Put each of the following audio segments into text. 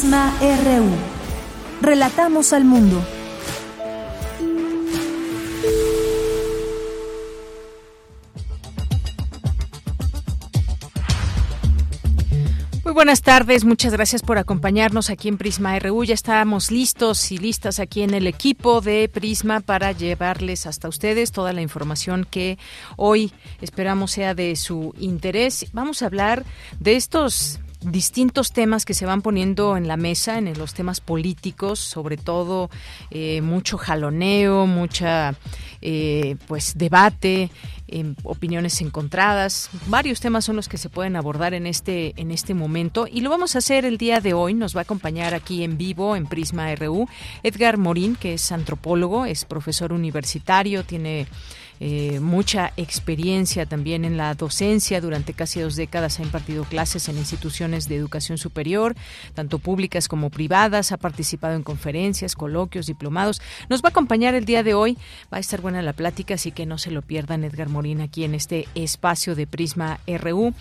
Prisma RU. Relatamos al mundo. Muy buenas tardes, muchas gracias por acompañarnos aquí en Prisma RU. Ya estamos listos y listas aquí en el equipo de Prisma para llevarles hasta ustedes toda la información que hoy esperamos sea de su interés. Vamos a hablar de estos distintos temas que se van poniendo en la mesa, en los temas políticos, sobre todo eh, mucho jaloneo, mucha eh, pues debate, eh, opiniones encontradas. Varios temas son los que se pueden abordar en este en este momento y lo vamos a hacer el día de hoy. Nos va a acompañar aquí en vivo en Prisma RU Edgar Morín, que es antropólogo, es profesor universitario, tiene eh, mucha experiencia también en la docencia. Durante casi dos décadas ha impartido clases en instituciones de educación superior, tanto públicas como privadas. Ha participado en conferencias, coloquios, diplomados. Nos va a acompañar el día de hoy. Va a estar buena la plática, así que no se lo pierdan, Edgar Morín, aquí en este espacio de Prisma RU.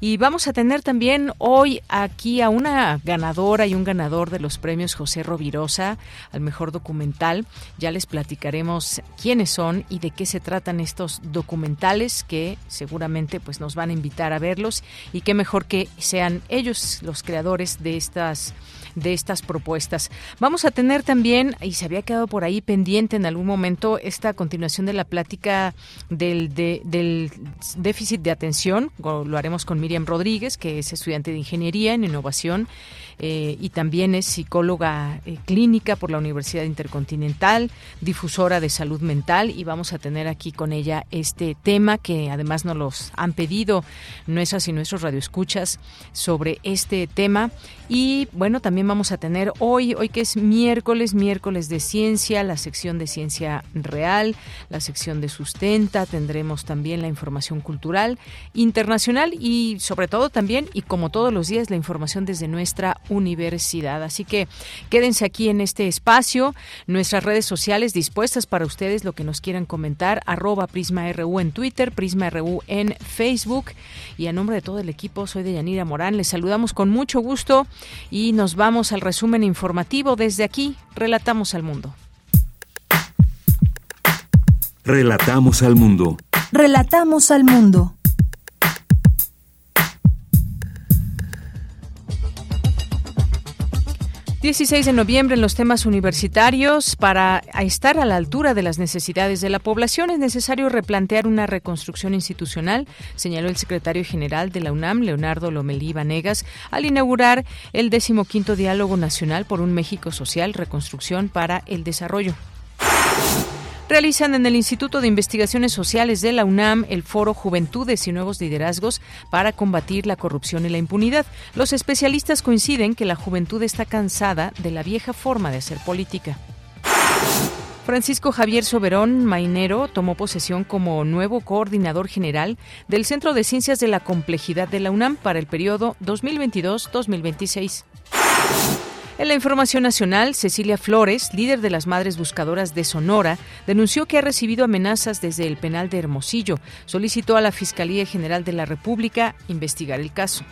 Y vamos a tener también hoy aquí a una ganadora y un ganador de los premios José Rovirosa al mejor documental. Ya les platicaremos quiénes son y de qué se trata estos documentales que seguramente pues nos van a invitar a verlos y qué mejor que sean ellos los creadores de estas de estas propuestas. Vamos a tener también, y se había quedado por ahí pendiente en algún momento, esta continuación de la plática del, del déficit de atención. Lo haremos con Miriam Rodríguez, que es estudiante de Ingeniería en Innovación eh, y también es psicóloga eh, clínica por la Universidad Intercontinental, difusora de salud mental y vamos a tener aquí con ella este tema que además nos los han pedido nuestras y nuestros radioescuchas sobre este tema. Y bueno, también vamos a tener hoy, hoy que es miércoles, miércoles de ciencia, la sección de ciencia real, la sección de sustenta, tendremos también la información cultural internacional y sobre todo también y como todos los días la información desde nuestra universidad. Así que quédense aquí en este espacio, nuestras redes sociales dispuestas para ustedes, lo que nos quieran comentar, arroba PrismaRU en Twitter, PrismaRU en Facebook. Y a nombre de todo el equipo, soy de Yanira Morán. Les saludamos con mucho gusto y nos vamos al resumen informativo. Desde aquí, relatamos al mundo. Relatamos al mundo. Relatamos al mundo. 16 de noviembre en los temas universitarios. Para estar a la altura de las necesidades de la población es necesario replantear una reconstrucción institucional, señaló el secretario general de la UNAM, Leonardo Lomelí Vanegas, al inaugurar el decimoquinto Diálogo Nacional por un México Social, Reconstrucción para el Desarrollo realizan en el Instituto de Investigaciones Sociales de la UNAM el foro Juventudes y Nuevos Liderazgos para combatir la corrupción y la impunidad. Los especialistas coinciden que la juventud está cansada de la vieja forma de hacer política. Francisco Javier Soberón Mainero tomó posesión como nuevo coordinador general del Centro de Ciencias de la Complejidad de la UNAM para el periodo 2022-2026. En la información nacional, Cecilia Flores, líder de las Madres Buscadoras de Sonora, denunció que ha recibido amenazas desde el penal de Hermosillo. Solicitó a la Fiscalía General de la República investigar el caso.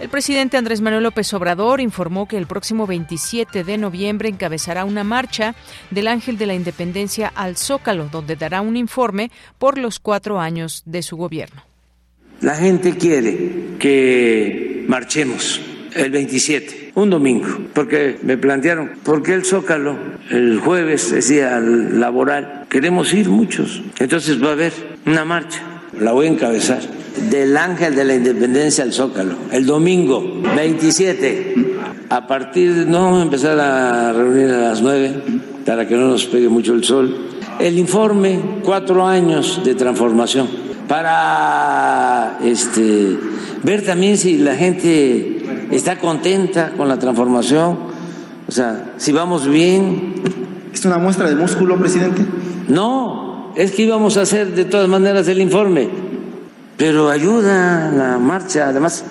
El presidente Andrés Manuel López Obrador informó que el próximo 27 de noviembre encabezará una marcha del Ángel de la Independencia al Zócalo, donde dará un informe por los cuatro años de su gobierno. La gente quiere que marchemos el 27, un domingo, porque me plantearon, ¿por qué el Zócalo el jueves es día laboral? Queremos ir muchos, entonces va a haber una marcha, la voy a encabezar, del Ángel de la Independencia al Zócalo, el domingo 27, a partir, no vamos a empezar a reunir a las 9 para que no nos pegue mucho el sol, el informe, cuatro años de transformación para este, ver también si la gente está contenta con la transformación, o sea, si vamos bien. ¿Es una muestra de músculo, presidente? No, es que íbamos a hacer de todas maneras el informe, pero ayuda la marcha, además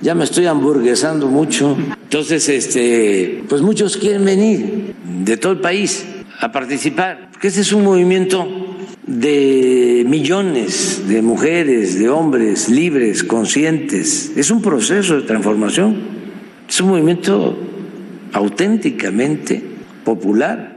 ya me estoy hamburguesando mucho. Entonces, este, pues muchos quieren venir de todo el país a participar, porque este es un movimiento de millones de mujeres, de hombres libres, conscientes. Es un proceso de transformación, es un movimiento auténticamente popular.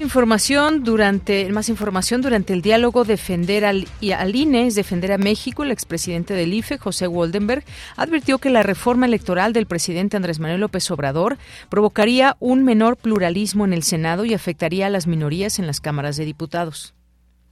Información durante, más información durante el diálogo Defender al, al INE es Defender a México. El expresidente del IFE, José Woldenberg, advirtió que la reforma electoral del presidente Andrés Manuel López Obrador provocaría un menor pluralismo en el Senado y afectaría a las minorías en las cámaras de diputados.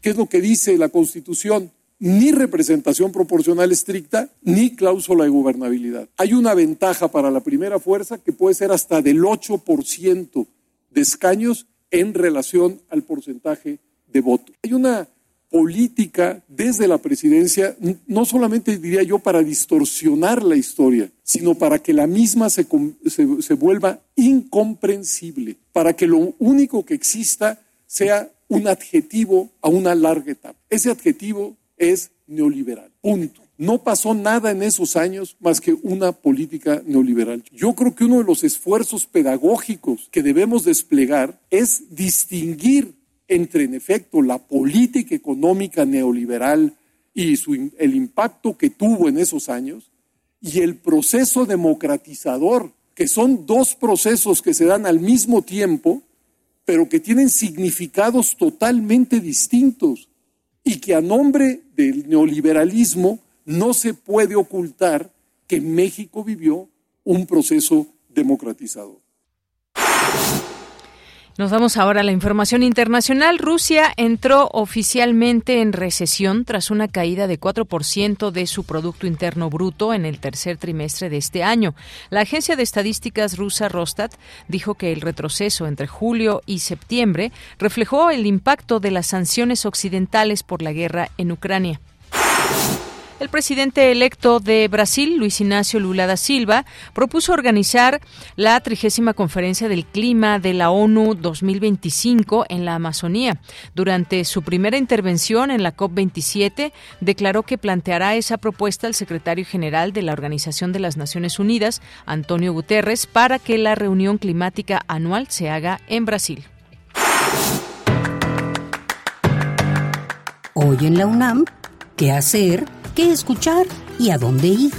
¿Qué es lo que dice la Constitución? Ni representación proporcional estricta, ni cláusula de gobernabilidad. Hay una ventaja para la primera fuerza que puede ser hasta del 8% de escaños en relación al porcentaje de votos. Hay una política desde la presidencia, no solamente diría yo para distorsionar la historia, sino para que la misma se, se, se, vuelva incomprensible, para que lo único que exista sea un adjetivo a una larga etapa. Ese adjetivo es neoliberal. Punto. No pasó nada en esos años más que una política neoliberal. Yo creo que uno de los esfuerzos pedagógicos que debemos desplegar es distinguir entre, en efecto, la política económica neoliberal y su, el impacto que tuvo en esos años y el proceso democratizador, que son dos procesos que se dan al mismo tiempo, pero que tienen significados totalmente distintos y que a nombre del neoliberalismo no se puede ocultar que México vivió un proceso democratizador. Nos vamos ahora a la información internacional. Rusia entró oficialmente en recesión tras una caída de 4% de su Producto Interno Bruto en el tercer trimestre de este año. La agencia de estadísticas rusa Rostat dijo que el retroceso entre julio y septiembre reflejó el impacto de las sanciones occidentales por la guerra en Ucrania. El presidente electo de Brasil, Luis Ignacio Lula da Silva, propuso organizar la trigésima conferencia del clima de la ONU 2025 en la Amazonía. Durante su primera intervención en la COP27, declaró que planteará esa propuesta al secretario general de la Organización de las Naciones Unidas, Antonio Guterres, para que la reunión climática anual se haga en Brasil. Hoy en la UNAM, ¿qué hacer? Qué escuchar y a dónde ir.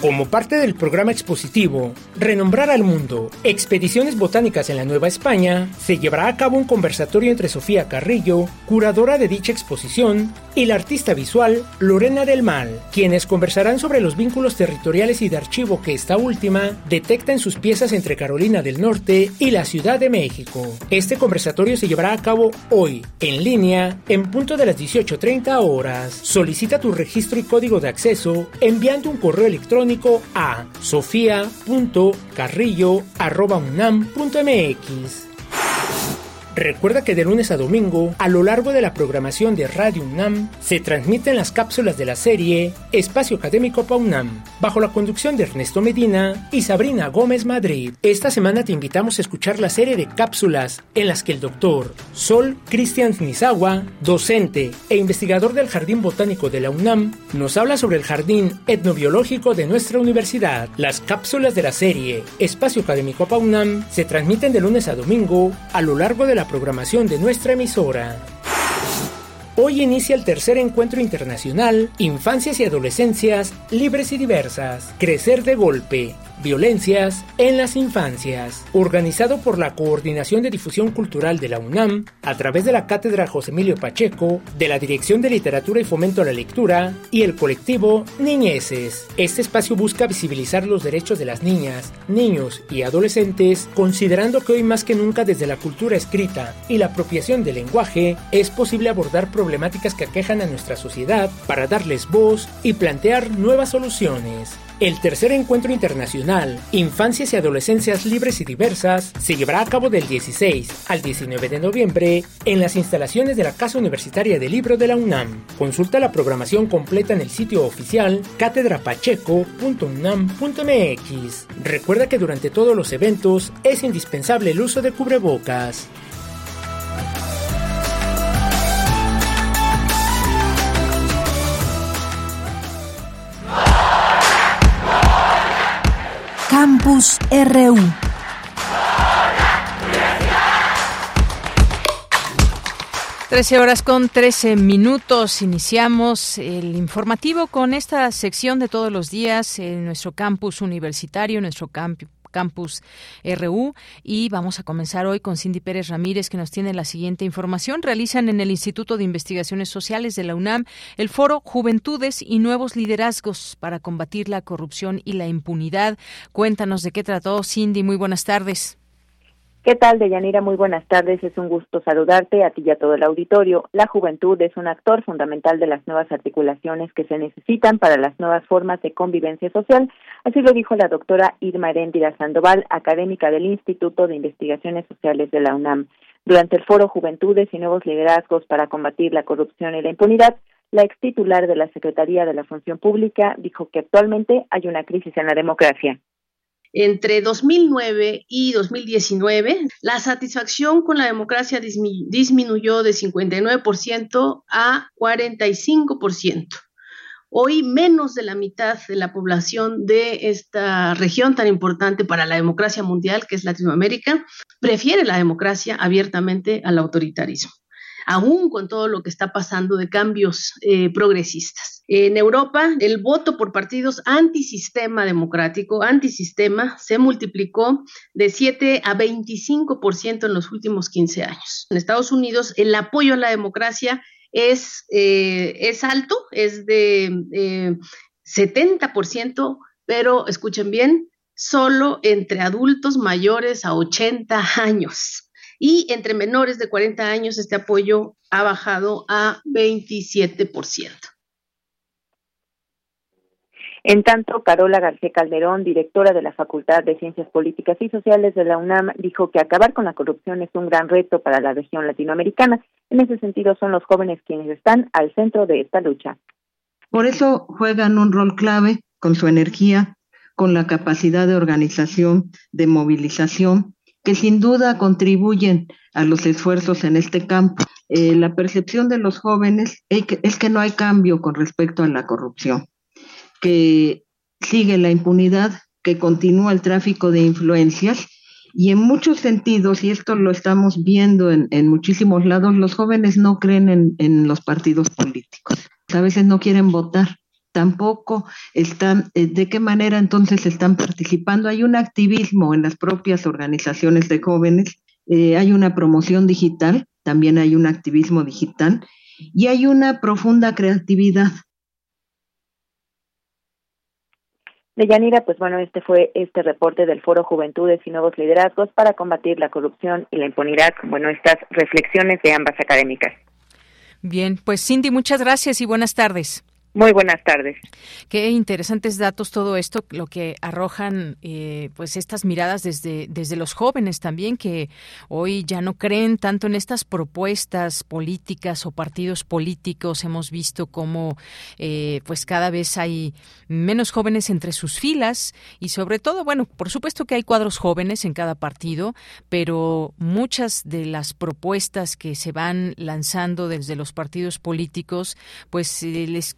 Como parte del programa expositivo Renombrar al Mundo, Expediciones Botánicas en la Nueva España, se llevará a cabo un conversatorio entre Sofía Carrillo, curadora de dicha exposición, y la artista visual Lorena del Mal, quienes conversarán sobre los vínculos territoriales y de archivo que esta última detecta en sus piezas entre Carolina del Norte y la Ciudad de México. Este conversatorio se llevará a cabo hoy, en línea, en punto de las 18.30 horas. Solicita tu registro y código de acceso enviando un correo electrónico a sofia.carrillo.unam.mx. Recuerda que de lunes a domingo, a lo largo de la programación de Radio UNAM, se transmiten las cápsulas de la serie Espacio Académico PAUNAM, bajo la conducción de Ernesto Medina y Sabrina Gómez Madrid. Esta semana te invitamos a escuchar la serie de cápsulas en las que el doctor Sol Cristian Nizawa, docente e investigador del Jardín Botánico de la UNAM, nos habla sobre el jardín etnobiológico de nuestra universidad. Las cápsulas de la serie Espacio Académico PAUNAM se transmiten de lunes a domingo a lo largo de la programación de nuestra emisora. Hoy inicia el tercer encuentro internacional Infancias y Adolescencias Libres y Diversas. Crecer de golpe, Violencias en las Infancias, organizado por la Coordinación de Difusión Cultural de la UNAM, a través de la Cátedra José Emilio Pacheco, de la Dirección de Literatura y Fomento a la Lectura y el colectivo Niñeces. Este espacio busca visibilizar los derechos de las niñas, niños y adolescentes, considerando que hoy más que nunca desde la cultura escrita y la apropiación del lenguaje es posible abordar problemáticas que aquejan a nuestra sociedad para darles voz y plantear nuevas soluciones. El tercer encuentro internacional, Infancias y Adolescencias Libres y Diversas, se llevará a cabo del 16 al 19 de noviembre en las instalaciones de la Casa Universitaria del Libro de la UNAM. Consulta la programación completa en el sitio oficial catedrapacheco.unam.mx. Recuerda que durante todos los eventos es indispensable el uso de cubrebocas. Campus RU. Trece horas con trece minutos. Iniciamos el informativo con esta sección de todos los días en nuestro campus universitario, nuestro campus Campus RU. Y vamos a comenzar hoy con Cindy Pérez Ramírez, que nos tiene la siguiente información. Realizan en el Instituto de Investigaciones Sociales de la UNAM el foro Juventudes y Nuevos Liderazgos para combatir la corrupción y la impunidad. Cuéntanos de qué trató, Cindy. Muy buenas tardes. ¿Qué tal, Deyanira? Muy buenas tardes. Es un gusto saludarte a ti y a todo el auditorio. La juventud es un actor fundamental de las nuevas articulaciones que se necesitan para las nuevas formas de convivencia social. Así lo dijo la doctora Irma Heréndira Sandoval, académica del Instituto de Investigaciones Sociales de la UNAM. Durante el foro Juventudes y Nuevos Liderazgos para combatir la corrupción y la impunidad, la ex titular de la Secretaría de la Función Pública dijo que actualmente hay una crisis en la democracia. Entre 2009 y 2019, la satisfacción con la democracia disminuyó de 59% a 45%. Hoy menos de la mitad de la población de esta región tan importante para la democracia mundial, que es Latinoamérica, prefiere la democracia abiertamente al autoritarismo aún con todo lo que está pasando de cambios eh, progresistas. En Europa, el voto por partidos antisistema democrático, antisistema, se multiplicó de 7 a 25% en los últimos 15 años. En Estados Unidos, el apoyo a la democracia es, eh, es alto, es de 70%, eh, pero escuchen bien, solo entre adultos mayores a 80 años y entre menores de 40 años este apoyo ha bajado a 27%. En tanto, Carola García Calderón, directora de la Facultad de Ciencias Políticas y Sociales de la UNAM, dijo que acabar con la corrupción es un gran reto para la región latinoamericana. En ese sentido, son los jóvenes quienes están al centro de esta lucha. Por eso juegan un rol clave con su energía, con la capacidad de organización, de movilización que sin duda contribuyen a los esfuerzos en este campo. Eh, la percepción de los jóvenes es que no hay cambio con respecto a la corrupción, que sigue la impunidad, que continúa el tráfico de influencias y en muchos sentidos, y esto lo estamos viendo en, muchísimos lados, los jóvenes no creen en, en los partidos políticos. A veces no quieren votar tampoco están, eh, de qué manera entonces están participando. Hay un activismo en las propias organizaciones de jóvenes, eh, hay una promoción digital, también hay un activismo digital y hay una profunda creatividad. Deyanira, pues bueno, este fue este reporte del Foro Juventudes y Nuevos Liderazgos para combatir la corrupción y la impunidad. Bueno, estas reflexiones de ambas académicas. Bien, pues Cindy, muchas gracias y buenas tardes. Muy buenas tardes. Qué interesantes datos todo esto, lo que arrojan eh, pues estas miradas desde, desde los jóvenes también, que hoy ya no creen tanto en estas propuestas políticas o partidos políticos. Hemos visto cómo eh, pues cada vez hay menos jóvenes entre sus filas y sobre todo, bueno, por supuesto que hay cuadros jóvenes en cada partido, pero muchas de las propuestas que se van lanzando desde los partidos políticos, pues eh, les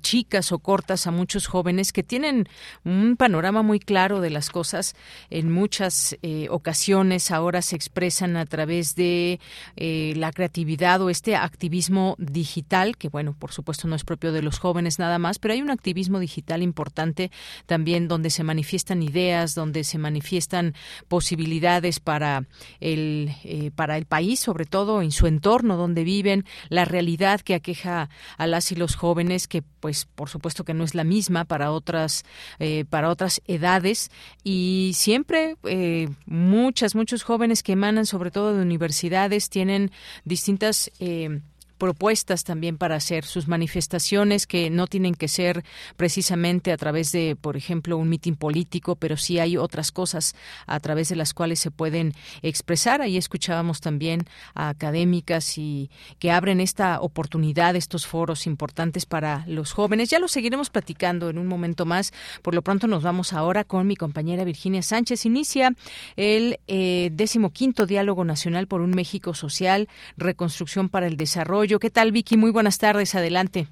chicas o cortas a muchos jóvenes que tienen un panorama muy claro de las cosas. En muchas eh, ocasiones ahora se expresan a través de eh, la creatividad o este activismo digital, que bueno, por supuesto no es propio de los jóvenes nada más, pero hay un activismo digital importante también donde se manifiestan ideas, donde se manifiestan posibilidades para el, eh, para el país, sobre todo en su entorno donde viven, la realidad que aqueja a las y los jóvenes que pues por supuesto que no es la misma para otras eh, para otras edades. Y siempre eh, muchas muchos jóvenes que emanan sobre todo de universidades tienen distintas eh, propuestas también para hacer sus manifestaciones que no tienen que ser precisamente a través de, por ejemplo, un mitin político, pero sí hay otras cosas a través de las cuales se pueden expresar. Ahí escuchábamos también a académicas y que abren esta oportunidad, estos foros importantes para los jóvenes. Ya lo seguiremos platicando en un momento más. Por lo pronto nos vamos ahora con mi compañera Virginia Sánchez. Inicia el eh, decimoquinto Diálogo Nacional por un México Social, Reconstrucción para el Desarrollo. ¿Qué tal, Vicky? Muy buenas tardes. Adelante.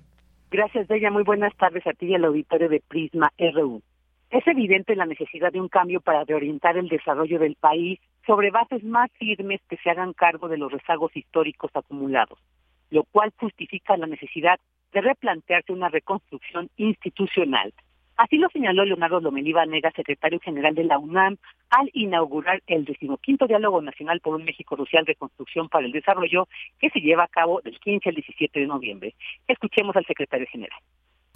Gracias, Bella. Muy buenas tardes a ti y al auditorio de Prisma RU. Es evidente la necesidad de un cambio para reorientar el desarrollo del país sobre bases más firmes que se hagan cargo de los rezagos históricos acumulados, lo cual justifica la necesidad de replantearse una reconstrucción institucional. Así lo señaló Leonardo Lomelí Nega, secretario general de la UNAM, al inaugurar el decimoquinto Diálogo Nacional por un México Social Reconstrucción para el Desarrollo, que se lleva a cabo del 15 al 17 de noviembre. Escuchemos al secretario general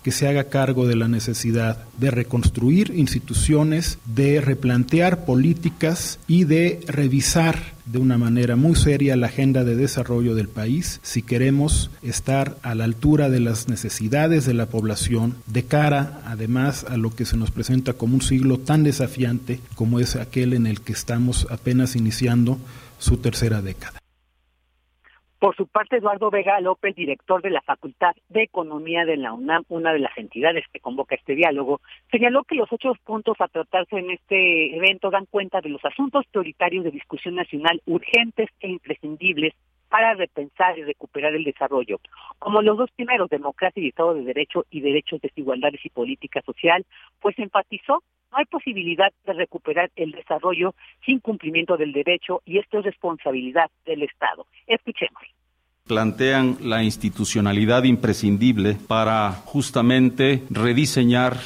que se haga cargo de la necesidad de reconstruir instituciones, de replantear políticas y de revisar de una manera muy seria la agenda de desarrollo del país si queremos estar a la altura de las necesidades de la población de cara además a lo que se nos presenta como un siglo tan desafiante como es aquel en el que estamos apenas iniciando su tercera década. Por su parte, Eduardo Vega López, director de la Facultad de Economía de la UNAM, una de las entidades que convoca este diálogo, señaló que los ocho puntos a tratarse en este evento dan cuenta de los asuntos prioritarios de discusión nacional urgentes e imprescindibles para repensar y recuperar el desarrollo, como los dos primeros, democracia y Estado de Derecho y derechos, desigualdades y política social, pues enfatizó no hay posibilidad de recuperar el desarrollo sin cumplimiento del derecho y esto es responsabilidad del Estado. Escuchemos plantean la institucionalidad imprescindible para justamente rediseñar,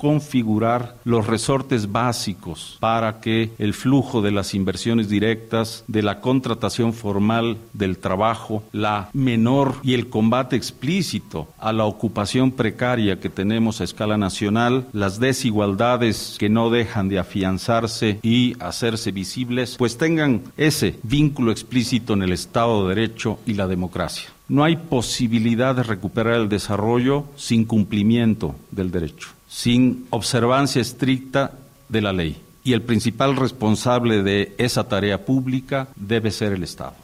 reconfigurar los resortes básicos para que el flujo de las inversiones directas, de la contratación formal del trabajo, la menor y el combate explícito a la ocupación precaria que tenemos a escala nacional, las desigualdades que no dejan de afianzarse y hacerse visibles, pues tengan ese vínculo explícito en el Estado de Derecho y la democracia. No hay posibilidad de recuperar el desarrollo sin cumplimiento del derecho, sin observancia estricta de la ley. Y el principal responsable de esa tarea pública debe ser el Estado.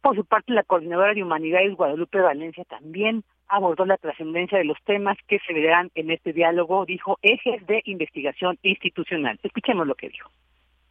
Por su parte, la coordinadora de Humanidades, Guadalupe Valencia, también abordó la trascendencia de los temas que se verán en este diálogo, dijo ejes de investigación institucional. Escuchemos lo que dijo.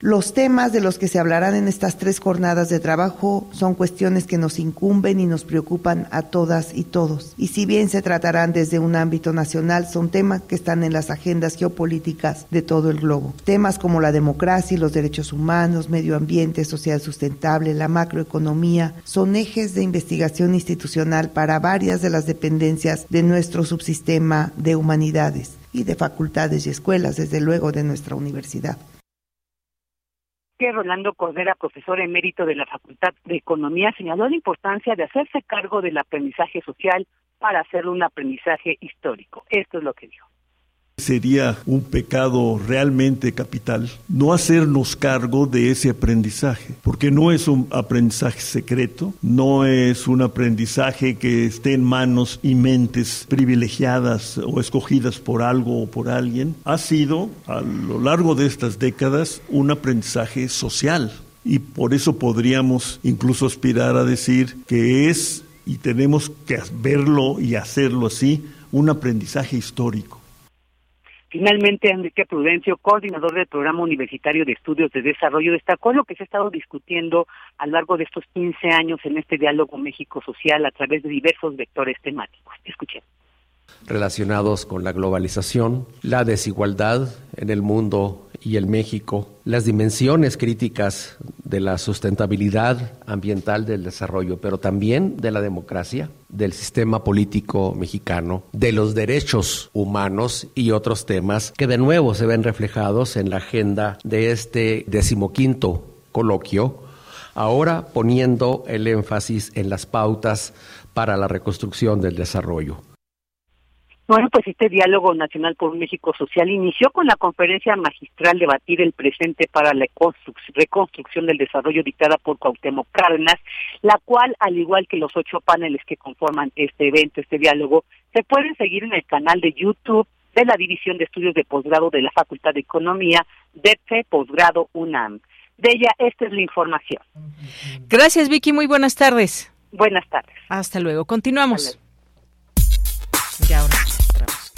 Los temas de los que se hablarán en estas tres jornadas de trabajo son cuestiones que nos incumben y nos preocupan a todas y todos. Y si bien se tratarán desde un ámbito nacional, son temas que están en las agendas geopolíticas de todo el globo. Temas como la democracia los derechos humanos, medio ambiente, sociedad sustentable, la macroeconomía, son ejes de investigación institucional para varias de las dependencias de nuestro subsistema de humanidades y de facultades y escuelas, desde luego de nuestra universidad que Rolando Cordera, profesor emérito de la Facultad de Economía, señaló la importancia de hacerse cargo del aprendizaje social para hacerlo un aprendizaje histórico. Esto es lo que dijo. Sería un pecado realmente capital no hacernos cargo de ese aprendizaje, porque no es un aprendizaje secreto, no es un aprendizaje que esté en manos y mentes privilegiadas o escogidas por algo o por alguien. Ha sido, a lo largo de estas décadas, un aprendizaje social. Y por eso podríamos incluso aspirar a decir que es, y tenemos que verlo y hacerlo así, un aprendizaje histórico. Finalmente, Enrique Prudencio, coordinador del Programa Universitario de Estudios de Desarrollo, destacó lo que se ha estado discutiendo a lo largo de estos 15 años en este diálogo México Social a través de diversos vectores temáticos. Escuchemos relacionados con la globalización, la desigualdad en el mundo y el México, las dimensiones críticas de la sustentabilidad ambiental del desarrollo, pero también de la democracia, del sistema político mexicano, de los derechos humanos y otros temas que de nuevo se ven reflejados en la agenda de este decimoquinto coloquio, ahora poniendo el énfasis en las pautas para la reconstrucción del desarrollo. Bueno, pues este diálogo nacional por un México social inició con la conferencia magistral Debatir el presente para la reconstrucción del desarrollo dictada por Cuauhtémoc Cárdenas, la cual, al igual que los ocho paneles que conforman este evento, este diálogo, se pueden seguir en el canal de YouTube de la División de Estudios de Posgrado de la Facultad de Economía, DEPFE Posgrado UNAM. De ella, esta es la información. Gracias, Vicky. Muy buenas tardes. Buenas tardes. Hasta luego. Continuamos.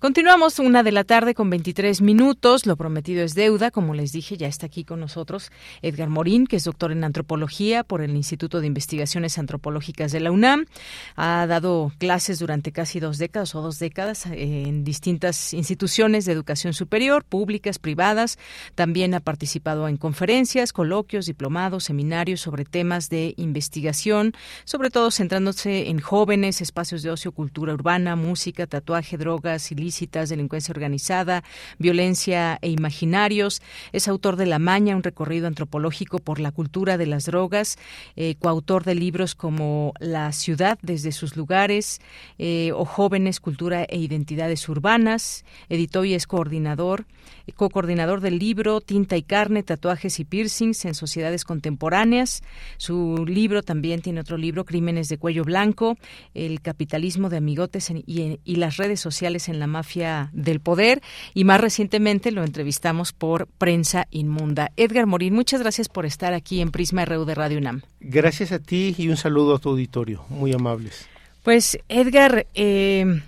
Continuamos una de la tarde con 23 minutos. Lo prometido es deuda. Como les dije, ya está aquí con nosotros Edgar Morín, que es doctor en antropología por el Instituto de Investigaciones Antropológicas de la UNAM. Ha dado clases durante casi dos décadas o dos décadas eh, en distintas instituciones de educación superior, públicas, privadas. También ha participado en conferencias, coloquios, diplomados, seminarios sobre temas de investigación, sobre todo centrándose en jóvenes, espacios de ocio, cultura urbana, música, tatuaje, drogas y delincuencia organizada, violencia e imaginarios. Es autor de La Maña, un recorrido antropológico por la cultura de las drogas, eh, coautor de libros como La ciudad desde sus lugares eh, o Jóvenes, Cultura e Identidades Urbanas. Editó y es coordinador, co-coordinador del libro Tinta y Carne, Tatuajes y Piercings en Sociedades Contemporáneas. Su libro también tiene otro libro, Crímenes de Cuello Blanco, El capitalismo de amigotes y, y las redes sociales en la mafia del poder y más recientemente lo entrevistamos por Prensa Inmunda. Edgar Morín, muchas gracias por estar aquí en Prisma RU de Radio UNAM. Gracias a ti y un saludo a tu auditorio, muy amables. Pues Edgar, eh,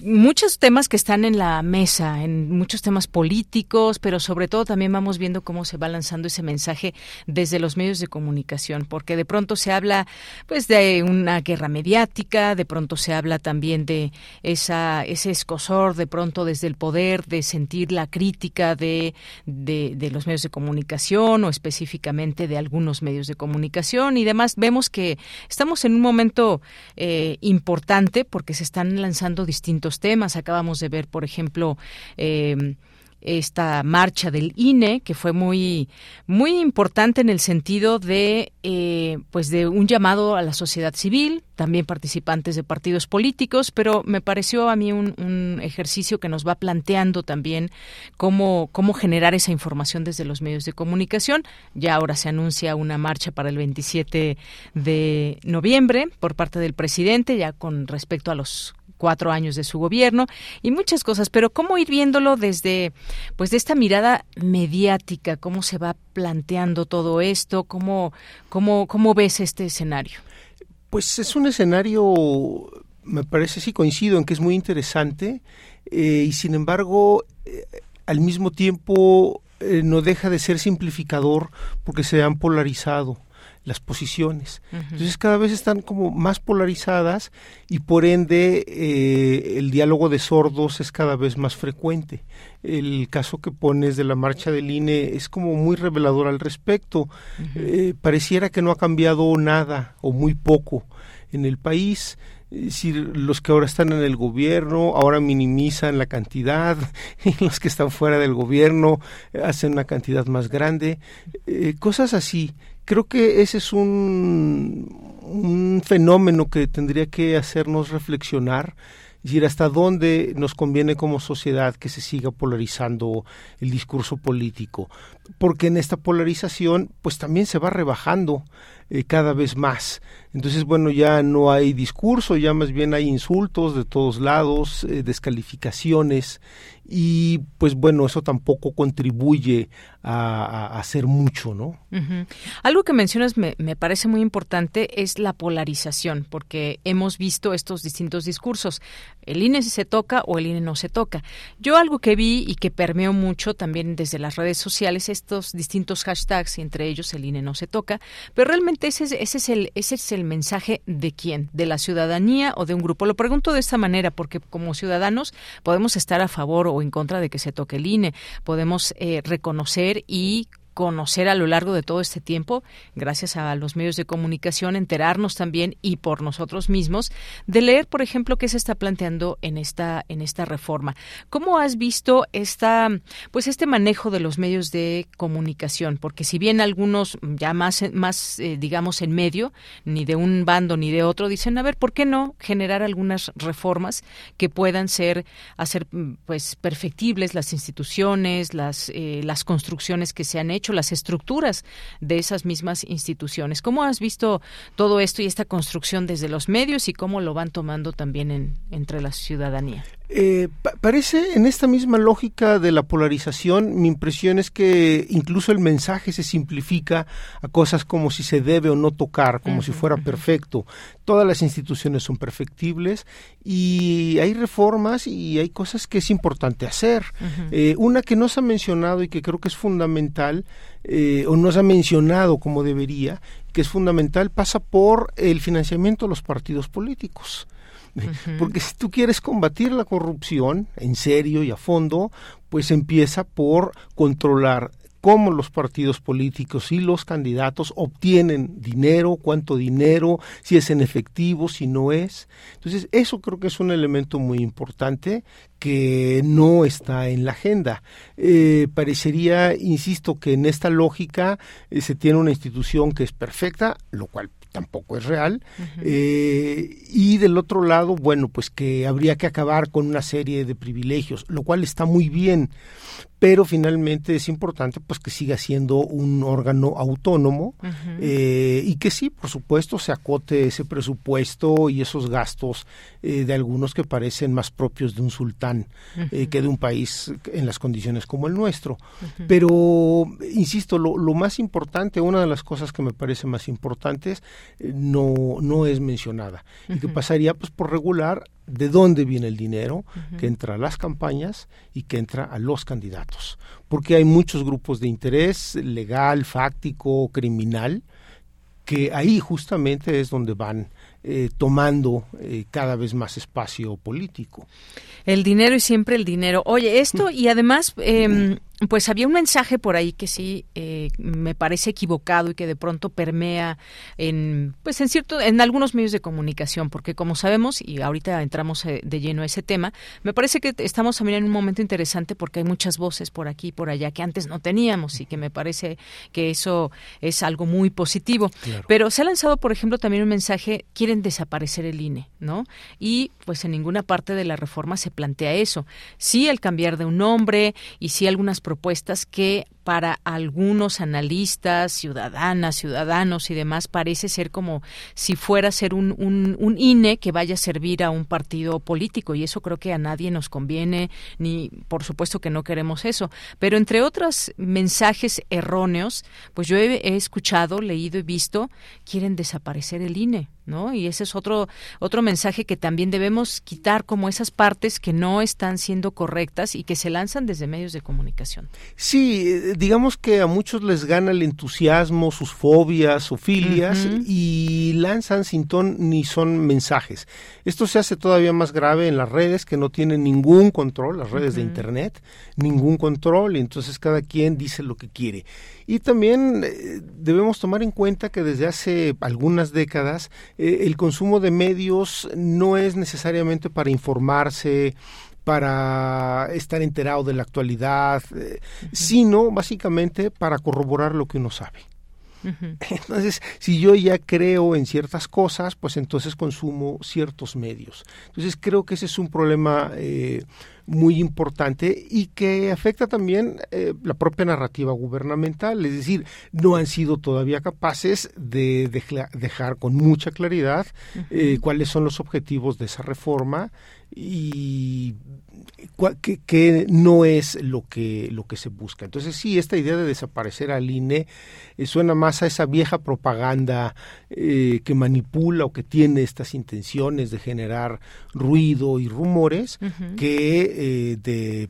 muchos temas que están en la mesa, en muchos temas políticos, pero sobre todo también vamos viendo cómo se va lanzando ese mensaje desde los medios de comunicación, porque de pronto se habla pues de una guerra mediática, de pronto se habla también de esa ese escosor de pronto desde el poder de sentir la crítica de, de, los medios de comunicación o específicamente de algunos medios de comunicación y demás. Vemos que estamos en un momento eh, importante porque se están lanzando distintos temas. Acabamos de ver, por ejemplo, eh, esta marcha del INE que fue muy muy importante en el sentido de eh, pues de un llamado a la sociedad civil también participantes de partidos políticos pero me pareció a mí un, un, ejercicio que nos va planteando también cómo cómo generar esa información desde los medios de comunicación ya ahora se anuncia una marcha para el 27 de noviembre por parte del presidente ya con respecto a los cuatro años de su gobierno y muchas cosas, pero cómo ir viéndolo desde pues de esta mirada mediática, cómo se va planteando todo esto, cómo cómo cómo ves este escenario. Pues es un escenario, me parece sí coincido en que es muy interesante eh, y sin embargo eh, al mismo tiempo eh, no deja de ser simplificador porque se han polarizado las posiciones. Entonces cada vez están como más polarizadas y por ende eh, el diálogo de sordos es cada vez más frecuente. El caso que pones de la marcha del INE es como muy revelador al respecto. Eh, pareciera que no ha cambiado nada o muy poco en el país. Si los que ahora están en el gobierno ahora minimizan la cantidad y los que están fuera del gobierno hacen una cantidad más grande, eh, cosas así creo que ese es un, un fenómeno que tendría que hacernos reflexionar y decir hasta dónde nos conviene como sociedad que se siga polarizando el discurso político, porque en esta polarización pues también se va rebajando eh, cada vez más. Entonces, bueno, ya no hay discurso, ya más bien hay insultos de todos lados, eh, descalificaciones y pues bueno, eso tampoco contribuye a, hacer mucho, ¿no? Algo que mencionas me, me, parece muy importante es la polarización, porque hemos visto estos distintos discursos. El INE se toca o el INE no se toca. Yo algo que vi y que permeó mucho también desde las redes sociales, estos distintos hashtags, entre ellos el INE no se toca, pero realmente ese es, ese es, el, ese es el mensaje de quién, de la ciudadanía o de un grupo. Lo pregunto de esta manera, porque como ciudadanos podemos estar a favor o en contra de que se toque el INE. Podemos eh, reconocer y conocer a lo largo de todo este tiempo, gracias a los medios de comunicación, enterarnos también y por nosotros mismos de leer, por ejemplo, qué se está planteando en esta en esta reforma. ¿Cómo has visto esta pues este manejo de los medios de comunicación? Porque si bien algunos ya más más eh, digamos en medio, ni de un bando ni de otro dicen, a ver, ¿por qué no generar algunas reformas que puedan ser hacer pues perfectibles las instituciones, las eh, las construcciones que se han hecho, las estructuras de esas mismas instituciones? ¿Cómo has visto todo esto y esta construcción desde los medios y cómo lo van tomando también en, entre la ciudadanía? Eh, parece en esta misma lógica de la polarización, mi impresión es que incluso el mensaje se simplifica a cosas como si se debe o no tocar, como si fuera perfecto. Todas las instituciones son perfectibles y hay reformas y hay cosas que es importante hacer. eh, una que no se ha mencionado y que creo que es fundamental, eh, o no se ha mencionado como debería, que es fundamental, pasa por el financiamiento de los partidos políticos. Porque si tú quieres combatir la corrupción en serio y a fondo, pues empieza por controlar cómo los partidos políticos y los candidatos obtienen dinero, cuánto dinero, si es en efectivo, si no es. Entonces, eso creo que es un elemento muy importante que no está en la agenda. Eh, parecería, insisto, que en esta lógica eh, se tiene una institución que es perfecta, lo cual tampoco es real. eh, y del otro lado, bueno, pues que habría que acabar con una serie de privilegios, lo cual está muy bien, pero finalmente es importante pues que siga siendo un órgano autónomo eh, y que sí, por supuesto, se acote ese presupuesto y esos gastos eh, de algunos que parecen más propios de un sultán eh, que de un país en las condiciones como el nuestro. Pero, insisto, lo, lo más importante, una de las cosas que me parece más importantes, no, no es mencionada. Y que pasaría pues por regular de dónde viene el dinero que entra a las campañas y que entra a los candidatos. Porque hay muchos grupos de interés legal, fáctico, criminal, que ahí justamente es donde van eh, tomando eh, cada vez más espacio político. El dinero y siempre el dinero. Oye, esto y además, eh, pues había un mensaje por ahí que sí eh, me parece equivocado y que de pronto permea en, pues en cierto, en algunos medios de comunicación, porque como sabemos y ahorita entramos eh, de lleno a ese tema, me parece que estamos también en un momento interesante porque hay muchas voces por aquí y por allá que antes no teníamos y que me parece que eso es algo muy positivo. Claro. Pero se ha lanzado, por ejemplo, también un mensaje, quieren desaparecer el INE, ¿no? Y pues en ninguna parte de la reforma se plantea eso. Sí el cambiar de un nombre y sí algunas propuestas que para algunos analistas, ciudadanas, ciudadanos y demás, parece ser como si fuera a ser un, un, INE que vaya a servir a un partido político y eso creo que a nadie nos conviene, ni por supuesto que no queremos eso. Pero entre otros mensajes erróneos, pues yo he, he escuchado, leído y visto, quieren desaparecer el INE. ¿No? Y ese es otro otro mensaje que también debemos quitar como esas partes que no están siendo correctas y que se lanzan desde medios de comunicación. Sí, eh, digamos que a muchos les gana el entusiasmo, sus fobias o filias y lanzan sin ton ni son mensajes. Esto se hace todavía más grave en las redes que no tienen ningún control, las redes de internet, ningún control y entonces cada quien dice lo que quiere. Y también eh, debemos tomar en cuenta que desde hace algunas décadas eh, el consumo de medios no es necesariamente para informarse, para estar enterado de la actualidad, eh, sino básicamente para corroborar lo que uno sabe. Entonces, si yo ya creo en ciertas cosas, pues entonces consumo ciertos medios. Entonces, creo que ese es un problema eh, muy importante y que afecta también eh, la propia narrativa gubernamental. Es decir, no han sido todavía capaces de deja- dejar con mucha claridad eh, cuáles son los objetivos de esa reforma y que, que no es lo que lo que se busca. Entonces sí, esta idea de desaparecer al INE eh, suena más a esa vieja propaganda eh, que manipula o que tiene estas intenciones de generar ruido y rumores que eh, de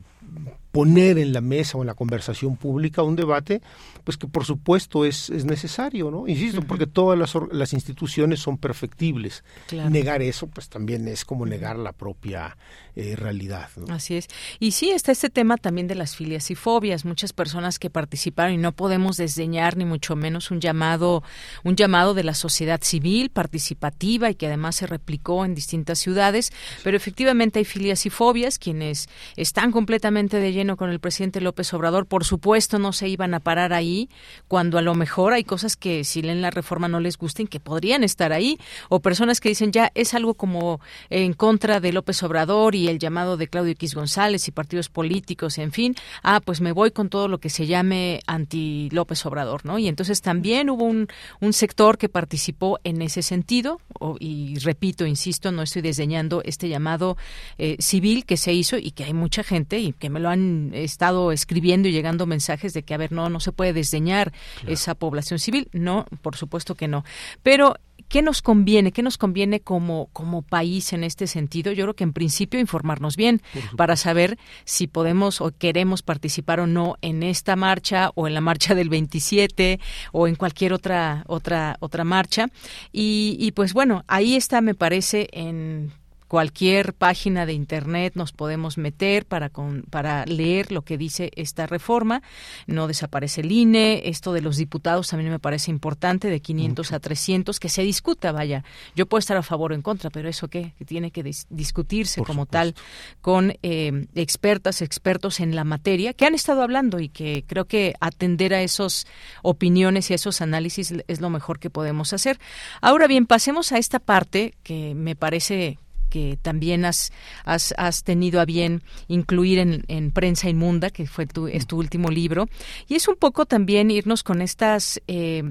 poner en la mesa o en la conversación pública un debate, pues que por supuesto es, es necesario, ¿no? Insisto, porque todas las, las, instituciones son perfectibles. Negar eso, pues también es como negar la propia eh, realidad. Así es. Y sí, está este tema también de las filias y fobias. Muchas personas que participaron y no podemos desdeñar ni mucho menos un llamado, un llamado de la sociedad civil participativa y que además se replicó en distintas ciudades. Pero efectivamente hay filias y fobias quienes están completamente de lleno con el presidente López Obrador. Por supuesto, no se iban a parar ahí cuando a lo mejor hay cosas que si leen la reforma no les gusten que podrían estar ahí o personas que dicen ya es algo como en contra de López Obrador y el llamado de Claudio X González y partidos políticos, en fin, ah, pues me voy con todo lo que se llame anti López Obrador, ¿no? Y entonces también hubo un, sector que participó en ese sentido, y repito, insisto, no estoy desdeñando este llamado eh, civil que se hizo y que hay mucha gente y que me lo han estado escribiendo y llegando mensajes de que, a ver, no, no se puede desdeñar esa población civil. No, por supuesto que no. Pero ¿Qué nos conviene? ¿Qué nos conviene como, como país en este sentido? Yo creo que en principio informarnos bien para saber si podemos o queremos participar o no en esta marcha o en la marcha del 27 o en cualquier otra otra otra marcha. Y, y pues bueno, ahí está, me parece, en cualquier página de internet nos podemos meter para para leer lo que dice esta reforma. No desaparece el INE. Esto de los diputados también me parece importante, de 500 a 300, que se discuta, vaya. Yo puedo estar a favor o en contra, pero eso qué? que tiene que discutirse como tal con eh, expertas, expertos en la materia que han estado hablando y que creo que atender a esas opiniones y a esos análisis es lo mejor que podemos hacer. Ahora bien, pasemos a esta parte que me parece que también has, has, has tenido a bien incluir en, en, Prensa Inmunda, que fue tu, es tu último libro. Y es un poco también irnos con estas... Eh,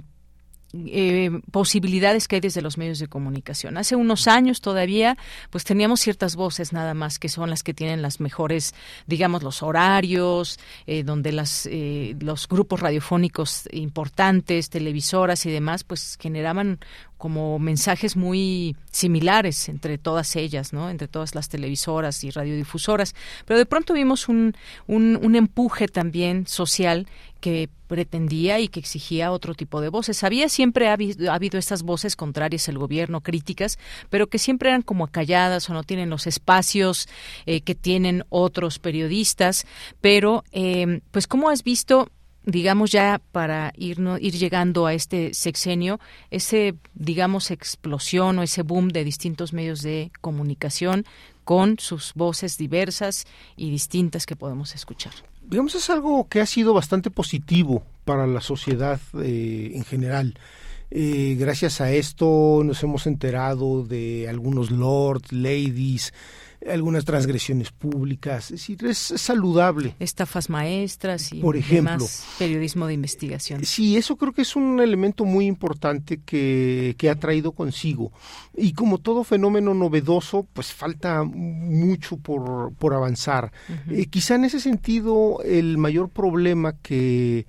eh, posibilidades que hay desde los medios de comunicación. Hace unos años todavía, pues teníamos ciertas voces nada más que son las que tienen las mejores, digamos, los horarios, eh, donde las, eh, los grupos radiofónicos importantes, televisoras y demás, pues generaban como mensajes muy similares entre todas ellas, ¿no? Entre todas las televisoras y radiodifusoras. Pero de pronto vimos un, un, un empuje también social que pretendía y que exigía otro tipo de voces. Había siempre ha habido, ha habido, estas voces contrarias al gobierno, críticas, pero que siempre eran como acalladas o no tienen los espacios eh, que tienen otros periodistas. Pero, eh, pues, ¿cómo has visto digamos ya para ir, ir llegando a este sexenio, ese, digamos, explosión o ese boom de distintos medios de comunicación con sus voces diversas y distintas que podemos escuchar. Digamos, es algo que ha sido bastante positivo para la sociedad eh, en general. Eh, gracias a esto nos hemos enterado de algunos lords, ladies, algunas transgresiones públicas, es decir, es, saludable. Estafas maestras y Por ejemplo, periodismo de investigación. Sí, eso creo que es un elemento muy importante que, que ha traído consigo. Y como todo fenómeno novedoso, pues falta mucho por, por avanzar. Eh, quizá en ese sentido el mayor problema que,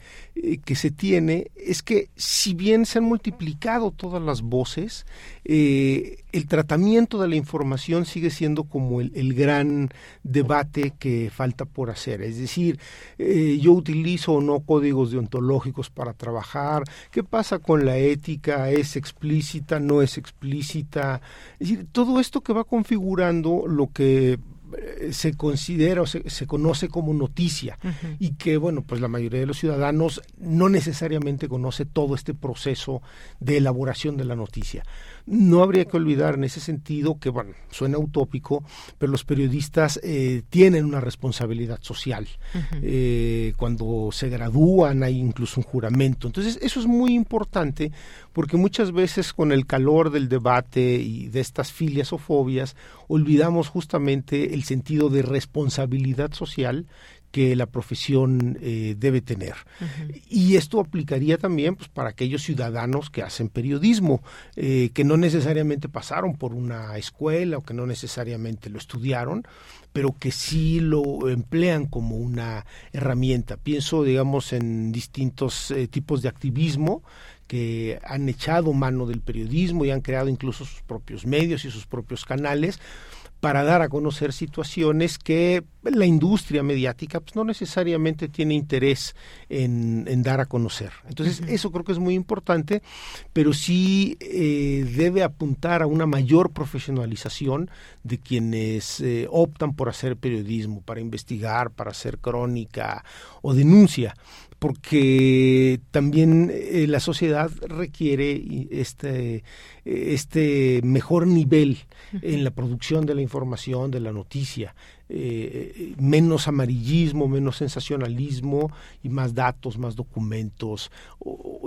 que se tiene es que si bien se han multiplicado todas las voces, eh, el tratamiento de la información sigue siendo como el, gran debate que falta por hacer. Es decir, eh, yo utilizo o no códigos deontológicos para trabajar, ¿qué pasa con la ética? ¿Es explícita? ¿No es explícita? Es decir, todo esto que va configurando lo que eh, se considera o se, se conoce como noticia y que bueno pues la mayoría de los ciudadanos no necesariamente conoce todo este proceso de elaboración de la noticia no habría que olvidar en ese sentido que, bueno, suena utópico, pero los periodistas eh, tienen una responsabilidad social. Eh, cuando se gradúan hay incluso un juramento. Entonces, eso es muy importante porque muchas veces con el calor del debate y de estas filias o fobias, olvidamos justamente el sentido de responsabilidad social que la profesión eh, debe tener. Y esto aplicaría también pues, para aquellos ciudadanos que hacen periodismo, eh, que no necesariamente pasaron por una escuela o que no necesariamente lo estudiaron, pero que sí lo emplean como una herramienta. Pienso, digamos, en distintos eh, tipos de activismo que han echado mano del periodismo y han creado incluso sus propios medios y sus propios canales para dar a conocer situaciones que la industria mediática pues, no necesariamente tiene interés en, dar a conocer. Entonces, eso creo que es muy importante, pero sí eh, debe apuntar a una mayor profesionalización de quienes eh, optan por hacer periodismo, para investigar, para hacer crónica o denuncia porque también eh, la sociedad requiere este, este mejor nivel en la producción de la información, de la noticia. Eh, menos amarillismo, menos sensacionalismo y más datos, más documentos,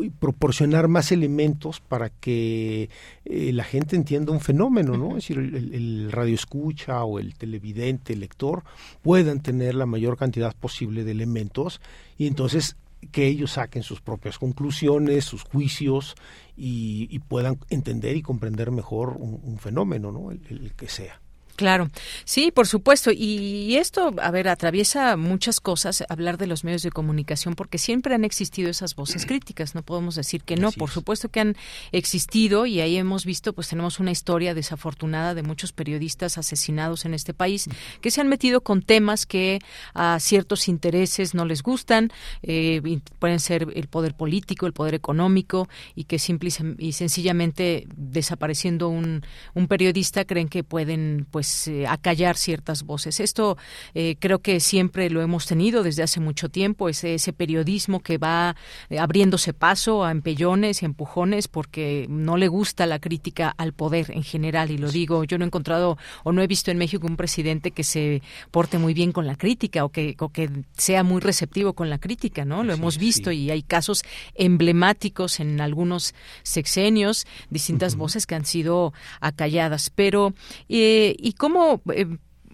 y proporcionar más elementos para que eh, la gente entienda un fenómeno, ¿no? Es decir, el, el radio escucha o el televidente, el lector, puedan tener la mayor cantidad posible de elementos y entonces que ellos saquen sus propias conclusiones, sus juicios y, puedan entender y comprender mejor un, fenómeno, ¿no? el que sea. Claro, sí, por supuesto. Y esto, a ver, atraviesa muchas cosas, hablar de los medios de comunicación, porque siempre han existido esas voces críticas, no podemos decir que no, por supuesto que han existido y ahí hemos visto, pues tenemos una historia desafortunada de muchos periodistas asesinados en este país que se han metido con temas que a ciertos intereses no les gustan, eh, pueden ser el poder político, el poder económico, y que simple y sencillamente desapareciendo un, un periodista creen que pueden, pues, pues eh, acallar ciertas voces. Esto eh, creo que siempre lo hemos tenido desde hace mucho tiempo, ese, ese periodismo que va eh, abriéndose paso a empellones y empujones porque no le gusta la crítica al poder en general. Y lo digo, yo no he encontrado o no he visto en México un presidente que se porte muy bien con la crítica o que, que sea muy receptivo con la crítica, ¿no? Lo hemos visto y hay casos emblemáticos en algunos sexenios, distintas voces que han sido acalladas, pero y cómo... Eh,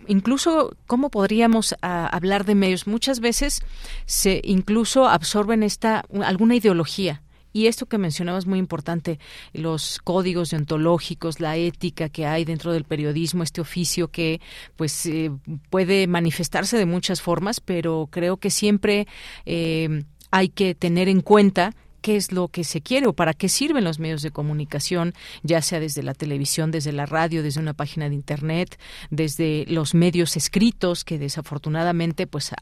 incluso cómo podríamos ah, hablar de medios muchas veces se incluso absorben esta alguna ideología. Y esto que mencionabas muy importante, los códigos deontológicos, la ética que hay dentro del periodismo, este oficio que pues eh, puede manifestarse de muchas formas, pero creo que siempre eh, hay que tener en cuenta qué es lo que se quiere o para qué sirven los medios de comunicación, ya sea desde la televisión, desde la radio, desde una página de internet, desde los medios escritos que desafortunadamente pues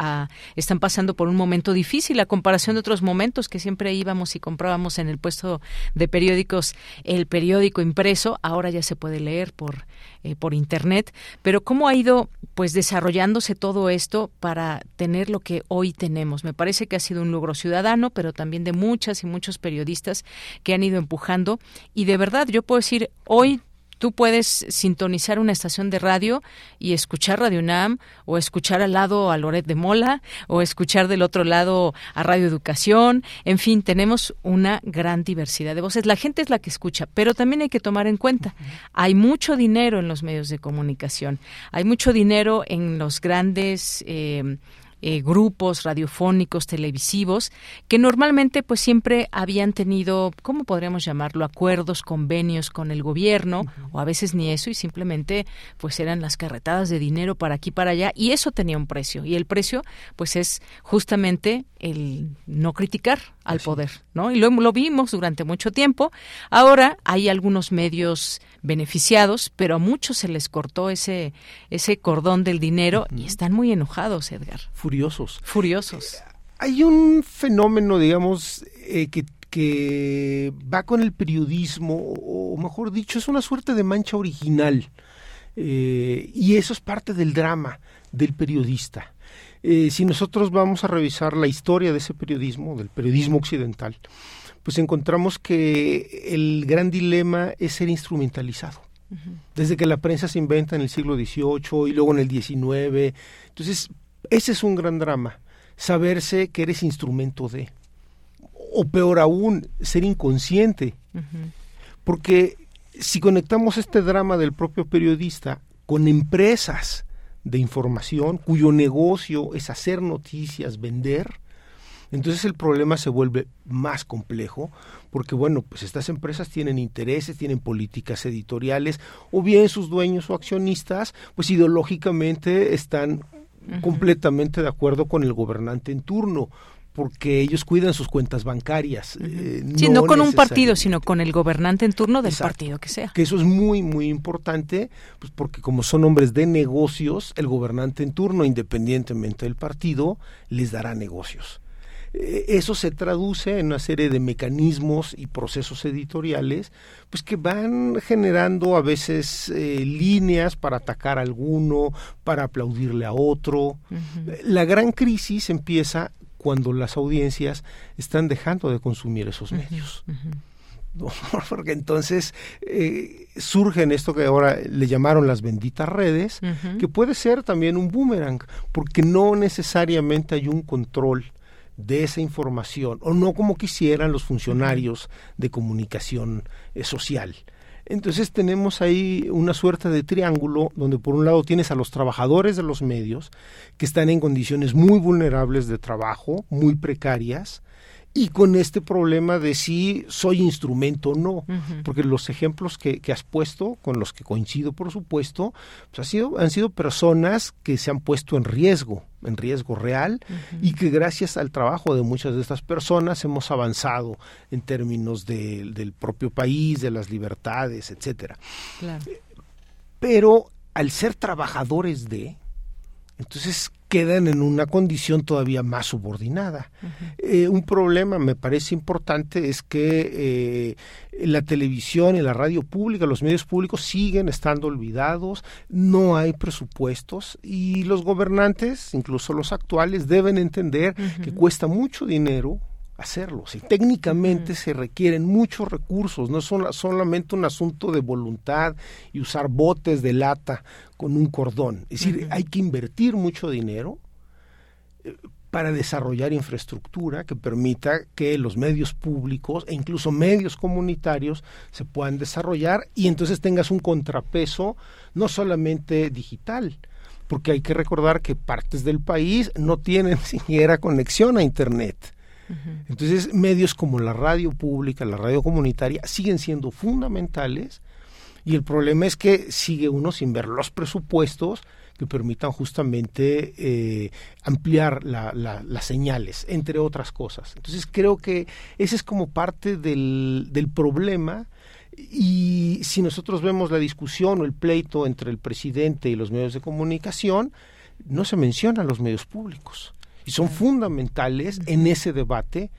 están pasando por un momento difícil a comparación de otros momentos que siempre íbamos y comprábamos en el puesto de periódicos el periódico impreso, ahora ya se puede leer por eh, por internet, pero cómo ha ido pues desarrollándose todo esto para tener lo que hoy tenemos. Me parece que ha sido un logro ciudadano, pero también de muchas y muchos periodistas que han ido empujando y de verdad yo puedo decir hoy Tú puedes sintonizar una estación de radio y escuchar Radio UNAM o escuchar al lado a Loret de Mola o escuchar del otro lado a Radio Educación. En fin, tenemos una gran diversidad de voces. La gente es la que escucha, pero también hay que tomar en cuenta, hay mucho dinero en los medios de comunicación, hay mucho dinero en los grandes... Eh, eh, grupos radiofónicos, televisivos, que normalmente pues siempre habían tenido, ¿cómo podríamos llamarlo?, acuerdos, convenios con el gobierno, o a veces ni eso, y simplemente pues eran las carretadas de dinero para aquí para allá, y eso tenía un precio, y el precio pues es justamente el no criticar al poder, ¿no? Y lo, lo vimos durante mucho tiempo. Ahora hay algunos medios beneficiados, pero a muchos se les cortó ese, ese cordón del dinero y están muy enojados, Edgar. Furiosos. Furiosos. Eh, hay un fenómeno, digamos, eh, que, que va con el periodismo, o mejor dicho, es una suerte de mancha original. Eh, y eso es parte del drama del periodista. si nosotros vamos a revisar la historia de ese periodismo, del periodismo occidental, pues encontramos que el gran dilema es ser instrumentalizado. Desde que la prensa se inventa en el siglo XVIII y luego en el XIX. Entonces, ese es un gran drama, saberse que eres instrumento de, o peor aún, ser inconsciente. Porque si conectamos este drama del propio periodista con empresas de información cuyo negocio es hacer noticias, vender, entonces el problema se vuelve más complejo porque, bueno, pues estas empresas tienen intereses, tienen políticas editoriales o bien sus dueños o accionistas, pues ideológicamente están completamente de acuerdo con el gobernante en turno porque ellos cuidan sus cuentas bancarias. Eh, sí, no, con un partido, sino con el gobernante en turno del partido que sea. Que eso es muy, muy importante, pues porque como son hombres de negocios, el gobernante en turno, independientemente del partido, les dará negocios. Eh, eso se traduce en una serie de mecanismos y procesos editoriales pues que van generando a veces eh, líneas para atacar a alguno, para aplaudirle a otro. La gran crisis empieza cuando las audiencias están dejando de consumir esos medios. porque entonces eh, surgen esto que ahora le llamaron las benditas redes, que puede ser también un boomerang, porque no necesariamente hay un control de esa información, o no como quisieran los funcionarios de comunicación eh, social. Entonces tenemos ahí una suerte de triángulo donde por un lado tienes a los trabajadores de los medios que están en condiciones muy vulnerables de trabajo, muy precarias, y con este problema de si soy instrumento o no, porque los ejemplos que, has puesto, con los que coincido por supuesto, pues ha sido, han sido personas que se han puesto en riesgo, en riesgo real, y que gracias al trabajo de muchas de estas personas hemos avanzado en términos del propio país, de las libertades, etcétera. Pero al ser trabajadores de, entonces quedan en una condición todavía más subordinada. Eh, un problema, me parece importante, es que eh, la televisión y la radio pública, los medios públicos siguen estando olvidados, no hay presupuestos y los gobernantes, incluso los actuales, deben entender que cuesta mucho dinero hacerlo. Si técnicamente se requieren muchos recursos, no es solamente un asunto de voluntad y usar botes de lata con un cordón. Es decir, hay que invertir mucho dinero eh, para desarrollar infraestructura que permita que los medios públicos e incluso medios comunitarios se puedan desarrollar y entonces tengas un contrapeso no solamente digital, porque hay que recordar que partes del país no tienen siquiera conexión a Internet. Entonces, medios como la radio pública, la radio comunitaria, siguen siendo fundamentales y el problema es que sigue uno sin ver los presupuestos que permitan justamente eh, ampliar las señales, entre otras cosas. Entonces creo que ese es como parte del, del problema y si nosotros vemos la discusión o el pleito entre el presidente y los medios de comunicación, no se mencionan los medios públicos y son fundamentales en ese debate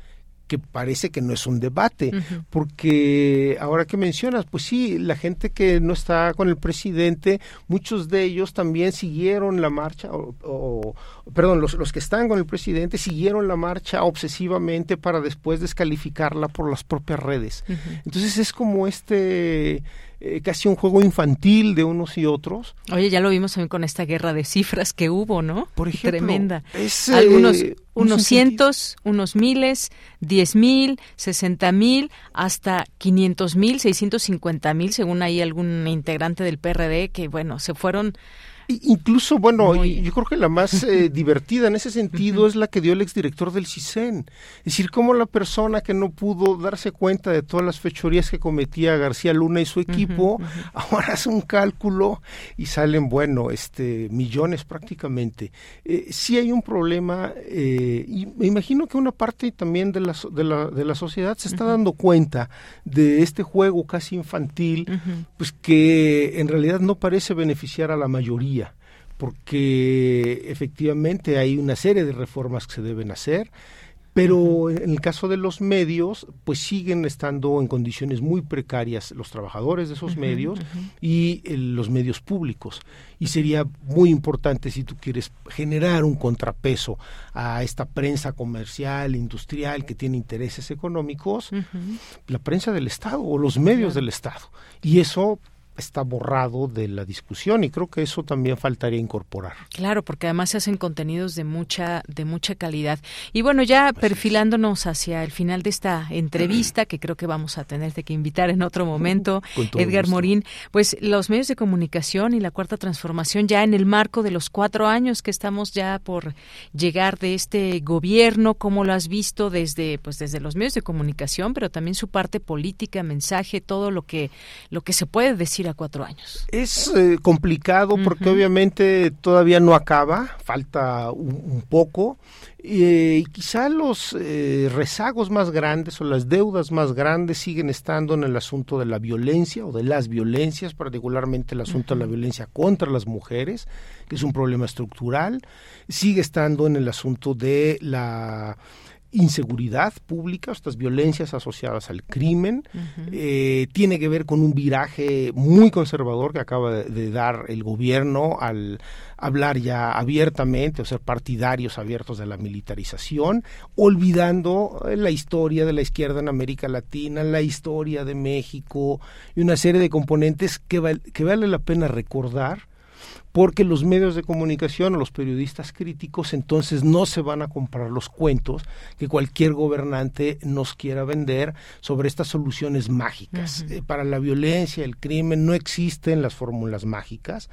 que parece que no es un debate, porque ahora que mencionas, pues sí, la gente que no está con el presidente, muchos de ellos también siguieron la marcha, o, perdón, los, los que están con el presidente siguieron la marcha obsesivamente para después descalificarla por las propias redes. Entonces es como este eh, casi un juego infantil de unos y otros. Oye, ya lo vimos también con esta guerra de cifras que hubo, ¿no? Por ejemplo, tremenda. Eh, Algunos, unos cientos, unos miles, diez mil, sesenta mil, hasta quinientos mil, seiscientos cincuenta mil, según ahí algún integrante del PRD que, bueno, se fueron Incluso, bueno, yo creo que la más eh, divertida en ese sentido es la que dio el exdirector del CISEN. Es decir, cómo la persona que no pudo darse cuenta de todas las fechorías que cometía García Luna y su equipo, ahora hace un cálculo y salen, bueno, este millones prácticamente. Eh, sí hay un problema, eh, y me imagino que una parte también de la, de la, de la sociedad se está dando cuenta de este juego casi infantil, pues que en realidad no parece beneficiar a la mayoría porque efectivamente hay una serie de reformas que se deben hacer, pero en el caso de los medios, pues siguen estando en condiciones muy precarias los trabajadores de esos medios y eh, los medios públicos. Y sería muy importante si tú quieres generar un contrapeso a esta prensa comercial, industrial, que tiene intereses económicos, la prensa del Estado o los medios del Estado. Y eso está borrado de la discusión y creo que eso también faltaría incorporar. Claro, porque además se hacen contenidos de mucha de mucha calidad. Y bueno, ya perfilándonos hacia el final de esta entrevista que creo que vamos a tener que invitar en otro momento, Edgar Morín, pues los medios de comunicación y la cuarta transformación ya en el marco de los cuatro años que estamos ya por llegar de este gobierno, ¿cómo lo has visto desde pues desde los medios de comunicación, pero también su parte política, mensaje, todo lo que lo que se puede decir a cuatro años? Es eh, complicado porque obviamente todavía no acaba, falta un, poco. y quizá los eh, rezagos más grandes o las deudas más grandes siguen estando en el asunto de la violencia o de las violencias, particularmente el asunto de la violencia contra las mujeres, que es un problema estructural. Sigue estando en el asunto de la inseguridad pública, estas violencias asociadas al crimen, eh, tiene que ver con un viraje muy conservador que acaba de, dar el gobierno al hablar ya abiertamente o ser partidarios abiertos de la militarización, olvidando eh, la historia de la izquierda en América Latina, la historia de México y una serie de componentes que, que vale la pena recordar porque los medios de comunicación o los periodistas críticos entonces no se van a comprar los cuentos que cualquier gobernante nos quiera vender sobre estas soluciones mágicas. Eh, para la violencia, el crimen, no existen las fórmulas mágicas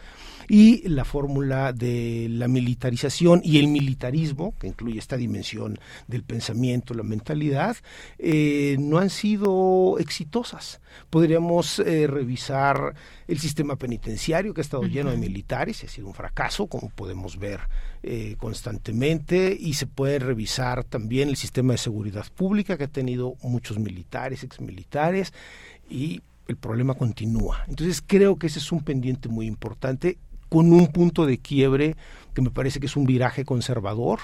y la fórmula de la militarización y el militarismo, que incluye esta dimensión del pensamiento, la mentalidad, eh, no han sido exitosas. Podríamos eh, revisar el sistema penitenciario, que ha estado lleno de militares ha sido un fracaso, como podemos ver eh, constantemente, y se puede revisar también el sistema de seguridad pública, que ha tenido muchos militares, exmilitares, y el problema continúa. Entonces creo que ese es un pendiente muy importante con un punto de quiebre que me parece que es un viraje conservador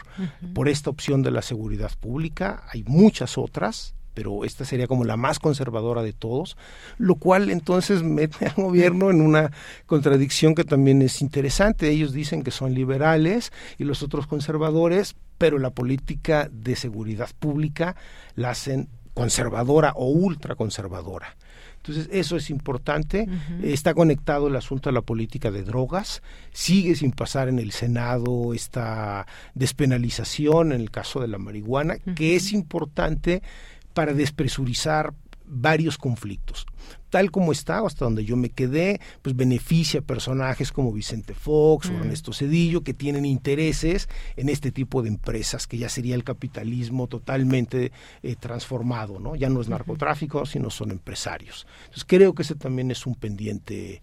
por esta opción de la seguridad pública. Hay muchas otras, pero esta sería como la más conservadora de todos, lo cual entonces mete al gobierno en una contradicción que también es interesante. Ellos dicen que son liberales y los otros conservadores, pero la política de seguridad pública la hacen conservadora o ultraconservadora. Entonces, eso es importante. Está conectado el asunto de la política de drogas. Sigue sin pasar en el Senado esta despenalización en el caso de la marihuana, que es importante para despresurizar varios conflictos. Tal como está, hasta donde yo me quedé, pues beneficia a personajes como Vicente Fox o mm. Ernesto Cedillo, que tienen intereses en este tipo de empresas, que ya sería el capitalismo totalmente eh, transformado, ¿no? Ya no es narcotráfico, sino son empresarios. Entonces creo que ese también es un pendiente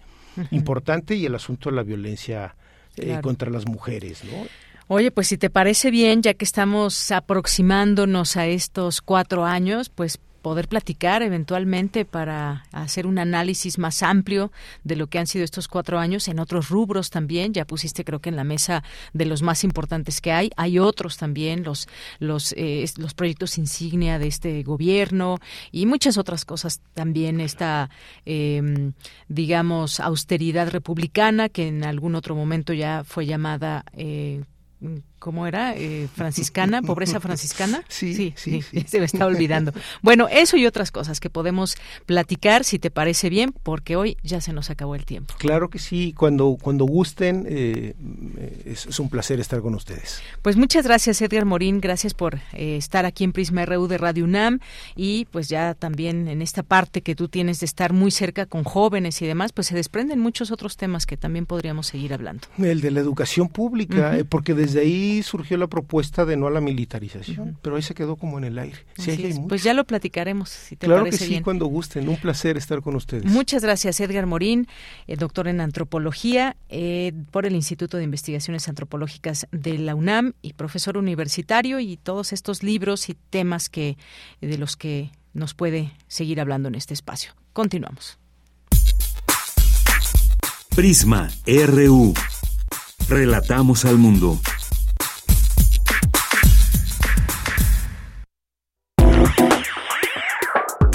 importante y el asunto de la violencia eh, contra las mujeres, ¿no? Oye, pues si te parece bien, ya que estamos aproximándonos a estos cuatro años, pues poder platicar eventualmente para hacer un análisis más amplio de lo que han sido estos cuatro años en otros rubros también. Ya pusiste creo que en la mesa de los más importantes que hay. Hay otros también, los, los, eh, los proyectos insignia de este gobierno y muchas otras cosas también. Esta, em, digamos, austeridad republicana que en algún otro momento ya fue llamada... Eh, Mm. ¿Cómo era? Eh, ¿Franciscana? ¿Pobreza franciscana? Sí, sí, sí, Se me está olvidando. Bueno, eso y otras cosas que podemos platicar, si te parece bien, porque hoy ya se nos acabó el tiempo. Claro que sí, cuando, cuando gusten, eh, es, un placer estar con ustedes. Pues muchas gracias, Edgar Morín, gracias por eh, estar aquí en Prisma RU de Radio UNAM y pues ya también en esta parte que tú tienes de estar muy cerca con jóvenes y demás, pues se desprenden muchos otros temas que también podríamos seguir hablando. El de la educación pública, porque desde ahí surgió la propuesta de no a la militarización, pero ahí se quedó como en el aire. pues ya lo platicaremos, si te claro que sí, cuando gusten. Un placer estar con ustedes. Muchas gracias, Edgar Morín, eh, doctor en antropología eh, por el Instituto de Investigaciones Antropológicas de la UNAM y profesor universitario y todos estos libros y temas que de los que nos puede seguir hablando en este espacio. Continuamos. Prisma RU. Relatamos al mundo.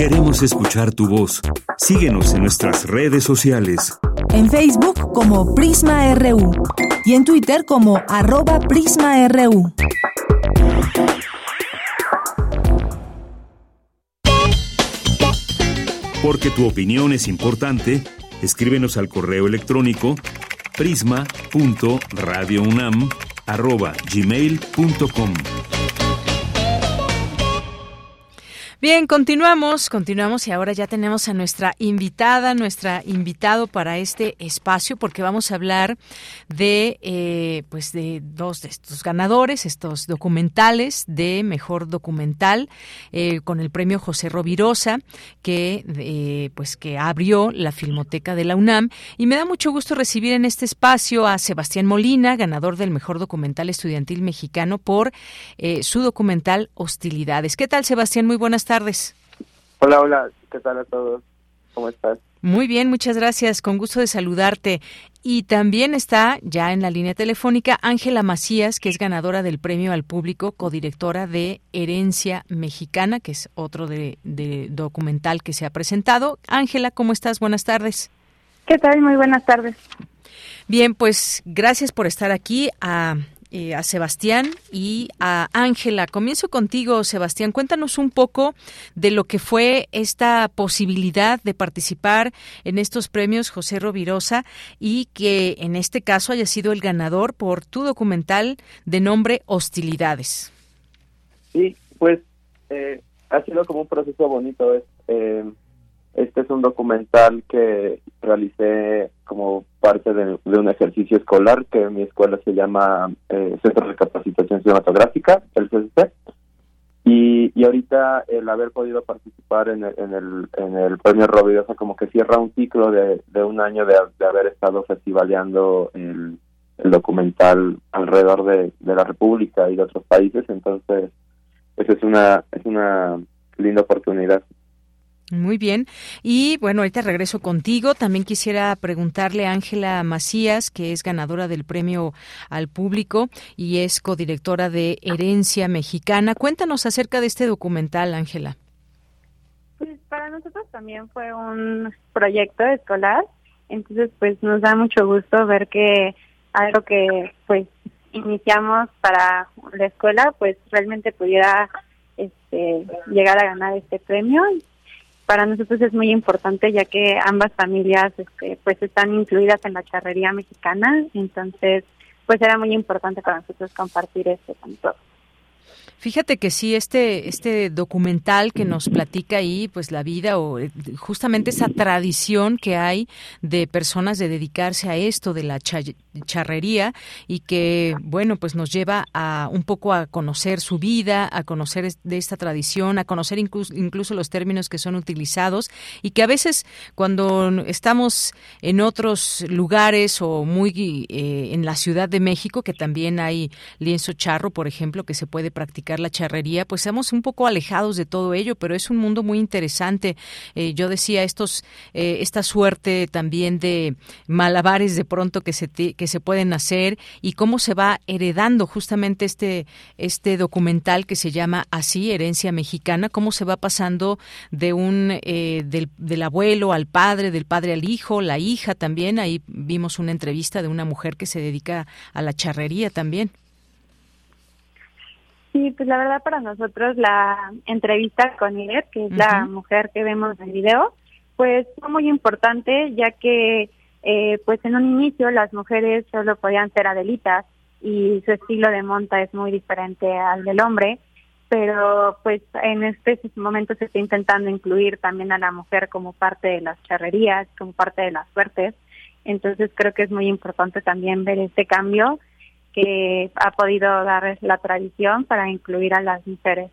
Queremos escuchar tu voz. Síguenos en nuestras redes sociales. En Facebook como Prisma RU y en Twitter como arroba PrismaRU. Porque tu opinión es importante, escríbenos al correo electrónico prisma.radiounam@gmail.com. Bien, continuamos, continuamos y ahora ya tenemos a nuestra invitada, nuestra invitado para este espacio, porque vamos a hablar de, eh, pues, de dos de estos ganadores, estos documentales de mejor documental eh, con el premio José Rovirosa, que, eh, pues, que abrió la Filmoteca de la UNAM y me da mucho gusto recibir en este espacio a Sebastián Molina, ganador del mejor documental estudiantil mexicano por su documental Hostilidades. ¿Qué tal, Sebastián? Muy buenas tardes tardes. Hola, hola, ¿qué tal a todos? ¿Cómo estás? Muy bien, muchas gracias, con gusto de saludarte. Y también está ya en la línea telefónica Ángela Macías, que es ganadora del premio al público, codirectora de Herencia Mexicana, que es otro de, de documental que se ha presentado. Ángela, ¿cómo estás? Buenas tardes. ¿Qué tal? Muy buenas tardes. Bien, pues gracias por estar aquí. A eh, a Sebastián y a Ángela. Comienzo contigo, Sebastián. Cuéntanos un poco de lo que fue esta posibilidad de participar en estos premios José Rovirosa y que en este caso haya sido el ganador por tu documental de nombre Hostilidades. Sí, pues eh, ha sido como un proceso bonito. Eh, este es un documental que realicé como parte de, un ejercicio escolar que en mi escuela se llama eh, Centro de Capacitación Cinematográfica, el CCC. Y, y ahorita el haber podido participar en el, en el, en el premio Rovirosa como que cierra un ciclo de, de un año de, haber estado festivaleando el, el documental alrededor de, de la República y de otros países. Entonces, pues es una, es una linda oportunidad. Muy bien. Y bueno, ahorita regreso contigo. También quisiera preguntarle a Ángela Macías, que es ganadora del premio al público y es codirectora de Herencia Mexicana. Cuéntanos acerca de este documental, Ángela. Pues para nosotros también fue un proyecto escolar, entonces pues nos da mucho gusto ver que algo que pues iniciamos para la escuela pues realmente pudiera este, llegar a ganar este premio para nosotros es muy importante ya que ambas familias este, pues están incluidas en la charrería mexicana, entonces pues era muy importante para nosotros compartir esto con todos. Fíjate que sí, este, este documental que nos platica ahí, pues la vida o eh, justamente esa tradición que hay de personas de dedicarse a esto de la charrería y que, bueno, pues nos lleva a un poco a conocer su vida, a conocer de esta tradición, a conocer incluso, incluso los términos que son utilizados y que a veces cuando estamos en otros lugares o muy eh, en la Ciudad de México, que también hay lienzo charro, por ejemplo, que se puede practicar la charrería, pues estamos un poco alejados de todo ello, pero es un mundo muy interesante. Eh, yo decía, estos, eh, esta suerte también de malabares de pronto que se, que se pueden hacer y cómo se va heredando justamente este, este documental que se llama así, Herencia Mexicana, cómo se va pasando de un, eh, del, del abuelo al padre, del padre al hijo, la hija también. Ahí vimos una entrevista de una mujer que se dedica a la charrería también. Sí, pues la verdad para nosotros la entrevista con Iret, que es la mujer que vemos en el video, pues fue muy importante ya que eh, pues en un inicio las mujeres solo podían ser adelitas y su estilo de monta es muy diferente al del hombre, pero pues en este momento se está intentando incluir también a la mujer como parte de las charrerías, como parte de las suertes, entonces creo que es muy importante también ver este cambio que ha podido dar la tradición para incluir a las mujeres.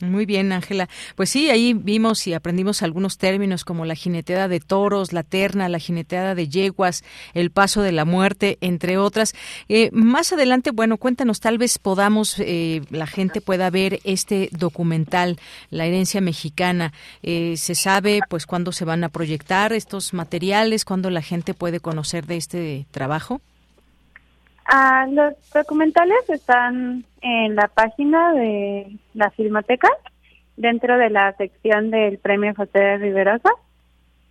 Muy bien, Ángela. Pues sí, ahí vimos y aprendimos algunos términos como la jineteada de toros, la terna, la jineteada de yeguas, el paso de la muerte, entre otras. Eh, más adelante, bueno, cuéntanos, tal vez podamos, eh, la gente pueda ver este documental, La herencia mexicana. Eh, ¿Se sabe, pues, cuándo se van a proyectar estos materiales, cuándo la gente puede conocer de este trabajo? Ah, los documentales están en la página de la Filmoteca, dentro de la sección del Premio José Riverosa.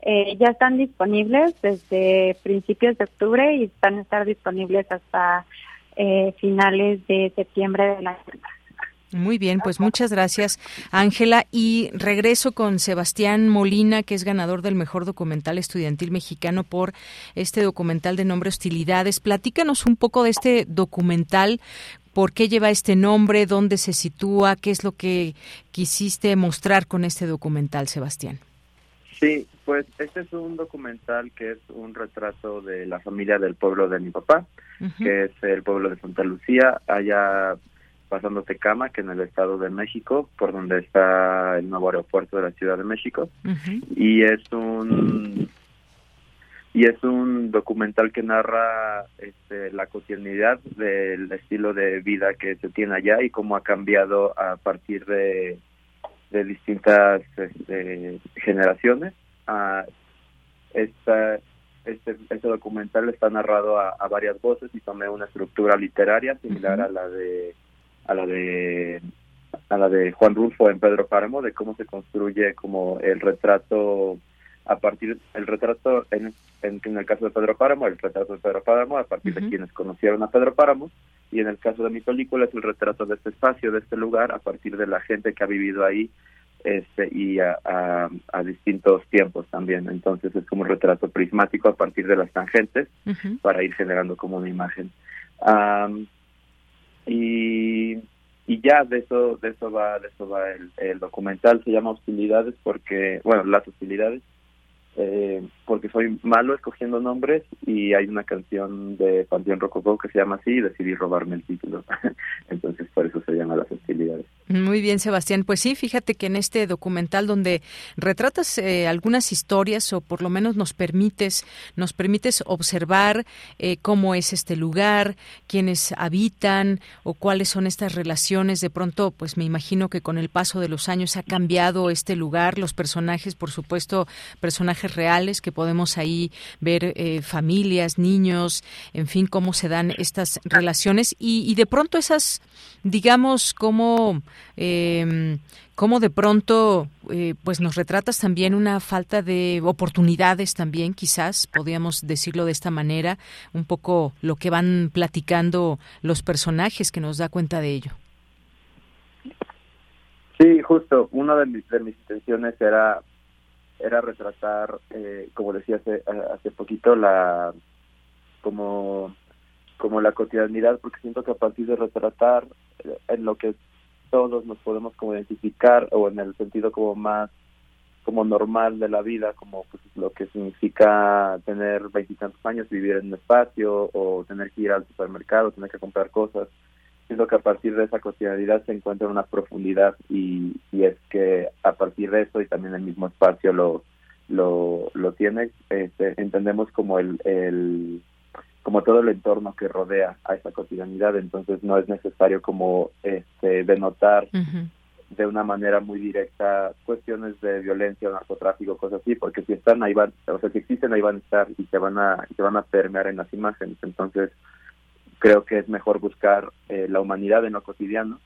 Eh, ya están disponibles desde principios de octubre y van a estar disponibles hasta eh, finales de septiembre del año. Muy bien, pues muchas gracias, Ángela. Y regreso con Sebastián Molina, que es ganador del mejor documental estudiantil mexicano por este documental de nombre Hostilidades. Platícanos un poco de este documental. ¿Por qué lleva este nombre? ¿Dónde se sitúa? ¿Qué es lo que quisiste mostrar con este documental, Sebastián? Sí, pues este es un documental que es un retrato de la familia del pueblo de mi papá, que es el pueblo de Santa Lucía, allá pasando Tecama, que en el Estado de México, por donde está el nuevo aeropuerto de la Ciudad de México. Y es un y es un documental que narra este, la cotidianidad del estilo de vida que se tiene allá y cómo ha cambiado a partir de, de distintas este, generaciones. Ah, esta, este, este documental está narrado a, varias voces y tomé una estructura literaria similar a la de a la de a la de Juan Rulfo en Pedro Páramo de cómo se construye como el retrato a partir el retrato en, en, el caso de Pedro Páramo el retrato de Pedro Páramo a partir de quienes conocieron a Pedro Páramo y en el caso de mi película es el retrato de este espacio de este lugar a partir de la gente que ha vivido ahí este y a, a, distintos tiempos también. Entonces es como un retrato prismático a partir de las tangentes para ir generando como una imagen y y ya de eso de eso va de eso va el, el documental se llama hostilidades porque bueno las hostilidades eh, porque soy malo escogiendo nombres y hay una canción de Panteón Rococó que se llama así y decidí robarme el título. Entonces por eso se llama Las hostilidades. Muy bien, Sebastián. Pues sí, fíjate que en este documental donde retratas eh, algunas historias o por lo menos nos permites nos permites observar eh, cómo es este lugar, quiénes habitan o cuáles son estas relaciones. De pronto, pues me imagino que con el paso de los años ha cambiado este lugar, los personajes, por supuesto, personajes reales que podemos ahí ver eh, familias, niños, en fin, cómo se dan estas relaciones y, y de pronto esas, digamos, como eh, cómo de pronto eh, pues nos retratas también una falta de oportunidades también quizás podríamos decirlo de esta manera un poco lo que van platicando los personajes que nos da cuenta de ello. Sí justo una de mis, de mis intenciones era era retratar eh, como decía hace, hace poquito la como como la cotidianidad porque siento que a partir de retratar eh, en lo que todos nos podemos como identificar o en el sentido como más como normal de la vida, como pues, lo que significa tener veintitantos años, vivir en un espacio o tener que ir al supermercado, tener que comprar cosas. Siento que a partir de esa cotidianidad se encuentra una profundidad y, y es que a partir de eso y también el mismo espacio lo lo, lo tiene, este, entendemos como el, el como todo el entorno que rodea a esa cotidianidad, entonces no es necesario como este denotar de una manera muy directa cuestiones de violencia, narcotráfico, cosas así, porque si están ahí van, o sea, si existen ahí van a estar y se van a se van a permear en las imágenes, entonces creo que es mejor buscar eh, la humanidad en lo cotidiano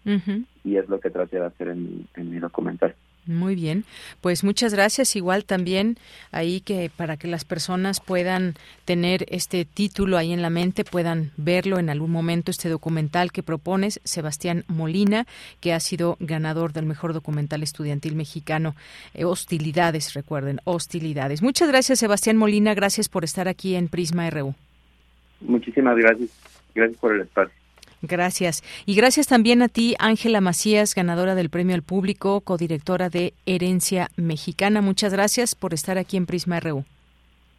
y es lo que traté de hacer en, en mi documental. Muy bien, pues muchas gracias. Igual también ahí que para que las personas puedan tener este título ahí en la mente, puedan verlo en algún momento, este documental que propones, Sebastián Molina, que ha sido ganador del mejor documental estudiantil mexicano, eh, Hostilidades, recuerden, Hostilidades. Muchas gracias, Sebastián Molina, gracias por estar aquí en Prisma RU. Muchísimas gracias, gracias por el espacio. Gracias. Y gracias también a ti, Ángela Macías, ganadora del Premio al Público, codirectora de Herencia Mexicana. Muchas gracias por estar aquí en Prisma RU.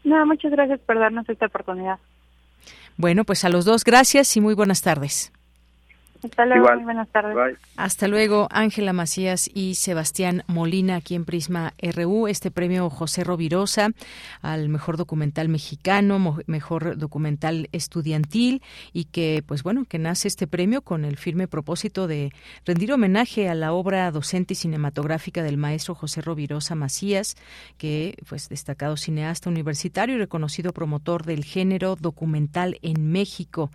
No, muchas gracias por darnos esta oportunidad. Bueno, pues a los dos gracias y muy buenas tardes. Hasta luego, buenas tardes. Hasta luego, Ángela Macías y Sebastián Molina aquí en Prisma RU. Este premio José Rovirosa al mejor documental mexicano, mejor documental estudiantil y que, pues bueno, que nace este premio con el firme propósito de rendir homenaje a la obra docente y cinematográfica del maestro José Rovirosa Macías, que, pues, destacado cineasta universitario y reconocido promotor del género documental en México.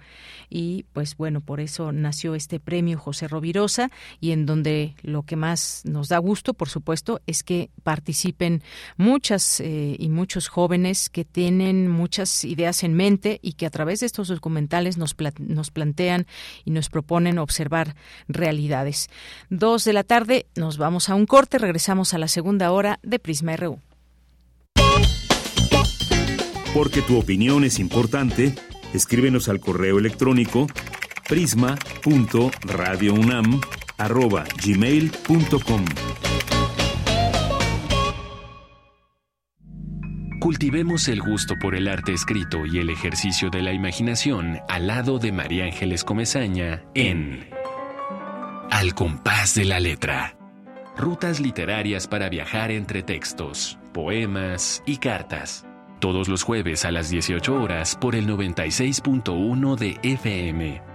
Y, pues bueno, por eso nació este premio José Rovirosa y en donde lo que más nos da gusto, por supuesto, es que participen muchas eh, y muchos jóvenes que tienen muchas ideas en mente y que a través de estos documentales nos, nos plantean y nos proponen observar realidades. Dos de la tarde, nos vamos a un corte, regresamos a la segunda hora de Prisma RU. Porque tu opinión es importante, escríbenos al correo electrónico prisma.radiounam@gmail.com. Cultivemos el gusto por el arte escrito y el ejercicio de la imaginación al lado de María Ángeles Comezaña en Al compás de la letra. Rutas literarias para viajar entre textos, poemas y cartas. Todos los jueves a las 18 horas por el 96.1 de FM.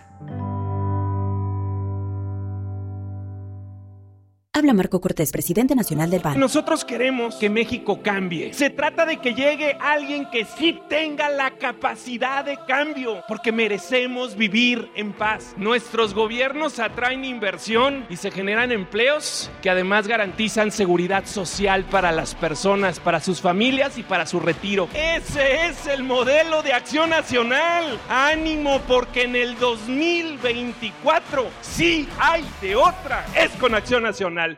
Habla Marco Cortés, presidente nacional del PAN. Nosotros queremos que México cambie. Se trata de que llegue alguien que sí tenga la capacidad de cambio, porque merecemos vivir en paz. Nuestros gobiernos atraen inversión y se generan empleos que además garantizan seguridad social para las personas, para sus familias y para su retiro. Ese es el modelo de acción nacional. Ánimo, porque en el 2024 sí hay de otra. Es con acción nacional.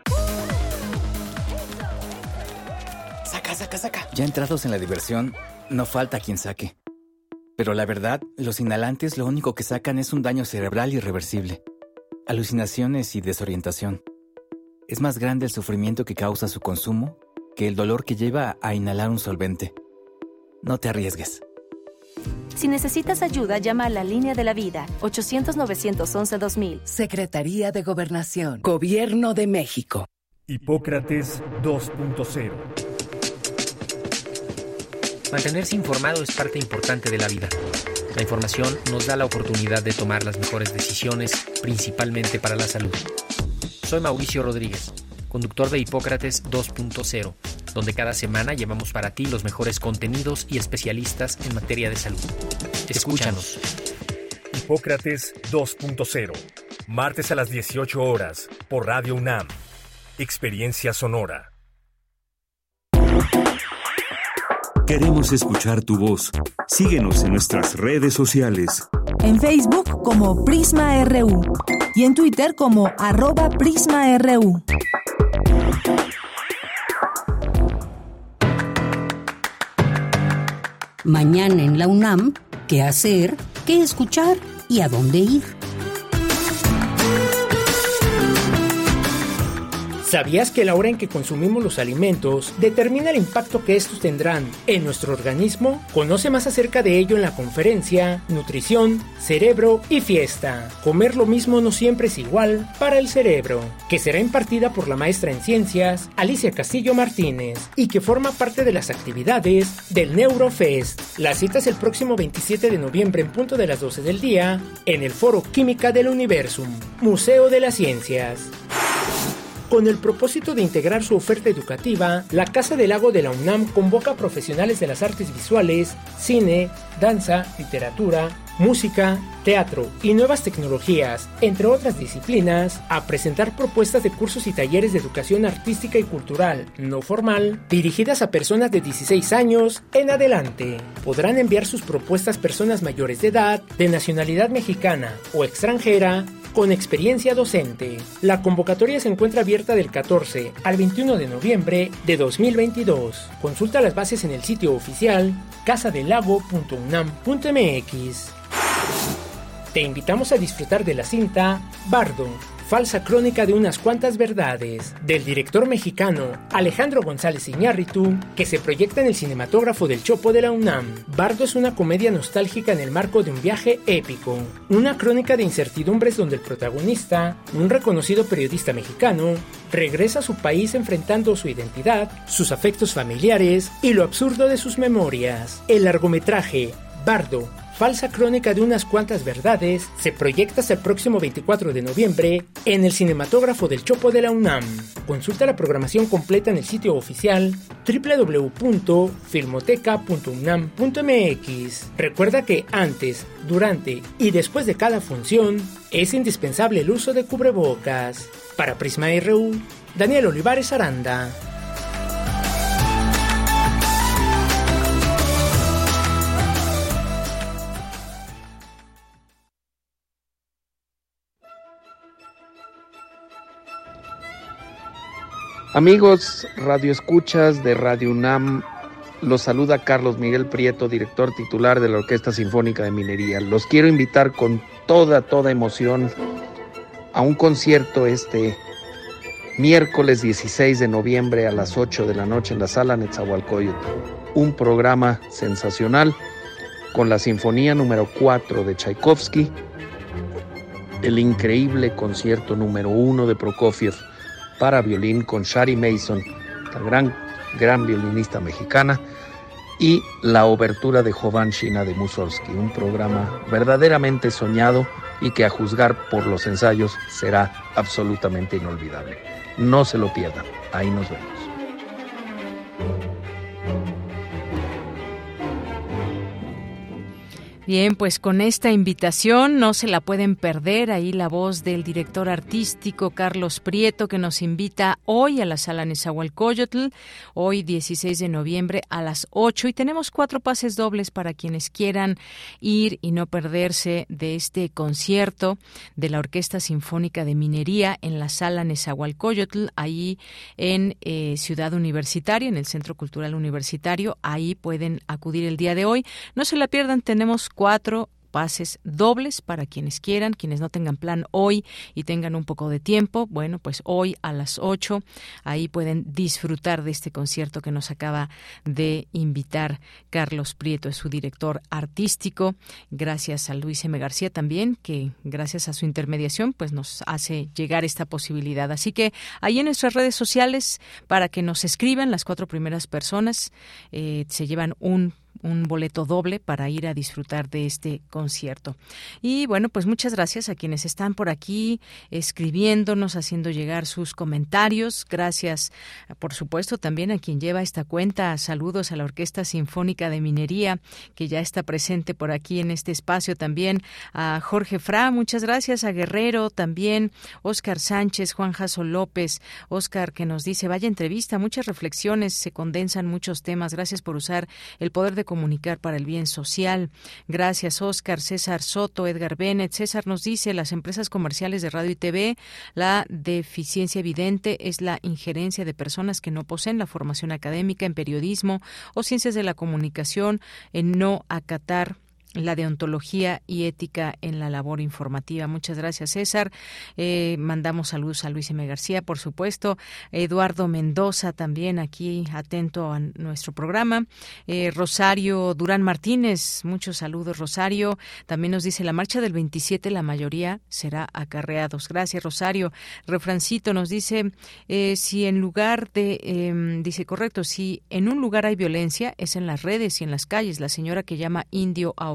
Saca, saca, saca. Ya entrados en la diversión, no falta quien saque. Pero la verdad, los inhalantes lo único que sacan es un daño cerebral irreversible, alucinaciones y desorientación. Es más grande el sufrimiento que causa su consumo que el dolor que lleva a inhalar un solvente. No te arriesgues. Si necesitas ayuda, llama a la línea de la vida 800-911-2000. Secretaría de Gobernación. Gobierno de México. Hipócrates 2.0 Mantenerse informado es parte importante de la vida. La información nos da la oportunidad de tomar las mejores decisiones, principalmente para la salud. Soy Mauricio Rodríguez, conductor de Hipócrates 2.0 donde cada semana llevamos para ti los mejores contenidos y especialistas en materia de salud. Escúchanos. Hipócrates 2.0, martes a las 18 horas, por Radio UNAM. Experiencia sonora. Queremos escuchar tu voz. Síguenos en nuestras redes sociales. En Facebook como Prisma RU y en Twitter como arroba PrismaRU. Mañana en la UNAM, ¿qué hacer? ¿Qué escuchar? ¿Y a dónde ir? ¿Sabías que la hora en que consumimos los alimentos determina el impacto que estos tendrán en nuestro organismo? Conoce más acerca de ello en la conferencia Nutrición, Cerebro y Fiesta. Comer lo mismo no siempre es igual para el cerebro, que será impartida por la maestra en ciencias Alicia Castillo Martínez y que forma parte de las actividades del Neurofest. La cita es el próximo 27 de noviembre en punto de las 12 del día en el Foro Química del Universum, Museo de las Ciencias. Con el propósito de integrar su oferta educativa, la Casa del Lago de la UNAM convoca a profesionales de las artes visuales, cine, danza, literatura, música, teatro y nuevas tecnologías, entre otras disciplinas, a presentar propuestas de cursos y talleres de educación artística y cultural no formal dirigidas a personas de 16 años en adelante. Podrán enviar sus propuestas personas mayores de edad, de nacionalidad mexicana o extranjera, con experiencia docente. La convocatoria se encuentra abierta del 14 al 21 de noviembre de 2022. Consulta las bases en el sitio oficial casadelago.unam.mx. Te invitamos a disfrutar de la cinta Bardo, falsa crónica de unas cuantas verdades, del director mexicano Alejandro González Iñárritu, que se proyecta en el cinematógrafo del Chopo de la UNAM. Bardo es una comedia nostálgica en el marco de un viaje épico, una crónica de incertidumbres donde el protagonista, un reconocido periodista mexicano, regresa a su país enfrentando su identidad, sus afectos familiares y lo absurdo de sus memorias. El largometraje Bardo, falsa crónica de unas cuantas verdades, se proyecta hasta el próximo 24 de noviembre en el cinematógrafo del Chopo de la UNAM. Consulta la programación completa en el sitio oficial www.filmoteca.unam.mx. Recuerda que antes, durante y después de cada función es indispensable el uso de cubrebocas. Para Prisma RU, Daniel Olivares Aranda. Amigos radioescuchas de Radio UNAM Los saluda Carlos Miguel Prieto, director titular de la Orquesta Sinfónica de Minería. Los quiero invitar con toda, toda emoción a un concierto este miércoles 16 de noviembre a las 8 de la noche en la sala Netzahualcoyotl. Un programa sensacional con la Sinfonía número 4 de Tchaikovsky, el increíble concierto número 1 de Prokofiev para violín con Shari Mason, la gran, gran violinista mexicana, y la obertura de Jovan Shina de Mussorgsky, un programa verdaderamente soñado y que a juzgar por los ensayos será absolutamente inolvidable. No se lo pierdan, ahí nos vemos. Bien, pues con esta invitación no se la pueden perder. Ahí la voz del director artístico Carlos Prieto que nos invita hoy a la sala Nezahualcóyotl, hoy 16 de noviembre a las 8 y tenemos cuatro pases dobles para quienes quieran ir y no perderse de este concierto de la Orquesta Sinfónica de Minería en la sala Nezahualcóyotl, ahí en eh, Ciudad Universitaria, en el Centro Cultural Universitario. Ahí pueden acudir el día de hoy. No se la pierdan, tenemos cuatro pases dobles para quienes quieran, quienes no tengan plan hoy y tengan un poco de tiempo. Bueno, pues hoy a las 8 ahí pueden disfrutar de este concierto que nos acaba de invitar Carlos Prieto, es su director artístico. Gracias a Luis M. García también, que gracias a su intermediación pues nos hace llegar esta posibilidad. Así que ahí en nuestras redes sociales para que nos escriban las cuatro primeras personas eh, se llevan un un boleto doble para ir a disfrutar de este concierto. Y bueno, pues muchas gracias a quienes están por aquí escribiéndonos, haciendo llegar sus comentarios. Gracias, por supuesto, también a quien lleva esta cuenta. Saludos a la Orquesta Sinfónica de Minería, que ya está presente por aquí en este espacio también. A Jorge Fra, muchas gracias. A Guerrero también. Oscar Sánchez, Juan Jaso López. Oscar que nos dice, vaya entrevista, muchas reflexiones, se condensan muchos temas. Gracias por usar el poder de comunicar para el bien social. Gracias, Oscar, César Soto, Edgar Bennett. César nos dice, las empresas comerciales de radio y TV, la deficiencia evidente es la injerencia de personas que no poseen la formación académica en periodismo o ciencias de la comunicación en no acatar la deontología y ética en la labor informativa. Muchas gracias, César. Eh, mandamos saludos a Luis M. García, por supuesto. Eduardo Mendoza también aquí atento a nuestro programa. Eh, Rosario Durán Martínez, muchos saludos, Rosario. También nos dice la marcha del 27, la mayoría será acarreados. Gracias, Rosario. Refrancito nos dice eh, si en lugar de, em, dice correcto, si en un lugar hay violencia es en las redes y en las calles. La señora que llama indio a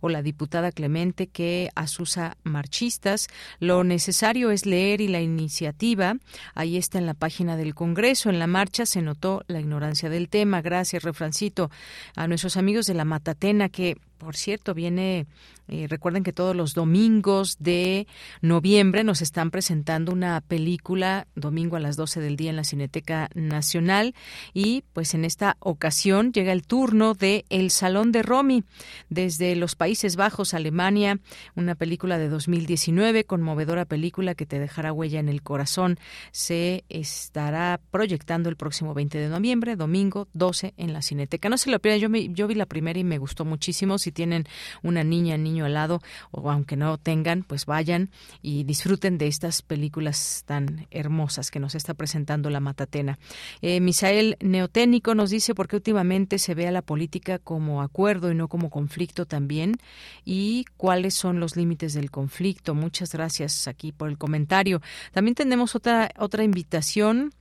o la diputada Clemente que asusa marchistas. Lo necesario es leer y la iniciativa. Ahí está en la página del Congreso. En la marcha se notó la ignorancia del tema. Gracias, Refrancito. A nuestros amigos de la Matatena que por cierto, viene, eh, recuerden que todos los domingos de noviembre nos están presentando una película, domingo a las 12 del día en la Cineteca Nacional, y pues en esta ocasión llega el turno de El Salón de Romy, desde los Países Bajos, Alemania, una película de 2019, conmovedora película que te dejará huella en el corazón, se estará proyectando el próximo 20 de noviembre, domingo 12 en la Cineteca. No se lo pierdan, yo, me, yo vi la primera y me gustó muchísimo. Si tienen una niña, niño al lado, o aunque no tengan, pues vayan y disfruten de estas películas tan hermosas que nos está presentando la Matatena. Eh, Misael Neoténico nos dice por qué últimamente se ve a la política como acuerdo y no como conflicto también, y cuáles son los límites del conflicto. Muchas gracias aquí por el comentario. También tenemos otra, otra invitación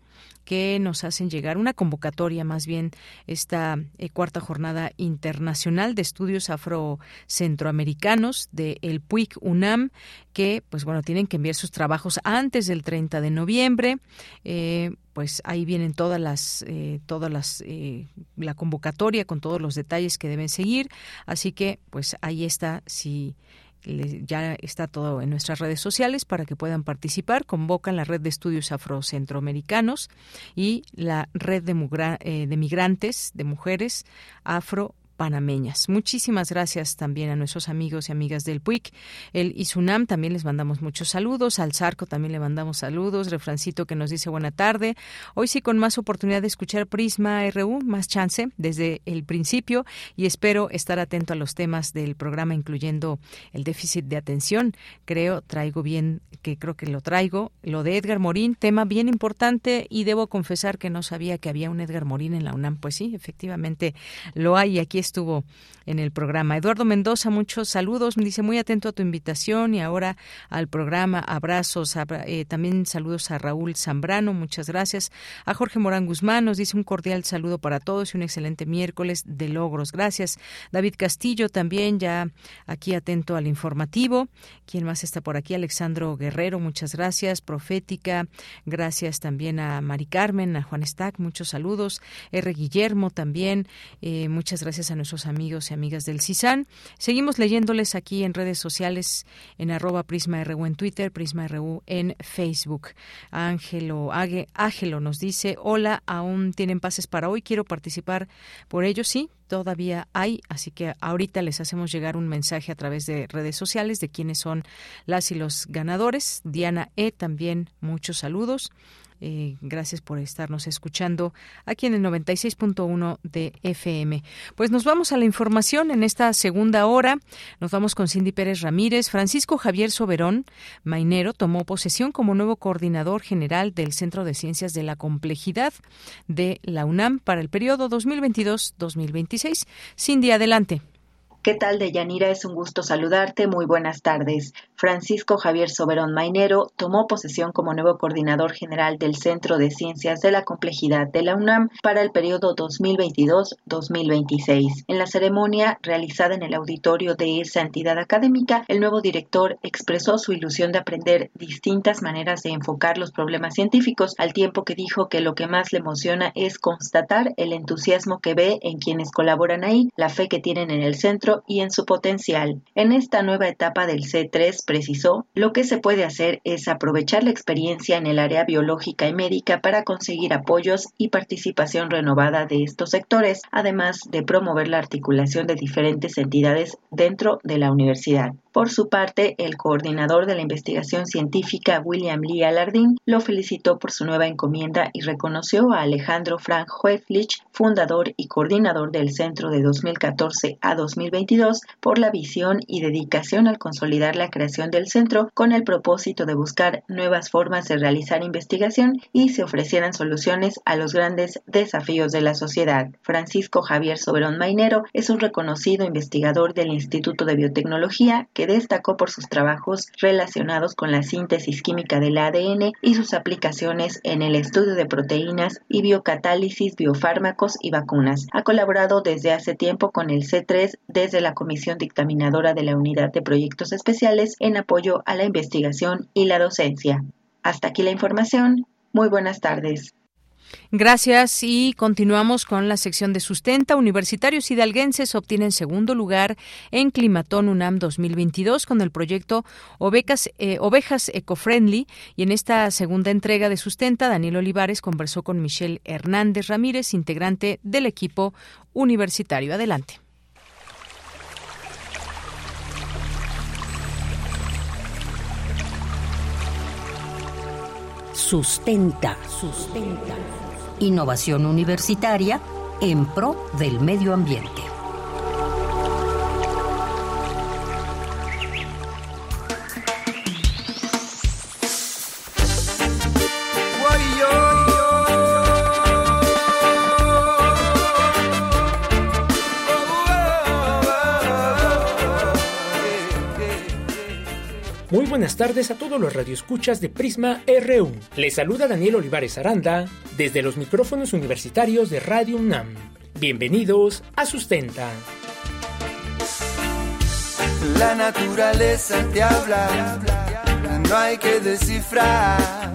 que nos hacen llegar una convocatoria más bien esta eh, cuarta jornada internacional de estudios afrocentroamericanos de el PUIC UNAM que pues bueno tienen que enviar sus trabajos antes del 30 de noviembre. Eh, pues ahí vienen todas las eh, todas las la convocatoria con todos los detalles que deben seguir. Así que pues ahí está si ya está todo en nuestras redes sociales para que puedan participar. Convocan la red de estudios afrocentroamericanos y la red de, eh, de migrantes, de mujeres afro panameñas. Muchísimas gracias también a nuestros amigos y amigas del PUIC. El ISUNAM también les mandamos muchos saludos. Al Zarco también le mandamos saludos. Refrancito que nos dice buena tarde. Hoy sí con más oportunidad de escuchar Prisma RU, más chance desde el principio y espero estar atento a los temas del programa, incluyendo el déficit de atención. Creo, traigo bien, que creo que lo traigo. Lo de Edgar Morín, tema bien importante y debo confesar que no sabía que había un Edgar Morín en la UNAM. Pues sí, efectivamente lo hay y aquí estuvo en el programa. Eduardo Mendoza, muchos saludos. Me dice muy atento a tu invitación y ahora al programa. Abrazos. Eh, también saludos a Raúl Zambrano. Muchas gracias. A Jorge Morán Guzmán nos dice un cordial saludo para todos y un excelente miércoles de logros. Gracias. David Castillo también ya aquí atento al informativo. ¿Quién más está por aquí? Alexandro Guerrero. Muchas gracias. Profética. Gracias también a Mari Carmen, a Juan Stack. Muchos saludos. R. Guillermo también. Eh, muchas gracias a nuestros amigos y amigas del CISAN. Seguimos leyéndoles aquí en redes sociales en arroba Prisma RU en Twitter, Prisma RU en Facebook. Ángelo, Ángelo nos dice, hola, ¿aún tienen pases para hoy? Quiero participar por ello, sí, todavía hay, así que ahorita les hacemos llegar un mensaje a través de redes sociales de quiénes son las y los ganadores. Diana E, también muchos saludos. Eh, gracias por estarnos escuchando aquí en el 96.1 de FM. Pues nos vamos a la información en esta segunda hora. Nos vamos con Cindy Pérez Ramírez. Francisco Javier Soberón Mainero tomó posesión como nuevo coordinador general del Centro de Ciencias de la Complejidad de la UNAM para el periodo 2022-2026. Cindy, adelante. ¿Qué tal, Deyanira? Es un gusto saludarte. Muy buenas tardes. Francisco Javier Soberón Mainero tomó posesión como nuevo coordinador general del Centro de Ciencias de la Complejidad de la UNAM para el periodo 2022-2026. En la ceremonia realizada en el auditorio de esa entidad académica, el nuevo director expresó su ilusión de aprender distintas maneras de enfocar los problemas científicos, al tiempo que dijo que lo que más le emociona es constatar el entusiasmo que ve en quienes colaboran ahí, la fe que tienen en el centro y en su potencial. En esta nueva etapa del C3 precisó, lo que se puede hacer es aprovechar la experiencia en el área biológica y médica para conseguir apoyos y participación renovada de estos sectores, además de promover la articulación de diferentes entidades dentro de la universidad. Por su parte, el coordinador de la investigación científica William Lee Alardín lo felicitó por su nueva encomienda y reconoció a Alejandro Frank Hueflich, fundador y coordinador del centro de 2014 a 2022, por la visión y dedicación al consolidar la creación del centro con el propósito de buscar nuevas formas de realizar investigación y se ofrecieran soluciones a los grandes desafíos de la sociedad. Francisco Javier Soberón Mainero es un reconocido investigador del Instituto de Biotecnología que destacó por sus trabajos relacionados con la síntesis química del ADN y sus aplicaciones en el estudio de proteínas y biocatálisis, biofármacos y vacunas. Ha colaborado desde hace tiempo con el C3 desde la Comisión Dictaminadora de la Unidad de Proyectos Especiales en apoyo a la investigación y la docencia. Hasta aquí la información. Muy buenas tardes. Gracias y continuamos con la sección de sustenta. Universitarios hidalguenses obtienen segundo lugar en Climatón UNAM 2022 con el proyecto Ovejas, eh, Ovejas Ecofriendly y en esta segunda entrega de sustenta Daniel Olivares conversó con Michelle Hernández Ramírez, integrante del equipo universitario. Adelante. Sustenta, sustenta innovación universitaria en pro del medio ambiente. Muy buenas tardes a todos los radioescuchas de Prisma RU. Les saluda Daniel Olivares Aranda desde los micrófonos universitarios de Radio UNAM. Bienvenidos a Sustenta. La naturaleza te habla, no hay que descifrar.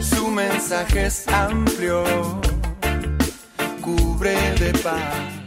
Su mensaje es amplio, cubre de paz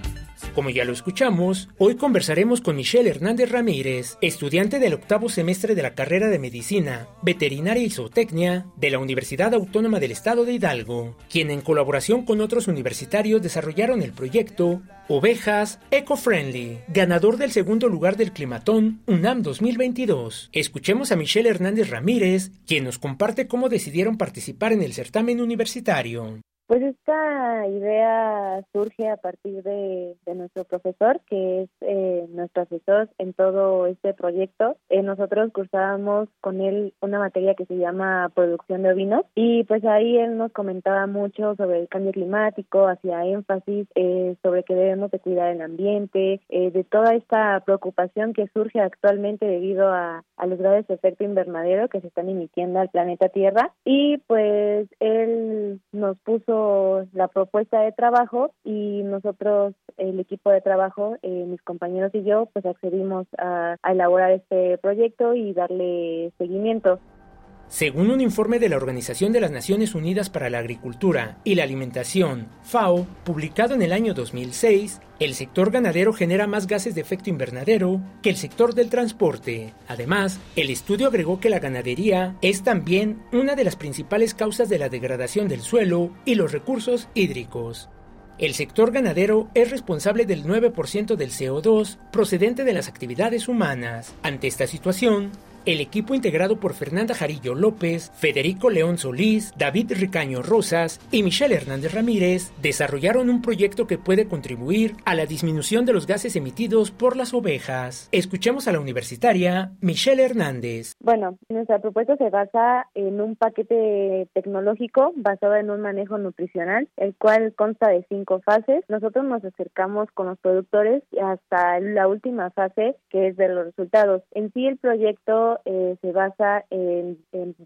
Como ya lo escuchamos, hoy conversaremos con Michelle Hernández Ramírez, estudiante del octavo semestre de la carrera de Medicina, Veterinaria y Zootecnia de la Universidad Autónoma del Estado de Hidalgo, quien en colaboración con otros universitarios desarrollaron el proyecto Ovejas Eco-Friendly, ganador del segundo lugar del Climatón UNAM 2022. Escuchemos a Michelle Hernández Ramírez, quien nos comparte cómo decidieron participar en el certamen universitario. Pues esta idea surge a partir de, nuestro profesor, que es eh, nuestro asesor en todo este proyecto. Eh, nosotros cursábamos con él una materia que se llama producción de ovinos y pues ahí él nos comentaba mucho sobre el cambio climático, hacía énfasis eh, sobre que debemos de cuidar el ambiente, de toda esta preocupación que surge actualmente debido a, a los graves de efecto invernadero que se están emitiendo al planeta Tierra y pues él nos puso la propuesta de trabajo y nosotros, el equipo de trabajo, eh, mis compañeros y yo, pues accedimos a, a elaborar este proyecto y darle seguimiento. Según un informe de la Organización de las Naciones Unidas para la Agricultura y la Alimentación, FAO, publicado en el año 2006, el sector ganadero genera más gases de efecto invernadero que el sector del transporte. Además, el estudio agregó que la ganadería es también una de las principales causas de la degradación del suelo y los recursos hídricos. El sector ganadero es responsable del 9% del CO2 procedente de las actividades humanas. Ante esta situación, el equipo integrado por Fernanda Jarillo López, Federico León Solís, David Ricaño Rosas y Michelle Hernández Ramírez desarrollaron un proyecto que puede contribuir a la disminución de los gases emitidos por las ovejas. Escuchemos a la universitaria Michelle Hernández. Bueno, nuestra propuesta se basa en un paquete tecnológico basado en un manejo nutricional, el cual consta de cinco fases. Nosotros nos acercamos con los productores hasta la última fase, que es de los resultados. En sí, el proyecto eh, se basa en,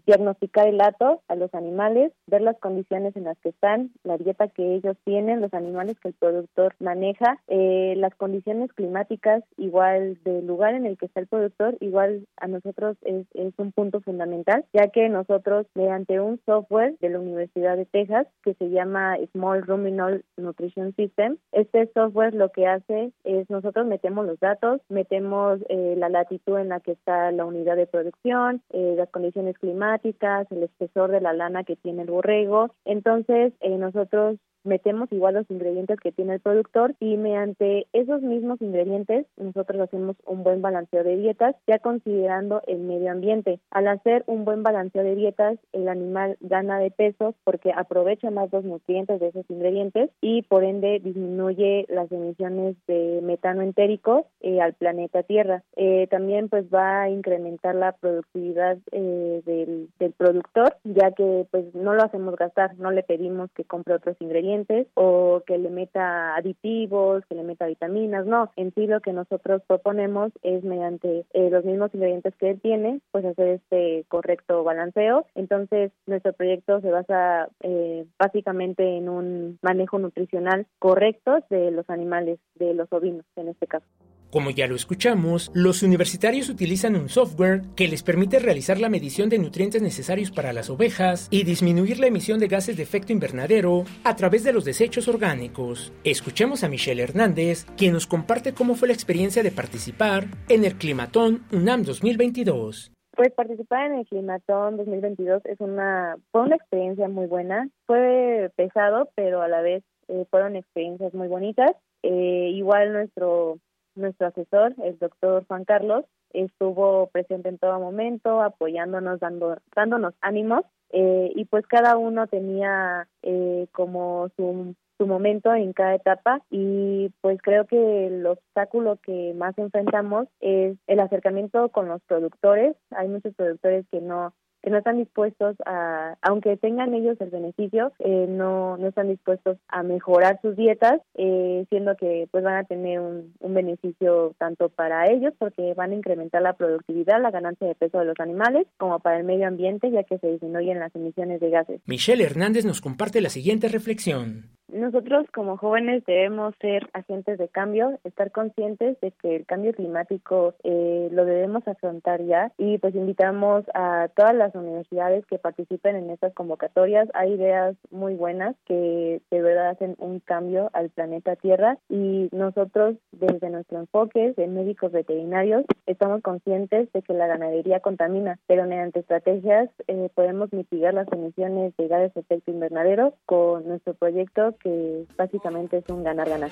diagnosticar el hato a los animales, ver las condiciones en las que están, la dieta que ellos tienen, los animales que el productor maneja, eh, las condiciones climáticas, igual del lugar en el que está el productor, igual a nosotros es, es un punto fundamental, ya que nosotros mediante un software de la Universidad de Texas que se llama Small Ruminal Nutrition System, este software lo que hace es nosotros metemos los datos, metemos eh, la latitud en la que está la unidad de producción, eh, las condiciones climáticas, el espesor de la lana que tiene el borrego. Entonces, eh, nosotros metemos igual los ingredientes que tiene el productor y mediante esos mismos ingredientes nosotros hacemos un buen balanceo de dietas ya considerando el medio ambiente. Al hacer un buen balanceo de dietas el animal gana de peso porque aprovecha más los nutrientes de esos ingredientes y por ende disminuye las emisiones de metano entérico eh, al planeta Tierra. Eh, también pues va a incrementar la productividad eh, del, del productor ya que pues no lo hacemos gastar, no le pedimos que compre otros ingredientes o que le meta aditivos, que le meta vitaminas, no. En sí lo que nosotros proponemos es mediante eh, los mismos ingredientes que él tiene, pues hacer este correcto balanceo. Entonces nuestro proyecto se basa eh, básicamente en un manejo nutricional correcto de los animales, de los ovinos en este caso. Como ya lo escuchamos, los universitarios utilizan un software que les permite realizar la medición de nutrientes necesarios para las ovejas y disminuir la emisión de gases de efecto invernadero a través de los desechos orgánicos. Escuchemos a Michelle Hernández, quien nos comparte cómo fue la experiencia de participar en el Climatón UNAM 2022. Pues participar en el Climatón 2022 es una fue una experiencia muy buena. Fue pesado, pero a la vez eh, fueron experiencias muy bonitas. Eh, igual nuestro nuestro asesor, el doctor Juan Carlos, estuvo presente en todo momento, apoyándonos, dando, dándonos ánimos, eh, y pues cada uno tenía eh, como su, su momento en cada etapa y pues creo que el obstáculo que más enfrentamos es el acercamiento con los productores. Hay muchos productores que no que no están dispuestos a, aunque tengan ellos el beneficio, eh, no, no están dispuestos a mejorar sus dietas, eh, siendo que pues van a tener un, un, beneficio tanto para ellos porque van a incrementar la productividad, la ganancia de peso de los animales, como para el medio ambiente, ya que se disminuyen las emisiones de gases. Michelle Hernández nos comparte la siguiente reflexión. Nosotros como jóvenes debemos ser agentes de cambio, estar conscientes de que el cambio climático eh, lo debemos afrontar ya y pues invitamos a todas las universidades que participen en estas convocatorias. Hay ideas muy buenas que de verdad hacen un cambio al planeta Tierra y nosotros desde nuestro enfoque de médicos veterinarios estamos conscientes de que la ganadería contamina, pero mediante estrategias eh, podemos mitigar las emisiones de gases de efecto invernadero con nuestro proyecto que básicamente es un ganar-ganar.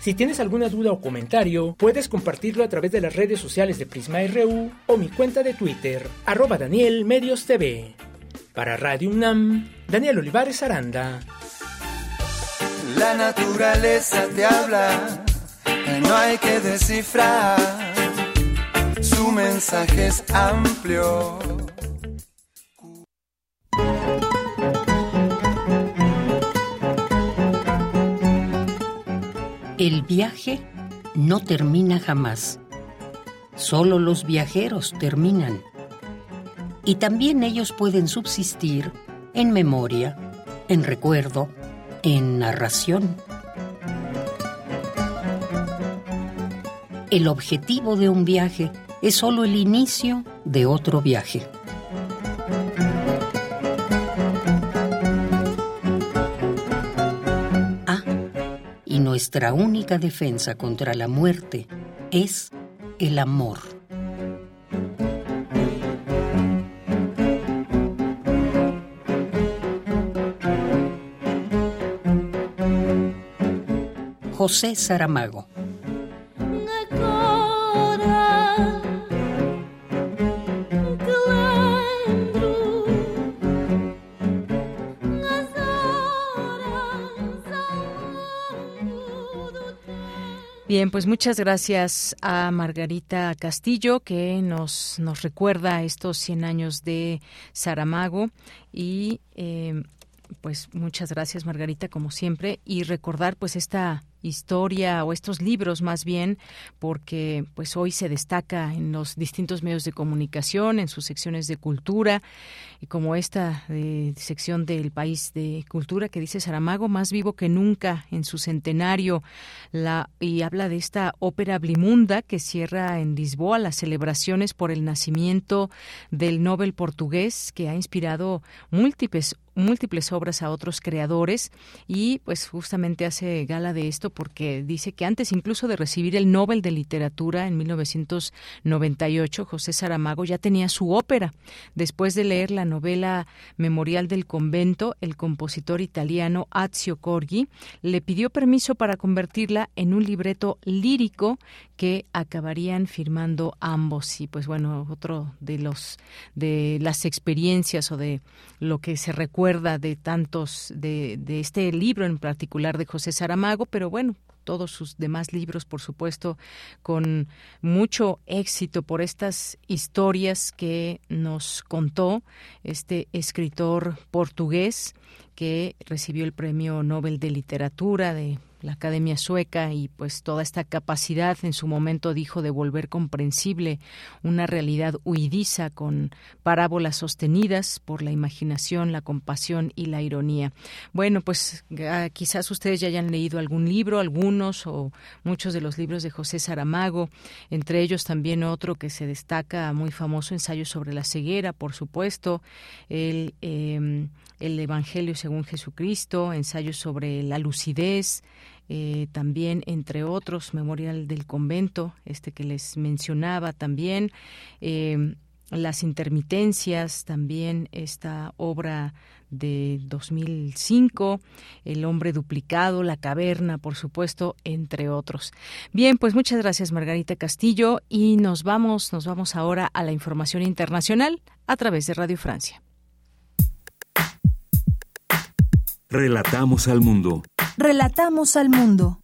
Si tienes alguna duda o comentario, puedes compartirlo a través de las redes sociales de Prisma RU o mi cuenta de Twitter, arroba Daniel Medios TV. Para Radio UNAM, Daniel Olivares Aranda. La naturaleza te habla, no hay que descifrar, su mensaje es amplio. El viaje no termina jamás. Solo los viajeros terminan. Y también ellos pueden subsistir en memoria, en recuerdo, en narración. El objetivo de un viaje es solo el inicio de otro viaje. Nuestra única defensa contra la muerte es el amor. José Saramago Bien, pues muchas gracias a Margarita Castillo que nos, nos recuerda estos 100 años de Saramago. Y eh, pues muchas gracias Margarita como siempre. Y recordar pues esta historia o estos libros más bien porque pues hoy se destaca en los distintos medios de comunicación en sus secciones de cultura y como esta de sección del país de cultura que dice Saramago más vivo que nunca en su centenario la y habla de esta ópera Blimunda que cierra en Lisboa las celebraciones por el nacimiento del Nobel portugués que ha inspirado múltiples múltiples obras a otros creadores y pues justamente hace gala de esto porque dice que antes incluso de recibir el Nobel de Literatura en 1998, José Saramago ya tenía su ópera. Después de leer la novela Memorial del Convento, el compositor italiano Azio Corgi le pidió permiso para convertirla en un libreto lírico que acabarían firmando ambos. Y pues bueno, otro de los de las experiencias o de lo que se recuerda de tantos de, de este libro en particular de José Saramago, pero bueno, todos sus demás libros, por supuesto, con mucho éxito por estas historias que nos contó este escritor portugués que recibió el Premio Nobel de Literatura de la Academia Sueca y pues toda esta capacidad en su momento dijo de volver comprensible una realidad huidiza con parábolas sostenidas por la imaginación, la compasión y la ironía. Bueno, pues ah, quizás ustedes ya hayan leído algún libro, algunos o muchos de los libros de José Saramago, entre ellos también otro que se destaca muy famoso, Ensayo sobre la ceguera, por supuesto, el, em, el Evangelio según Jesucristo, Ensayo sobre la lucidez, eh, también entre otros Memorial del Convento, este que les mencionaba también, eh, las intermitencias, también esta obra de 2005, El hombre duplicado, La caverna, por supuesto, entre otros. Bien, pues muchas gracias Margarita Castillo y nos vamos, nos vamos ahora a la información internacional a través de Radio Francia. Relatamos al mundo. Relatamos al mundo.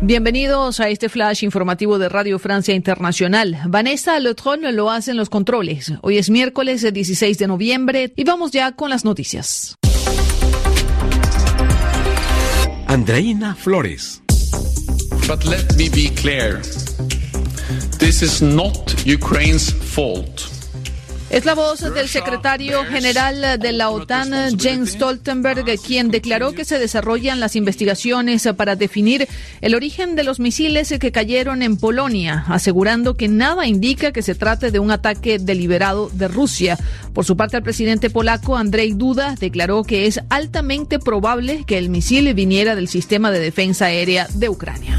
Bienvenidos a este flash informativo de Radio Francia Internacional. Vanessa Lotron lo hace en los controles. Hoy es miércoles 16 de noviembre y vamos ya con las noticias. Andreina Flores. But let me be clear. This is not Ukraine's fault. Es la voz del secretario general de la OTAN, Jens Stoltenberg, quien declaró que se desarrollan las investigaciones para definir el origen de los misiles que cayeron en Polonia, asegurando que nada indica que se trate de un ataque deliberado de Rusia. Por su parte, el presidente polaco, Andrzej Duda, declaró que es altamente probable que el misil viniera del sistema de defensa aérea de Ucrania.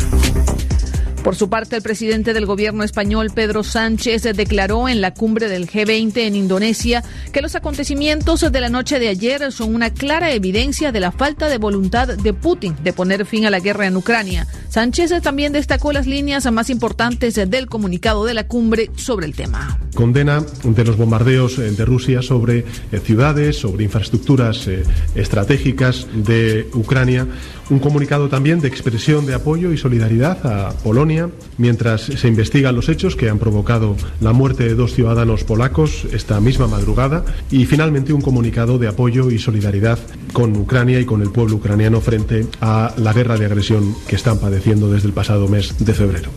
Por su parte, el presidente del gobierno español, Pedro Sánchez, declaró en la cumbre del G20 en Indonesia que los acontecimientos de la noche de ayer son una clara evidencia de la falta de voluntad de Putin de poner fin a la guerra en Ucrania. Sánchez también destacó las líneas más importantes del comunicado de la cumbre sobre el tema. Condena de los bombardeos de Rusia sobre ciudades, sobre infraestructuras estratégicas de Ucrania un comunicado también de expresión de apoyo y solidaridad a Polonia mientras se investigan los hechos que han provocado la muerte de dos ciudadanos polacos esta misma madrugada y finalmente un comunicado de apoyo y solidaridad con Ucrania y con el pueblo ucraniano frente a la guerra de agresión que están padeciendo desde el pasado mes de febrero.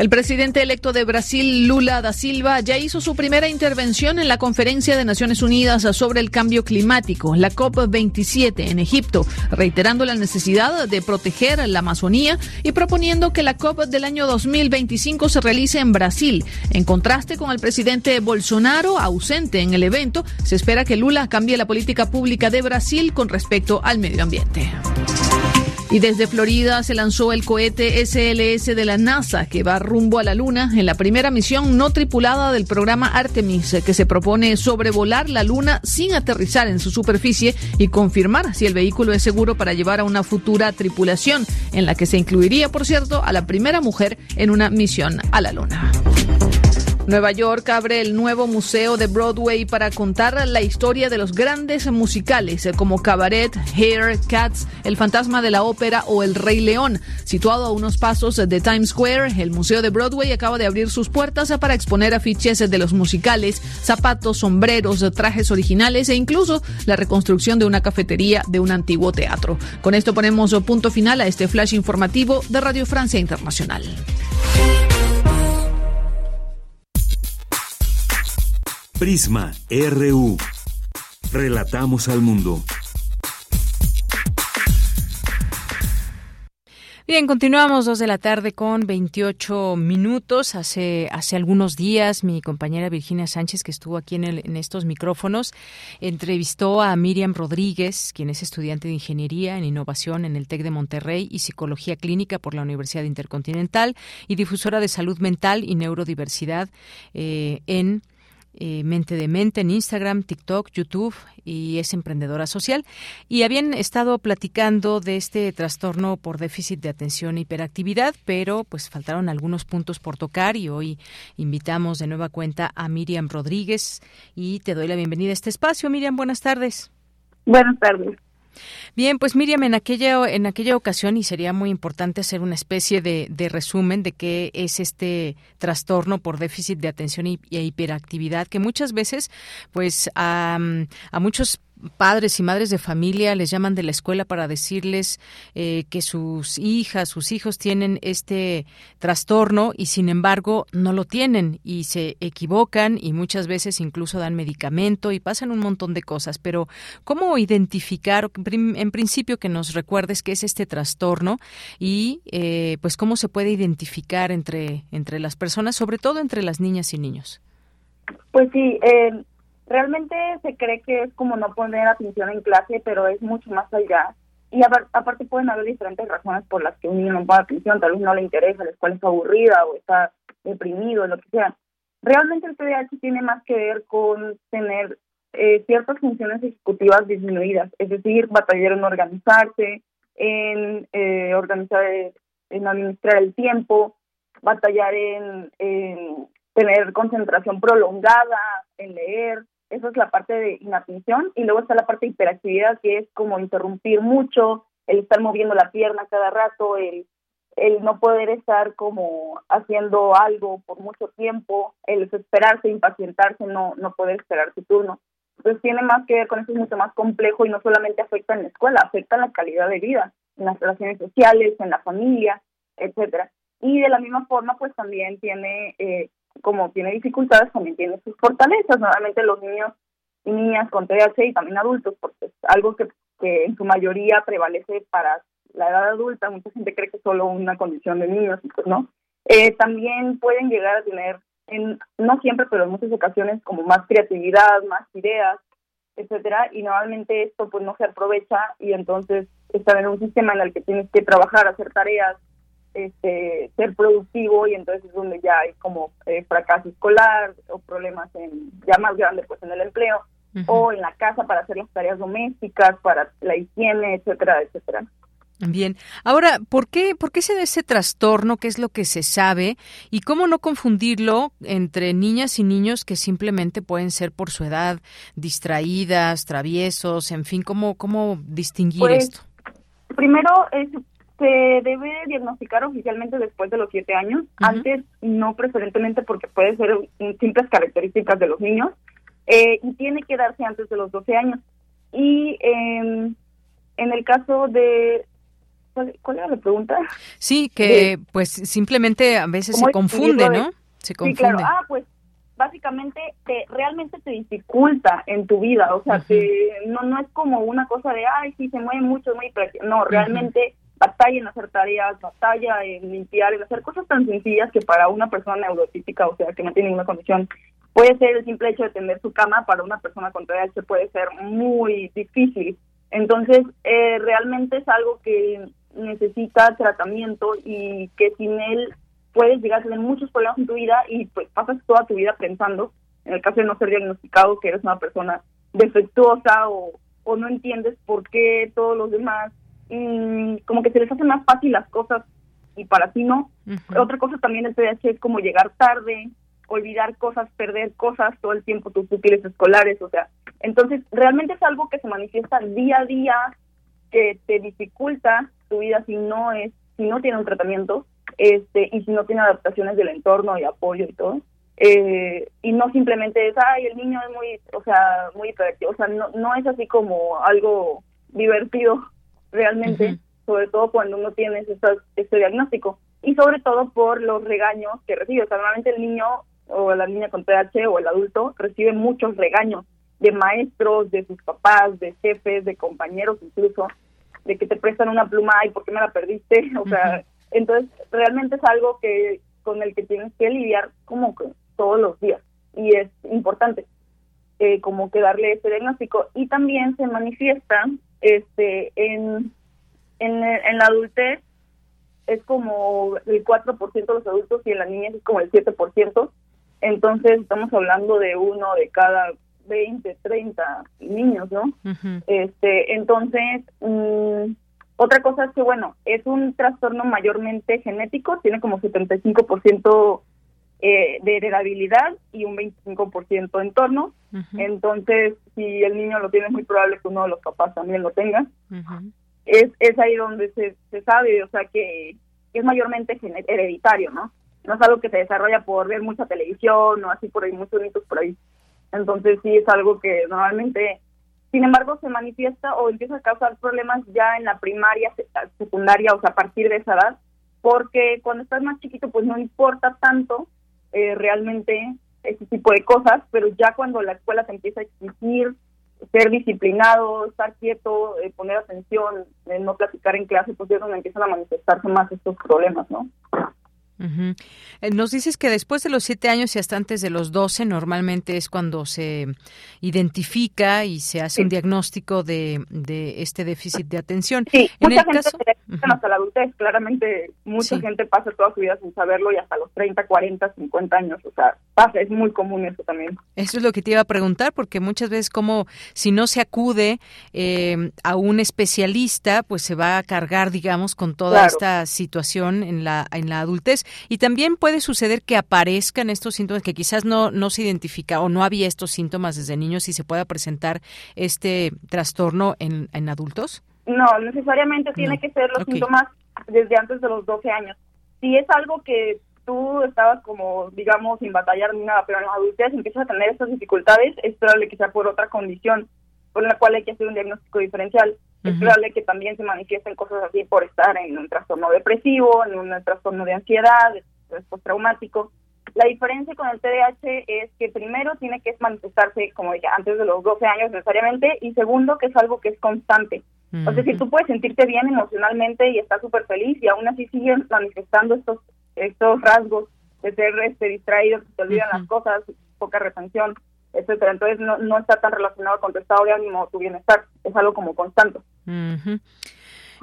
El presidente electo de Brasil, Lula da Silva, ya hizo su primera intervención en la Conferencia de Naciones Unidas sobre el Cambio Climático, la COP27 en Egipto, reiterando la necesidad de proteger la Amazonía y proponiendo que la COP del año 2025 se realice en Brasil. En contraste con el presidente Bolsonaro, ausente en el evento, se espera que Lula cambie la política pública de Brasil con respecto al medio ambiente. Y desde Florida se lanzó el cohete SLS de la NASA que va rumbo a la Luna en la primera misión no tripulada del programa Artemis que se propone sobrevolar la Luna sin aterrizar en su superficie y confirmar si el vehículo es seguro para llevar a una futura tripulación en la que se incluiría, por cierto, a la primera mujer en una misión a la Luna. Nueva York abre el nuevo museo de Broadway para contar la historia de los grandes musicales como Cabaret, Hair, Cats, El fantasma de la ópera o El Rey León. Situado a unos pasos de Times Square, el Museo de Broadway acaba de abrir sus puertas para exponer afiches de los musicales, zapatos, sombreros, trajes originales e incluso la reconstrucción de una cafetería de un antiguo teatro. Con esto ponemos punto final a este flash informativo de Radio Francia Internacional. Prisma RU. Relatamos al mundo. Bien, continuamos dos de la tarde con 28 minutos. Hace, hace algunos días mi compañera Virginia Sánchez, que estuvo aquí en, estos micrófonos, entrevistó a Miriam Rodríguez, quien es estudiante de Ingeniería en Innovación en el TEC de Monterrey y Psicología Clínica por la Universidad Intercontinental y difusora de salud mental y neurodiversidad eh, en eh, Mente de Mente en Instagram, TikTok, YouTube y es emprendedora social. Y habían estado platicando de este trastorno por déficit de atención e hiperactividad, pero pues faltaron algunos puntos por tocar y hoy invitamos de nueva cuenta a Miriam Rodríguez y te doy la bienvenida a este espacio. Miriam, buenas tardes. Buenas tardes. Bien, pues Miriam, en aquella, en aquella ocasión, y sería muy importante hacer una especie de, resumen de qué es este trastorno por déficit de atención y, y hiperactividad, que muchas veces, pues a, a muchos padres y madres de familia les llaman de la escuela para decirles eh, que sus hijas, sus hijos tienen este trastorno y sin embargo no lo tienen y se equivocan y muchas veces incluso dan medicamento y pasan un montón de cosas. Pero ¿cómo identificar, en principio que nos recuerdes qué es este trastorno y eh, pues cómo se puede identificar entre, entre las personas, sobre todo entre las niñas y niños? Pues sí, eh, realmente se cree que es como no poner atención en clase, pero es mucho más allá. Y aparte pueden haber diferentes razones por las que un niño no pone atención, tal vez no le interesa, la escuela está aburrida o está deprimido, lo que sea. Realmente el TDAH tiene más que ver con tener eh, ciertas funciones ejecutivas disminuidas, es decir, batallar en organizarse, en eh, organizar, en administrar el tiempo, batallar en, en tener concentración prolongada, en leer, esa es la parte de inatención y luego está la parte de hiperactividad que es como interrumpir mucho, el estar moviendo la pierna cada rato, el, el no poder estar como haciendo algo por mucho tiempo, el desesperarse, impacientarse, no, no poder esperar su turno. Entonces tiene más que ver con eso, es mucho más complejo y no solamente afecta en la escuela, afecta en la calidad de vida. en las relaciones sociales, en la familia, etcétera. Y de la misma forma, pues también tiene, eh, como tiene dificultades, también tiene sus fortalezas. Normalmente los niños y niñas con TDAH y también adultos, porque es algo que, que en su mayoría prevalece para la edad adulta, mucha gente cree que es solo una condición de niños, pues no. Eh, también pueden llegar a tener, en, no siempre, pero en muchas ocasiones, como más creatividad, más ideas, etcétera, y normalmente esto pues no se aprovecha y entonces estar en un sistema en el que tienes que trabajar, hacer tareas, este, ser productivo y entonces es donde ya hay como eh, fracaso escolar o problemas en, ya más grandes pues en el empleo o en la casa para hacer las tareas domésticas, para la higiene, etcétera, etcétera. Bien, ahora, ¿por qué, ¿por qué se da ese trastorno? ¿Qué es lo que se sabe? ¿Y cómo no confundirlo entre niñas y niños que simplemente pueden ser por su edad distraídas, traviesos, en fin, ¿cómo, cómo distinguir Pues, esto? Primero, es- se debe diagnosticar oficialmente después de los siete años. Antes, no preferentemente porque puede ser simples características de los niños. eh, y tiene que darse antes de los 12 años. Y em, en el caso de... ¿Cuál, cuál era la pregunta? Sí, que pues simplemente a veces ¿Cómo se confunde, ¿no? Se Sí, confunde. claro. Ah, pues básicamente te realmente te dificulta en tu vida, o sea, te- no no es como una cosa de, ay, sí, se mueve mucho, es muy hiperactivo". No, realmente batalla en hacer tareas, batalla en limpiar, en hacer cosas tan sencillas que para una persona neurotípica, o sea, que no tiene ninguna condición, puede ser el simple hecho de tender su cama, para una persona con TDAH puede ser muy difícil. Entonces, eh, realmente es algo que necesita tratamiento y que sin él puedes llegar a tener muchos problemas en tu vida y pues pasas toda tu vida pensando, en el caso de no ser diagnosticado, que eres una persona defectuosa o, o no entiendes por qué todos los demás, mm, como que se les hace más fácil las cosas y para ti no. Otra cosa también del TDAH es como llegar tarde, olvidar cosas, perder cosas todo el tiempo, tus útiles escolares, o sea, entonces realmente es algo que se manifiesta día a día, que te dificulta tu vida si no es, si no tiene un tratamiento, este, y si no tiene adaptaciones del entorno y apoyo y todo. Eh, y no simplemente es, ay, el niño es muy, o sea, muy hiperactivo, o sea, no, no es así como algo divertido realmente, sobre todo cuando uno tiene estas- este diagnóstico, y sobre todo por los regaños que recibe, o sea, normalmente el niño o la niña con TDAH o el adulto recibe muchos regaños de maestros, de sus papás, de jefes, de compañeros incluso, de que te prestan una pluma y por qué me la perdiste, o sea, entonces realmente es algo que con el que tienes que lidiar como que todos los días. Y es importante eh, como que darle ese diagnóstico. Y también se manifiesta este en en, en la adultez es como el 4% de los adultos y en la niñez es como el 7%. Entonces estamos hablando de uno de cada 20, 30 niños, ¿no? Este, entonces, mm, otra cosa es que, bueno, es un trastorno mayormente genético, tiene como 75% eh, de heredabilidad y un 25% entorno. Entonces, si el niño lo tiene, es muy probable que uno de los papás también lo tenga. Es, es ahí donde se, se sabe, o sea, que es mayormente hereditario, ¿no? No es algo que se desarrolla por ver mucha televisión o así por ahí, muchos mitos por ahí. Entonces sí es algo que normalmente, sin embargo, se manifiesta o empieza a causar problemas ya en la primaria, se- secundaria, o sea, a partir de esa edad, porque cuando estás más chiquito, pues no importa tanto eh, realmente ese tipo de cosas, pero ya cuando la escuela te empieza a exigir ser disciplinado, estar quieto, eh, poner atención, eh, no platicar en clase, pues es donde empiezan a manifestarse más estos problemas, ¿no? Eh, Nos dices que después de los siete años y hasta antes de los 12 normalmente es cuando se identifica y se hace un diagnóstico de, de este déficit de atención. Sí, en mucha el gente caso, hasta la adultez, claramente mucha Sí. gente pasa toda su vida sin saberlo y hasta los 30, 40, 50 años, o sea, pasa, es muy común eso también. Eso es lo que te iba a preguntar, porque muchas veces como si no se acude eh, a un especialista, pues se va a cargar, digamos, con toda Claro. esta situación en la, en la adultez. Y también puede suceder que aparezcan estos síntomas que quizás no, no se identifica o no había estos síntomas desde niños y se pueda presentar este trastorno en, en adultos. No, necesariamente tiene No. que ser los síntomas desde antes de los 12 años. Si es algo que tú estabas como, digamos, sin batallar ni nada, pero en la adultez empiezas a tener estas dificultades, es probable que sea por otra condición por la cual hay que hacer un diagnóstico diferencial. Es probable que también se manifiesten cosas así por estar en un trastorno depresivo, en un trastorno de ansiedad, estrés postraumático. La diferencia con el TDAH es que primero tiene que manifestarse, como dije, antes de los 12 años necesariamente, y segundo que es algo que es constante. O sea, si tú puedes sentirte bien emocionalmente y estás súper feliz y aún así siguen manifestando estos estos rasgos de ser este, distraído, que te olvidan las cosas, poca retención, etcétera. Entonces no, no está tan relacionado con tu estado de ánimo o tu bienestar, es algo como constante.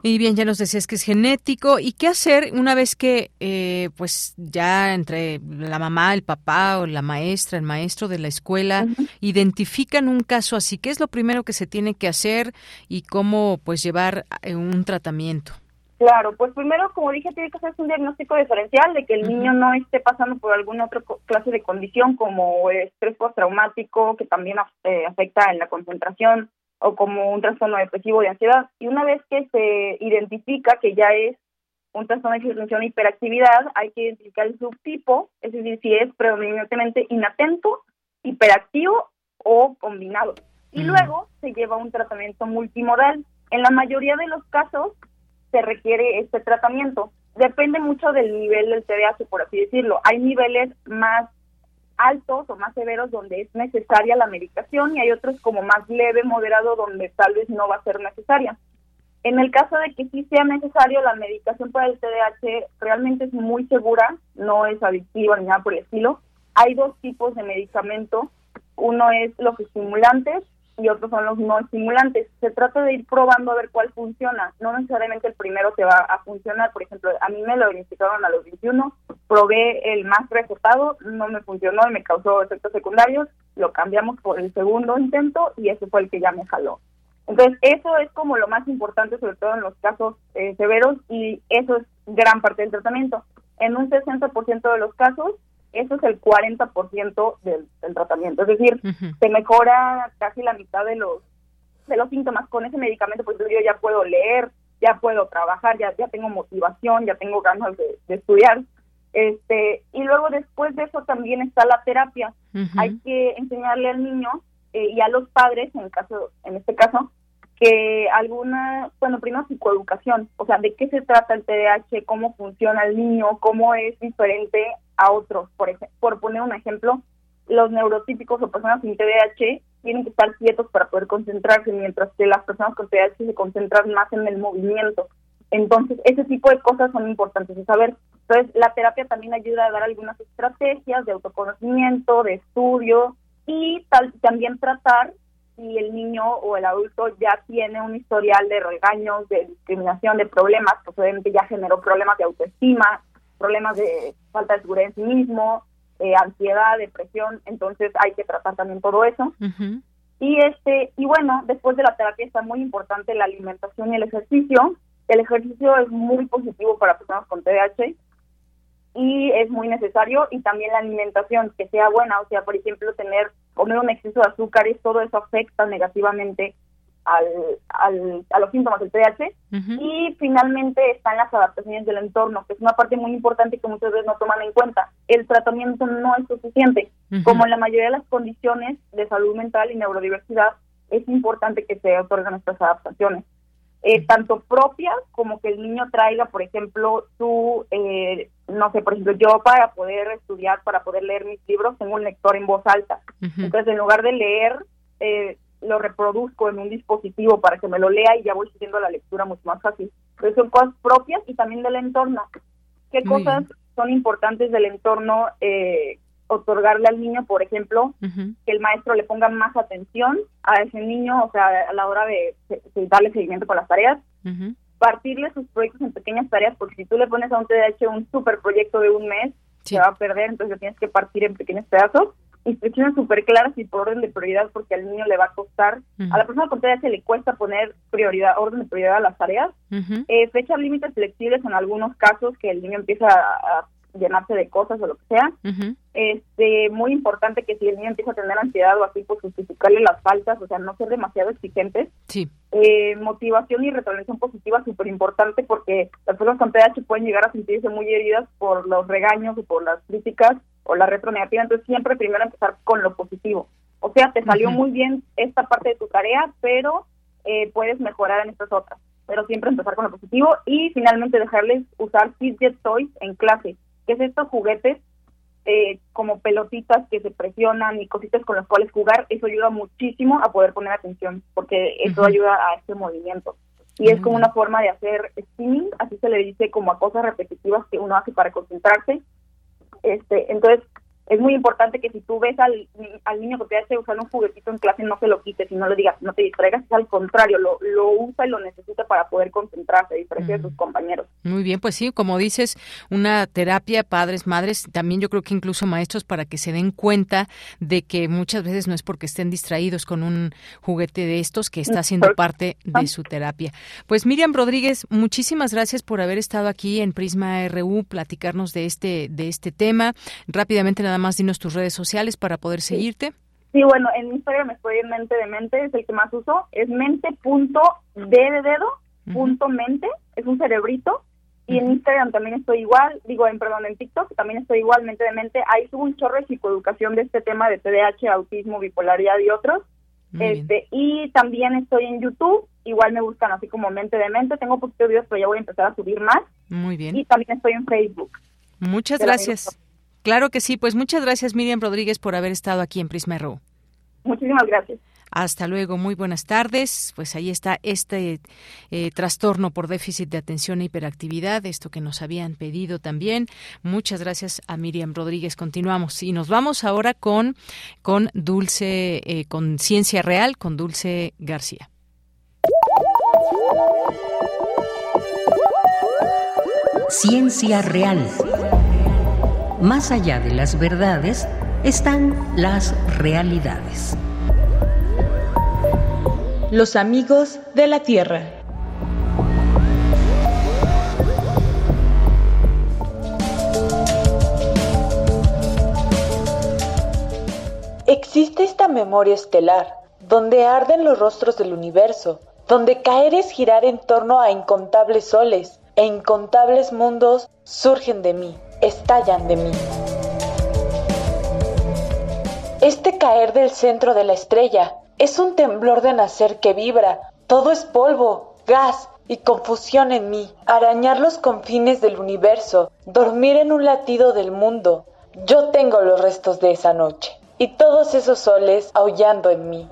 Y bien, ya nos decías que es genético. ¿Y qué hacer una vez que, eh, pues, ya entre la mamá, el papá o la maestra, el maestro de la escuela, identifican un caso así? ¿Qué es lo primero que se tiene que hacer y cómo, pues, llevar eh, un tratamiento? Claro, pues primero, como dije, tiene que hacerse un diagnóstico diferencial de que el niño no esté pasando por alguna otra clase de condición como estrés postraumático, que también eh, afecta en la concentración, o como un trastorno depresivo de ansiedad. Y una vez que se identifica que ya es un trastorno de e hiperactividad, hay que identificar el subtipo, es decir, si es predominantemente inatento, hiperactivo o combinado. Y luego se lleva un tratamiento multimodal. En la mayoría de los casos se requiere este tratamiento. Depende mucho del nivel del TDAH, por así decirlo. Hay niveles más altos o más severos donde es necesaria la medicación y hay otros como más leve, moderado, donde tal vez no va a ser necesaria. En el caso de que sí sea necesario, la medicación para el TDAH realmente es muy segura, no es adictiva ni nada por el estilo. Hay dos tipos de medicamento. Uno es los estimulantes y otros son los no estimulantes. Se trata de ir probando a ver cuál funciona. No necesariamente el primero te va a funcionar. Por ejemplo, a mí me lo identificaron a los 21, probé el más recetado, no me funcionó y me causó efectos secundarios. Lo cambiamos por el segundo intento y ese fue el que ya me jaló. Entonces, eso es como lo más importante, sobre todo en los casos eh, severos, y eso es gran parte del tratamiento. En un 60% de los casos, eso es el 40% del, del tratamiento. Es decir, se mejora casi la mitad de los de los síntomas con ese medicamento, pues yo ya puedo leer, ya puedo trabajar, ya, ya tengo motivación, ya tengo ganas de, estudiar. Este, y luego después de eso también está la terapia. Hay que enseñarle al niño eh, y a los padres, en el caso, en este caso, que alguna, bueno, primero psicoeducación, o sea, de qué se trata el TDAH, cómo funciona el niño, cómo es diferente a otros. Por, ejemplo, por poner un ejemplo, los neurotípicos o personas sin TDAH tienen que estar quietos para poder concentrarse, mientras que las personas con TDAH se concentran más en el movimiento. Entonces, ese tipo de cosas son importantes de saber. Entonces, la terapia también ayuda a dar algunas estrategias de autoconocimiento, de estudio y tal, también tratar si el niño o el adulto ya tiene un historial de regaños, de discriminación, de problemas, pues obviamente ya generó problemas de autoestima, problemas de falta de seguridad en sí mismo, eh, ansiedad, depresión, entonces hay que tratar también todo eso. Y este y bueno, después de la terapia está muy importante la alimentación y el ejercicio. El ejercicio es muy positivo para personas con TDAH y es muy necesario y también la alimentación que sea buena, o sea, por ejemplo, tener comer un exceso de azúcares, todo eso afecta negativamente al, a los síntomas del TDAH. Y finalmente están las adaptaciones del entorno, que es una parte muy importante que muchas veces no toman en cuenta. El tratamiento no es suficiente. Como en la mayoría de las condiciones de salud mental y neurodiversidad, es importante que se otorguen estas adaptaciones. Eh, tanto propias como que el niño traiga, por ejemplo, su, eh, no sé, por ejemplo, yo para poder estudiar, para poder leer mis libros, tengo un lector en voz alta. Entonces, en lugar de leer, eh, lo reproduzco en un dispositivo para que me lo lea y ya voy siguiendo la lectura mucho más fácil. Pero son cosas propias y también del entorno. ¿Qué cosas son importantes del entorno? Eh, otorgarle al niño, por ejemplo, que el maestro le ponga más atención a ese niño, o sea, a la hora de, darle seguimiento con las tareas, partirle sus proyectos en pequeñas tareas, porque si tú le pones a un TDAH un super proyecto de un mes, se va a perder, entonces lo tienes que partir en pequeños pedazos. Instrucciones súper claras y por orden de prioridad porque al niño le va a costar, a la persona con TDAH le cuesta poner prioridad, orden de prioridad a las tareas, eh, fechas límites flexibles en algunos casos que el niño empieza a, llenarse de cosas o lo que sea, este muy importante que si el niño empieza a tener ansiedad o así, pues justificarle las faltas, o sea, no ser demasiado exigentes. Sí. Eh, motivación y retroalimentación positiva súper importante porque las personas con TDAH pueden llegar a sentirse muy heridas por los regaños o por las críticas o la retronegativa, entonces siempre primero empezar con lo positivo. O sea, te salió muy bien esta parte de tu tarea, pero eh, puedes mejorar en estas otras. Pero siempre empezar con lo positivo y finalmente dejarles usar Fidget Toys en clase, que es estos juguetes eh, como pelotitas que se presionan y cositas con las cuales jugar, eso ayuda muchísimo a poder poner atención, porque eso ayuda a este movimiento. Y es como una forma de hacer spinning, así se le dice como a cosas repetitivas que uno hace para concentrarse. Este, entonces, es muy importante que si tú ves al, al niño que te hace usar un juguetito en clase, no se lo quites y no le digas, no te distraigas, es al contrario, lo, lo usa y lo necesita para poder concentrarse, diferencia de sus compañeros. Muy bien, pues sí, como dices, una terapia, padres, madres, también yo creo que incluso maestros para que se den cuenta de que muchas veces no es porque estén distraídos con un juguete de estos que está siendo parte de su terapia. Pues Miriam Rodríguez, muchísimas gracias por haber estado aquí en Prisma RU, platicarnos de este, de este tema. Rápidamente nada más dinos tus redes sociales para poder seguirte. Sí, bueno, en Instagram estoy en mente de mente, es el que más uso, es mente.d de dedo, punto mente, es un cerebrito, y en Instagram también estoy igual, digo, en perdón, en TikTok también estoy igual, mente de mente, ahí subo un chorro de psicoeducación de este tema de TDAH, autismo, bipolaridad y otros, este, y también estoy en YouTube, igual me buscan así como mente de mente, tengo poquitos videos, pero ya voy a empezar a subir más. Muy bien. Y también estoy en Facebook. Muchas gracias. Claro que sí, pues muchas gracias Miriam Rodríguez por haber estado aquí en Prisma RU. Muchísimas gracias. Hasta luego, muy buenas tardes. Pues ahí está este eh, trastorno por déficit de atención e hiperactividad, esto que nos habían pedido también. Muchas gracias a Miriam Rodríguez. Continuamos y nos vamos ahora con, con Dulce, eh, con Ciencia Real, con Dulce García. Ciencia Real. Más allá de las verdades están las realidades. Los amigos de la Tierra. Existe esta memoria estelar, donde arden los rostros del universo, donde caer es girar en torno a incontables soles, e incontables mundos surgen de mí estallan de mí. Este caer del centro de la estrella es un temblor de nacer que vibra, todo es polvo, gas y confusión en mí, arañar los confines del universo, dormir en un latido del mundo. Yo tengo los restos de esa noche y todos esos soles aullando en mí.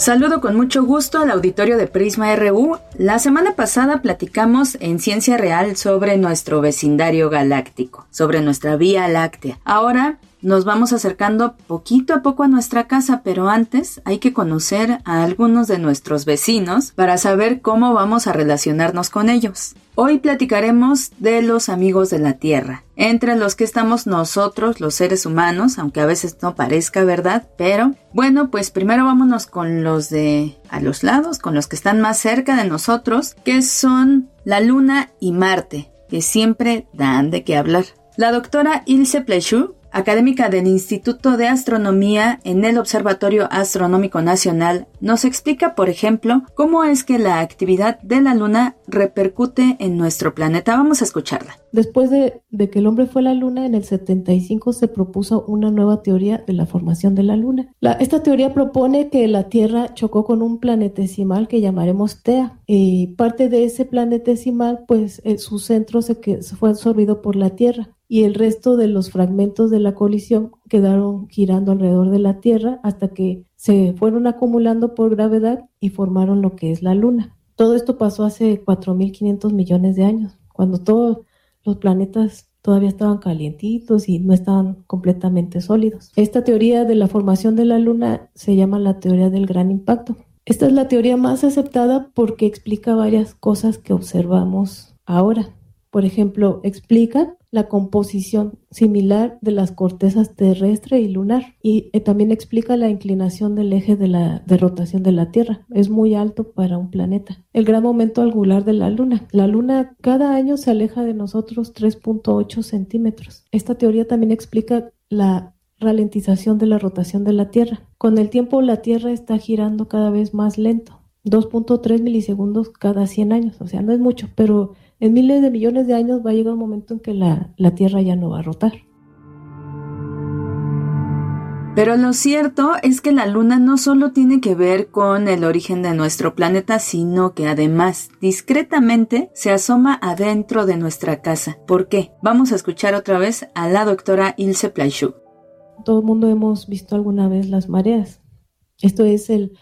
Saludo con mucho gusto al auditorio de Prisma RU. La semana pasada platicamos en Ciencia Real sobre nuestro vecindario galáctico, sobre nuestra Vía Láctea. Ahora nos vamos acercando poquito a poco a nuestra casa, pero antes hay que conocer a algunos de nuestros vecinos para saber cómo vamos a relacionarnos con ellos. Hoy platicaremos de los amigos de la Tierra, entre los que estamos nosotros, los seres humanos, aunque a veces no parezca verdad, pero bueno, pues primero vámonos con los de a los lados, con los que están más cerca de nosotros, que son la Luna y Marte, que siempre dan de qué hablar. La doctora Ilse Plechou académica del Instituto de Astronomía en el Observatorio Astronómico Nacional, nos explica, por ejemplo, cómo es que la actividad de la Luna repercute en nuestro planeta. Vamos a escucharla. Después de, que el hombre fue a la Luna, en el 75 se propuso una nueva teoría de la formación de la Luna. esta teoría propone que la Tierra chocó con un planetesimal que llamaremos TEA. Y parte de ese planetesimal, pues eh, su centro se, se fue absorbido por la Tierra y el resto de los fragmentos de la colisión quedaron girando alrededor de la Tierra hasta que se fueron acumulando por gravedad y formaron lo que es la Luna. Todo esto pasó hace 4.500 millones de años, cuando todos los planetas todavía estaban calientitos y no estaban completamente sólidos. Esta teoría de la formación de la Luna se llama la teoría del gran impacto. Esta es la teoría más aceptada porque explica varias cosas que observamos ahora. Por ejemplo, explica la composición similar de las cortezas terrestre y lunar y eh, también explica la inclinación del eje de la de rotación de la Tierra. Es muy alto para un planeta. El gran momento angular de la Luna. La Luna cada año se aleja de nosotros 3.8 centímetros. Esta teoría también explica la ralentización de la rotación de la Tierra. Con el tiempo la Tierra está girando cada vez más lento. 2.3 milisegundos cada 100 años, o sea, no es mucho, pero en miles de millones de años va a llegar un momento en que la, Tierra ya no va a rotar. Pero lo cierto es que la luna no solo tiene que ver con el origen de nuestro planeta, sino que además discretamente se asoma adentro de nuestra casa. ¿Por qué? Vamos a escuchar otra vez a la doctora Ilse Plaichuk. Todo el mundo hemos visto alguna vez las mareas. Esto es el,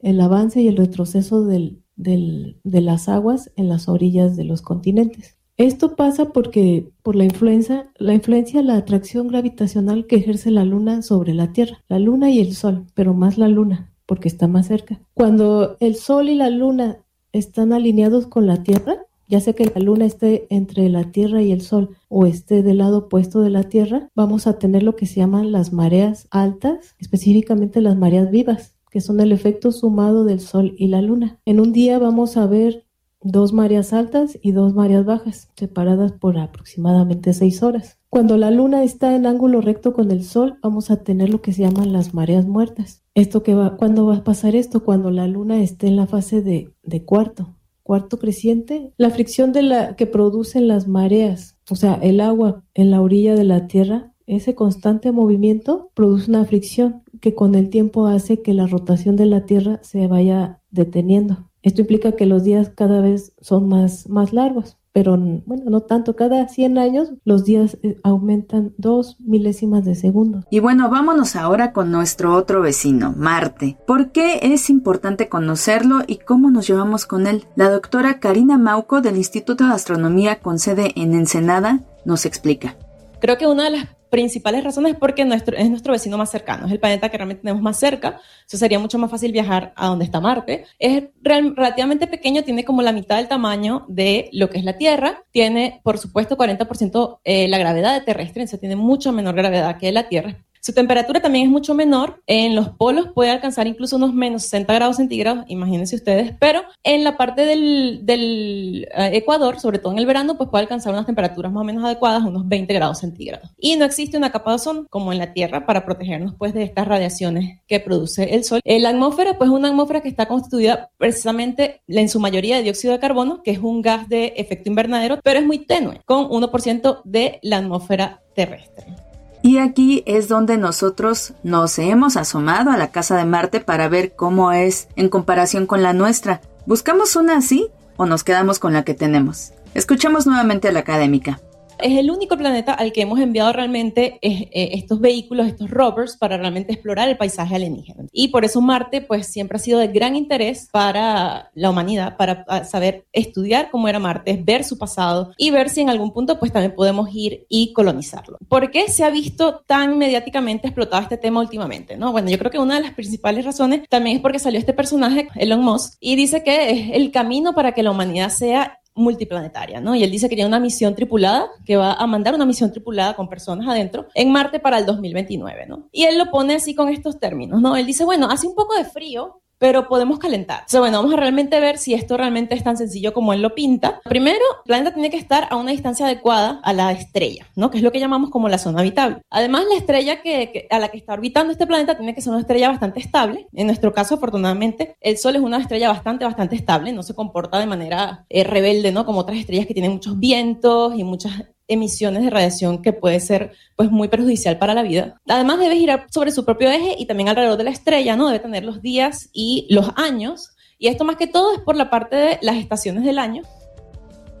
el avance y el retroceso del, de las aguas en las orillas de los continentes. Esto pasa porque por la influencia, la influencia, la atracción gravitacional que ejerce la luna sobre la Tierra, la luna y el sol, pero más la luna, porque está más cerca. Cuando el sol y la luna están alineados con la Tierra, ya sea que la luna esté entre la Tierra y el Sol o esté del lado opuesto de la Tierra, vamos a tener lo que se llaman las mareas altas, específicamente las mareas vivas, que son el efecto sumado del Sol y la Luna. En un día vamos a ver dos mareas altas y dos mareas bajas, separadas por aproximadamente seis horas. Cuando la luna está en ángulo recto con el sol, vamos a tener lo que se llaman las mareas muertas. Esto que va, ¿cuándo va a pasar esto? Cuando la luna esté en la fase de, cuarto, cuarto creciente. La fricción de la que producen las mareas, o sea, el agua en la orilla de la tierra, ese constante movimiento produce una fricción que con el tiempo hace que la rotación de la tierra se vaya deteniendo. Esto implica que los días cada vez son más, más largos, pero bueno, no tanto. Cada 100 años los días eh, aumentan dos milésimas de segundo. Y bueno, vámonos ahora con nuestro otro vecino, Marte. ¿Por qué es importante conocerlo y cómo nos llevamos con él? La doctora Karina Mauco del Instituto de Astronomía con sede en Ensenada nos explica. Creo que una de las principales razones es porque nuestro, es nuestro vecino más cercano, es el planeta que realmente tenemos más cerca, eso sería mucho más fácil viajar a donde está Marte. Es relativamente pequeño, tiene como la mitad del tamaño de lo que es la Tierra, tiene por supuesto 40% eh, la gravedad terrestre, entonces tiene mucho menor gravedad que la Tierra, su temperatura también es mucho menor. En los polos puede alcanzar incluso unos menos 60 grados centígrados, imagínense ustedes, pero en la parte del, del eh, Ecuador, sobre todo en el verano, pues puede alcanzar unas temperaturas más o menos adecuadas, unos 20 grados centígrados. Y no existe una capa de ozono como en la Tierra para protegernos pues de estas radiaciones que produce el Sol. La atmósfera pues es una atmósfera que está constituida precisamente en su mayoría de dióxido de carbono, que es un gas de efecto invernadero, pero es muy tenue, con 1% de la atmósfera terrestre. Y aquí es donde nosotros nos hemos asomado a la casa de Marte para ver cómo es en comparación con la nuestra. ¿Buscamos una así o nos quedamos con la que tenemos? Escuchemos nuevamente a la académica es el único planeta al que hemos enviado realmente eh, eh, estos vehículos, estos rovers, para realmente explorar el paisaje alienígena. Y por eso Marte, pues siempre ha sido de gran interés para la humanidad, para ah, saber estudiar cómo era Marte, ver su pasado y ver si en algún punto, pues también podemos ir y colonizarlo. ¿Por qué se ha visto tan mediáticamente explotado este tema últimamente? ¿no? Bueno, yo creo que una de las principales razones también es porque salió este personaje, Elon Musk, y dice que es el camino para que la humanidad sea multiplanetaria, ¿no? Y él dice que tiene una misión tripulada, que va a mandar una misión tripulada con personas adentro en Marte para el 2029, ¿no? Y él lo pone así con estos términos, ¿no? Él dice, bueno, hace un poco de frío, pero podemos calentar. Entonces, bueno, vamos a realmente ver si esto realmente es tan sencillo como él lo pinta. Primero, el planeta tiene que estar a una distancia adecuada a la estrella, ¿no? Que es lo que llamamos como la zona habitable. Además, la estrella que, a la que está orbitando este planeta tiene que ser una estrella bastante estable. En nuestro caso, afortunadamente, el Sol es una estrella bastante, bastante estable, no se comporta de manera eh, rebelde, ¿no? Como otras estrellas que tienen muchos vientos y muchas emisiones de radiación que puede ser pues muy perjudicial para la vida. Además debe girar sobre su propio eje y también alrededor de la estrella, ¿no? Debe tener los días y los años. Y esto más que todo es por la parte de las estaciones del año.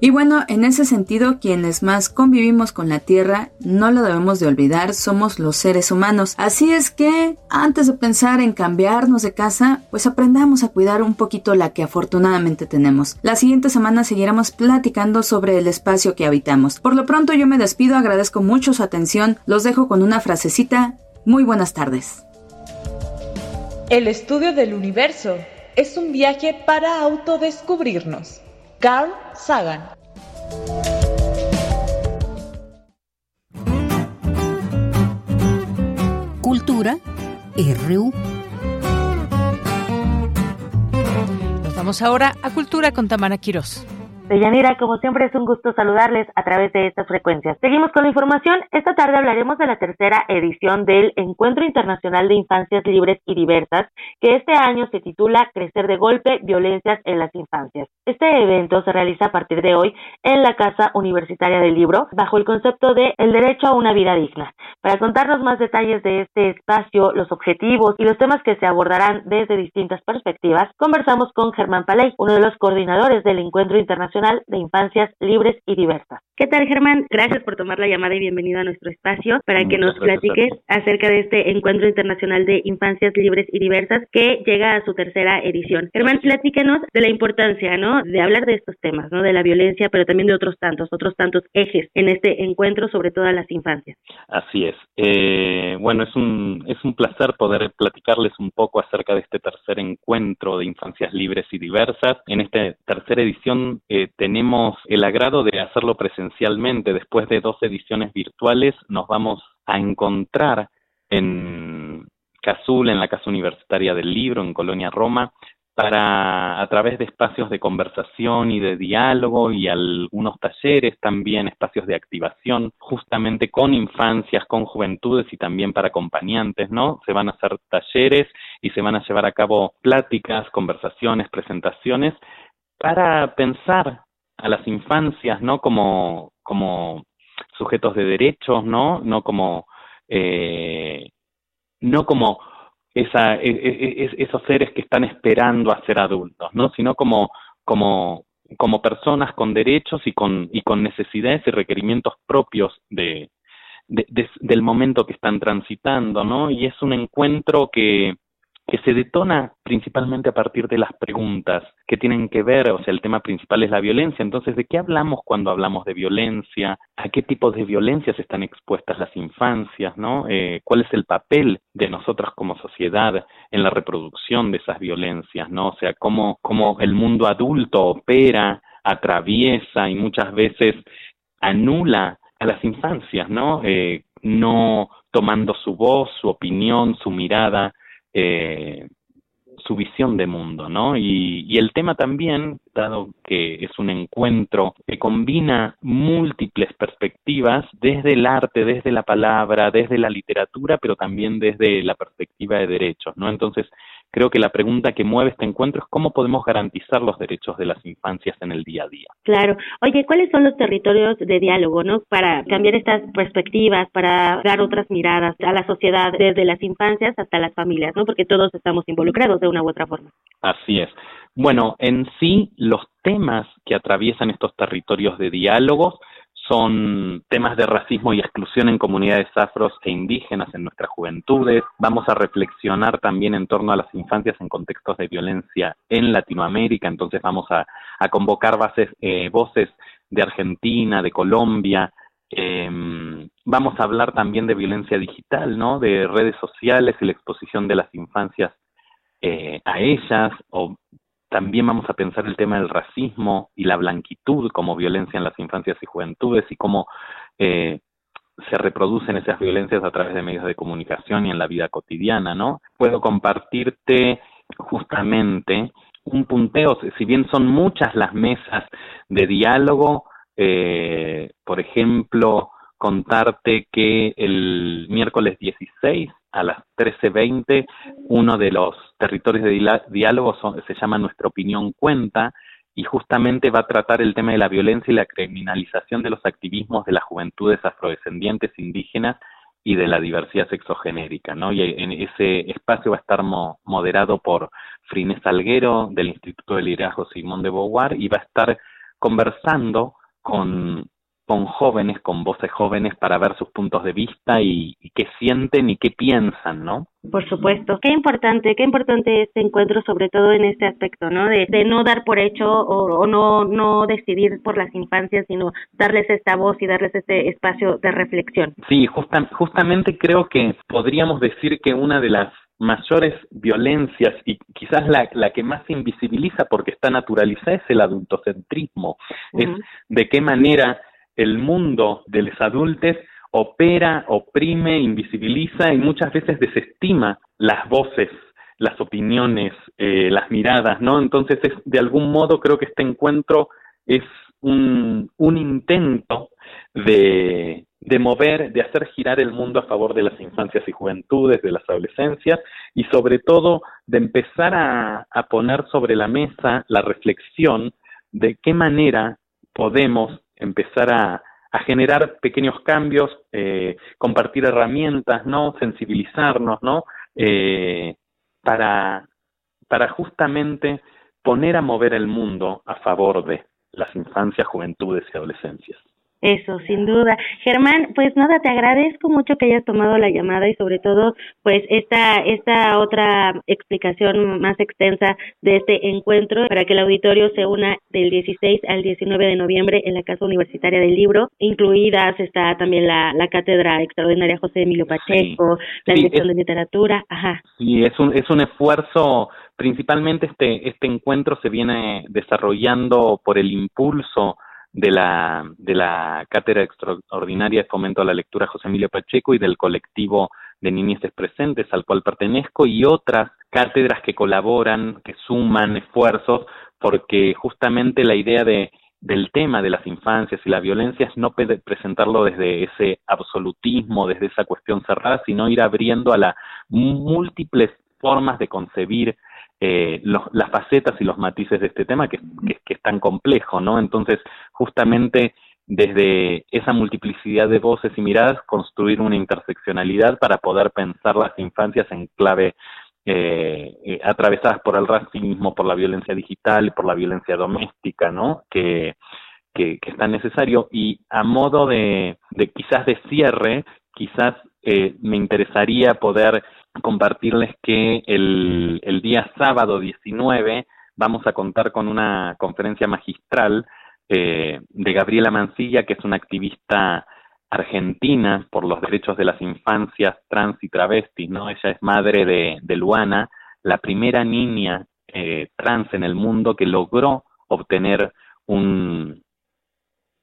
Y bueno, en ese sentido, quienes más convivimos con la Tierra, no lo debemos de olvidar, somos los seres humanos. Así es que, antes de pensar en cambiarnos de casa, pues aprendamos a cuidar un poquito la que afortunadamente tenemos. La siguiente semana seguiremos platicando sobre el espacio que habitamos. Por lo pronto yo me despido, agradezco mucho su atención, los dejo con una frasecita. Muy buenas tardes. El estudio del universo es un viaje para autodescubrirnos. Carl Sagan. Cultura RU. Nos vamos ahora a Cultura con Tamara Quirós. Deyanira, como siempre es un gusto saludarles a través de estas frecuencias. Seguimos con la información. Esta tarde hablaremos de la tercera edición del Encuentro Internacional de Infancias Libres y Diversas, que este año se titula Crecer de Golpe, Violencias en las Infancias. Este evento se realiza a partir de hoy en la Casa Universitaria del Libro, bajo el concepto de El Derecho a una Vida Digna. Para contarnos más detalles de este espacio, los objetivos y los temas que se abordarán desde distintas perspectivas, conversamos con Germán Paley, uno de los coordinadores del Encuentro Internacional de Infancias Libres y Diversas. ¿Qué tal, Germán? Gracias por tomar la llamada y bienvenido a nuestro espacio para que nos platiques acerca de este Encuentro Internacional de Infancias Libres y Diversas que llega a su tercera edición. Germán, platícanos de la importancia, ¿no? De hablar de estos temas, ¿no? De la violencia, pero también de otros tantos, otros tantos ejes en este encuentro, sobre todo a las infancias. Así es. Eh, bueno, es un, es un placer poder platicarles un poco acerca de este tercer encuentro de infancias libres y diversas. En esta tercera edición eh, tenemos el agrado de hacerlo presencialmente. Después de dos ediciones virtuales, nos vamos a encontrar en Cazul, en la Casa Universitaria del Libro, en Colonia Roma, para a través de espacios de conversación y de diálogo y algunos talleres también, espacios de activación, justamente con infancias, con juventudes y también para acompañantes, ¿no? Se van a hacer talleres y se van a llevar a cabo pláticas, conversaciones, presentaciones para pensar a las infancias, ¿no? Como, como sujetos de derechos, ¿no? No como, eh, no como esa, e, e, e, esos seres que están esperando a ser adultos, ¿no? Sino como, como, como personas con derechos y con, y con necesidades y requerimientos propios de, del momento que están transitando, ¿no? Y es un encuentro que, que se detona principalmente a partir de las preguntas que tienen que ver, o sea, el tema principal es la violencia. Entonces, ¿de qué hablamos cuando hablamos de violencia? ¿A qué tipos de violencias están expuestas las infancias? ¿no? Eh, ¿Cuál es el papel de nosotros como sociedad en la reproducción de esas violencias? ¿no? O sea, cómo, cómo el mundo adulto opera, atraviesa y muchas veces anula a las infancias, ¿no? Eh, no tomando su voz, su opinión, su mirada, eh, su visión de mundo, ¿no? Y, y, el tema también, dado que es un encuentro que combina múltiples perspectivas desde el arte, desde la palabra, desde la literatura, pero también desde la perspectiva de derechos, ¿no? Entonces, creo que la pregunta que mueve este encuentro es cómo podemos garantizar los derechos de las infancias en el día a día. Claro. Oye, ¿cuáles son los territorios de diálogo, no? Para cambiar estas perspectivas, para dar otras miradas a la sociedad desde las infancias hasta las familias, ¿no? Porque todos estamos involucrados de una u otra forma. Así es. Bueno, en sí, los temas que atraviesan estos territorios de diálogos son temas de racismo y exclusión en comunidades afros e indígenas en nuestras juventudes. Vamos a reflexionar también en torno a las infancias en contextos de violencia en Latinoamérica, entonces vamos a, convocar bases, eh, voces de Argentina, de Colombia. Em, vamos a hablar también de violencia digital, ¿no? De redes sociales y la exposición de las infancias eh, a ellas, o también vamos a pensar el tema del racismo y la blanquitud como violencia en las infancias y juventudes y cómo eh, se reproducen esas violencias a través de medios de comunicación y en la vida cotidiana, ¿no? Puedo compartirte justamente un punteo, si bien son muchas las mesas de diálogo, eh, por ejemplo, contarte que el miércoles 16 a las 13.20, uno de los territorios de diálogo se llama Nuestra opinión cuenta y justamente va a tratar el tema de la violencia y la criminalización de los activismos de las juventudes afrodescendientes indígenas y de la diversidad sexogenérica, ¿no? Y en ese espacio va a estar moderado por Frines Salguero del Instituto de Liderazgo Simón de Beauvoir y va a estar conversando con con jóvenes, con voces jóvenes para ver sus puntos de vista y, qué sienten y qué piensan, ¿no? Por supuesto, qué importante, qué importante este encuentro, sobre todo en este aspecto, ¿no? De, no dar por hecho o, no, no decidir por las infancias, sino darles esta voz y darles este espacio de reflexión. Sí, justamente creo que podríamos decir que una de las mayores violencias y quizás la, la que más se invisibiliza porque está naturalizada es el adultocentrismo, es de qué manera el mundo de los adultos opera, oprime, invisibiliza y muchas veces desestima las voces, las opiniones, eh, las miradas, ¿no? Entonces, es, de algún modo creo que este encuentro es un, intento de, de mover, de hacer girar el mundo a favor de las infancias y juventudes, de las adolescencias y sobre todo de empezar a poner sobre la mesa la reflexión de qué manera podemos empezar a, generar pequeños cambios, eh, compartir herramientas, ¿no? Sensibilizarnos, ¿no? Eh, para, para justamente poner a mover el mundo a favor de las infancias, juventudes y adolescencias. Eso, sin duda. Germán, pues nada, te agradezco mucho que hayas tomado la llamada y sobre todo, pues esta, esta otra explicación más extensa de este encuentro para que el auditorio se una del 16 al 19 de noviembre en la Casa Universitaria del Libro. Incluidas está también la, la Cátedra Extraordinaria José Emilio Pacheco, la Dirección de Literatura. Ajá. Sí, es un, es un esfuerzo principalmente este, este encuentro se viene desarrollando por el impulso de la, de la Cátedra Extraordinaria de Fomento a la Lectura José Emilio Pacheco y del colectivo de Niñeces Presentes al cual pertenezco y otras cátedras que colaboran, que suman esfuerzos, porque justamente la idea de, del tema de las infancias y la violencia es no presentarlo desde ese absolutismo, desde esa cuestión cerrada, sino ir abriendo a las múltiples formas de concebir eh, los, las facetas y los matices de este tema que, es tan complejo, ¿no? Entonces, justamente desde esa multiplicidad de voces y miradas, construir una interseccionalidad para poder pensar las infancias en clave eh, eh, atravesadas por el racismo, por la violencia digital por la violencia doméstica, ¿no? Que, que, que es tan necesario. Y a modo de, de quizás de cierre, quizás eh, me interesaría poder compartirles que el, el día sábado 19 vamos a contar con una conferencia magistral eh, de Gabriela Mancilla, que es una activista argentina por los derechos de las infancias trans y travestis, ¿no? Ella es madre de, de Luana, la primera niña eh, trans en el mundo que logró obtener un,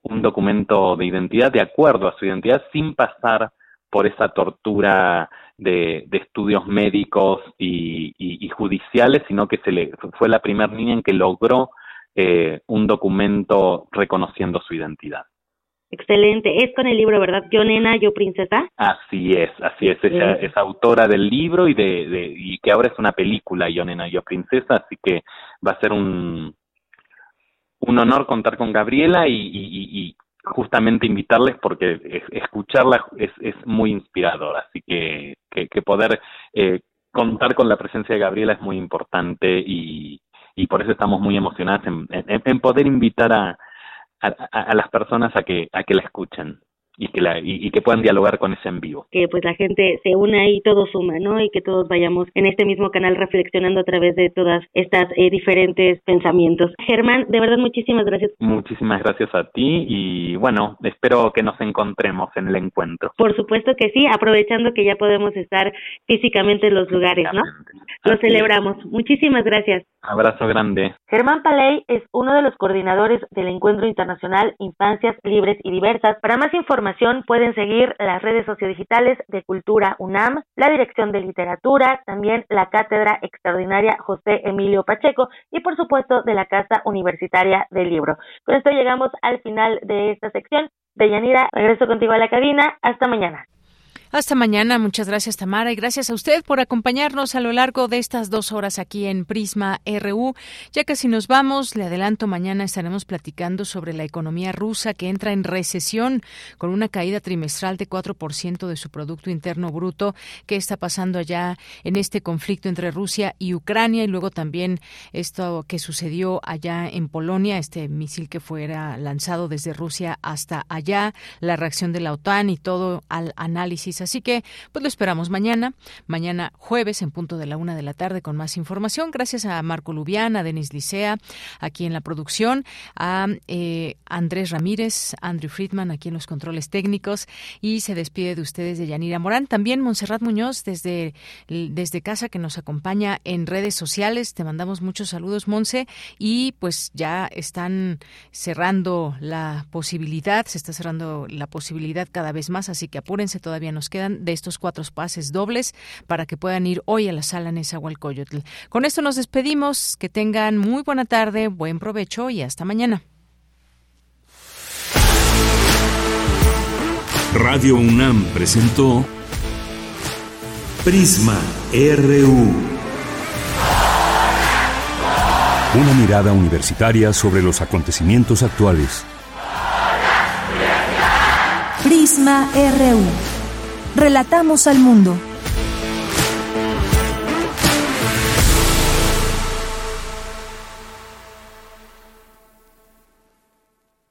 un documento de identidad de acuerdo a su identidad sin pasar por esa tortura de, de estudios médicos y, y, y, judiciales, sino que se le fue la primera niña en que logró eh, un documento reconociendo su identidad. Excelente. Es con el libro, ¿verdad? Yo nena, yo princesa. Así es, así es. Ella es autora del libro y de, de, y que ahora es una película, Yo nena, yo princesa, así que va a ser un un honor contar con Gabriela y, y, y justamente invitarles porque escucharla es, es muy inspirador, así que, que, que poder eh, contar con la presencia de Gabriela es muy importante y, y por eso estamos muy emocionados en, en, en poder invitar a, a, a, las personas a que, a que la escuchen y que la y, que puedan dialogar con ese en vivo. Que pues la gente se una y todo suma, ¿no? Y que todos vayamos en este mismo canal reflexionando a través de todas estas eh, diferentes pensamientos. Germán, de verdad muchísimas gracias. Muchísimas gracias a ti y bueno, espero que nos encontremos en el encuentro. Por supuesto que sí, aprovechando que ya podemos estar físicamente en los lugares, ¿no? Lo celebramos. Es. Muchísimas gracias. Abrazo grande. Germán Paley es uno de los coordinadores del Encuentro Internacional Infancias Libres y Diversas. Para más información pueden seguir las redes sociodigitales de Cultura UNAM, la Dirección de Literatura, también la Cátedra Extraordinaria José Emilio Pacheco y por supuesto de la Casa Universitaria del Libro. Con esto llegamos al final de esta sección. Deyanira, regreso contigo a la cabina. Hasta mañana. Hasta mañana. Muchas gracias, Tamara. Y gracias a usted por acompañarnos a lo largo de estas dos horas aquí en Prisma RU. Ya que si nos vamos, le adelanto, mañana estaremos platicando sobre la economía rusa que entra en recesión con una caída trimestral de 4% de su Producto Interno Bruto. ¿Qué está pasando allá en este conflicto entre Rusia y Ucrania? Y luego también esto que sucedió allá en Polonia, este misil que fuera lanzado desde Rusia hasta allá, la reacción de la OTAN y todo al análisis Así que, pues lo esperamos mañana, mañana jueves en punto de la una de la tarde con más información. Gracias a Marco Lubián, a Denis Licea, aquí en la producción, a eh, Andrés Ramírez, Andrew Friedman, aquí en los controles técnicos. Y se despide de ustedes de Yanira Morán. También Montserrat Muñoz desde, desde casa que nos acompaña en redes sociales. Te mandamos muchos saludos, Monse. Y pues ya están cerrando la posibilidad, se está cerrando la posibilidad cada vez más, así que apúrense, todavía nos quedan de estos cuatro pases dobles para que puedan ir hoy a la sala Nezahualcóyotl. Con esto nos despedimos. Que tengan muy buena tarde, buen provecho y hasta mañana. Radio UNAM presentó Prisma RU. Una mirada universitaria sobre los acontecimientos actuales. Prisma RU. Relatamos al mundo.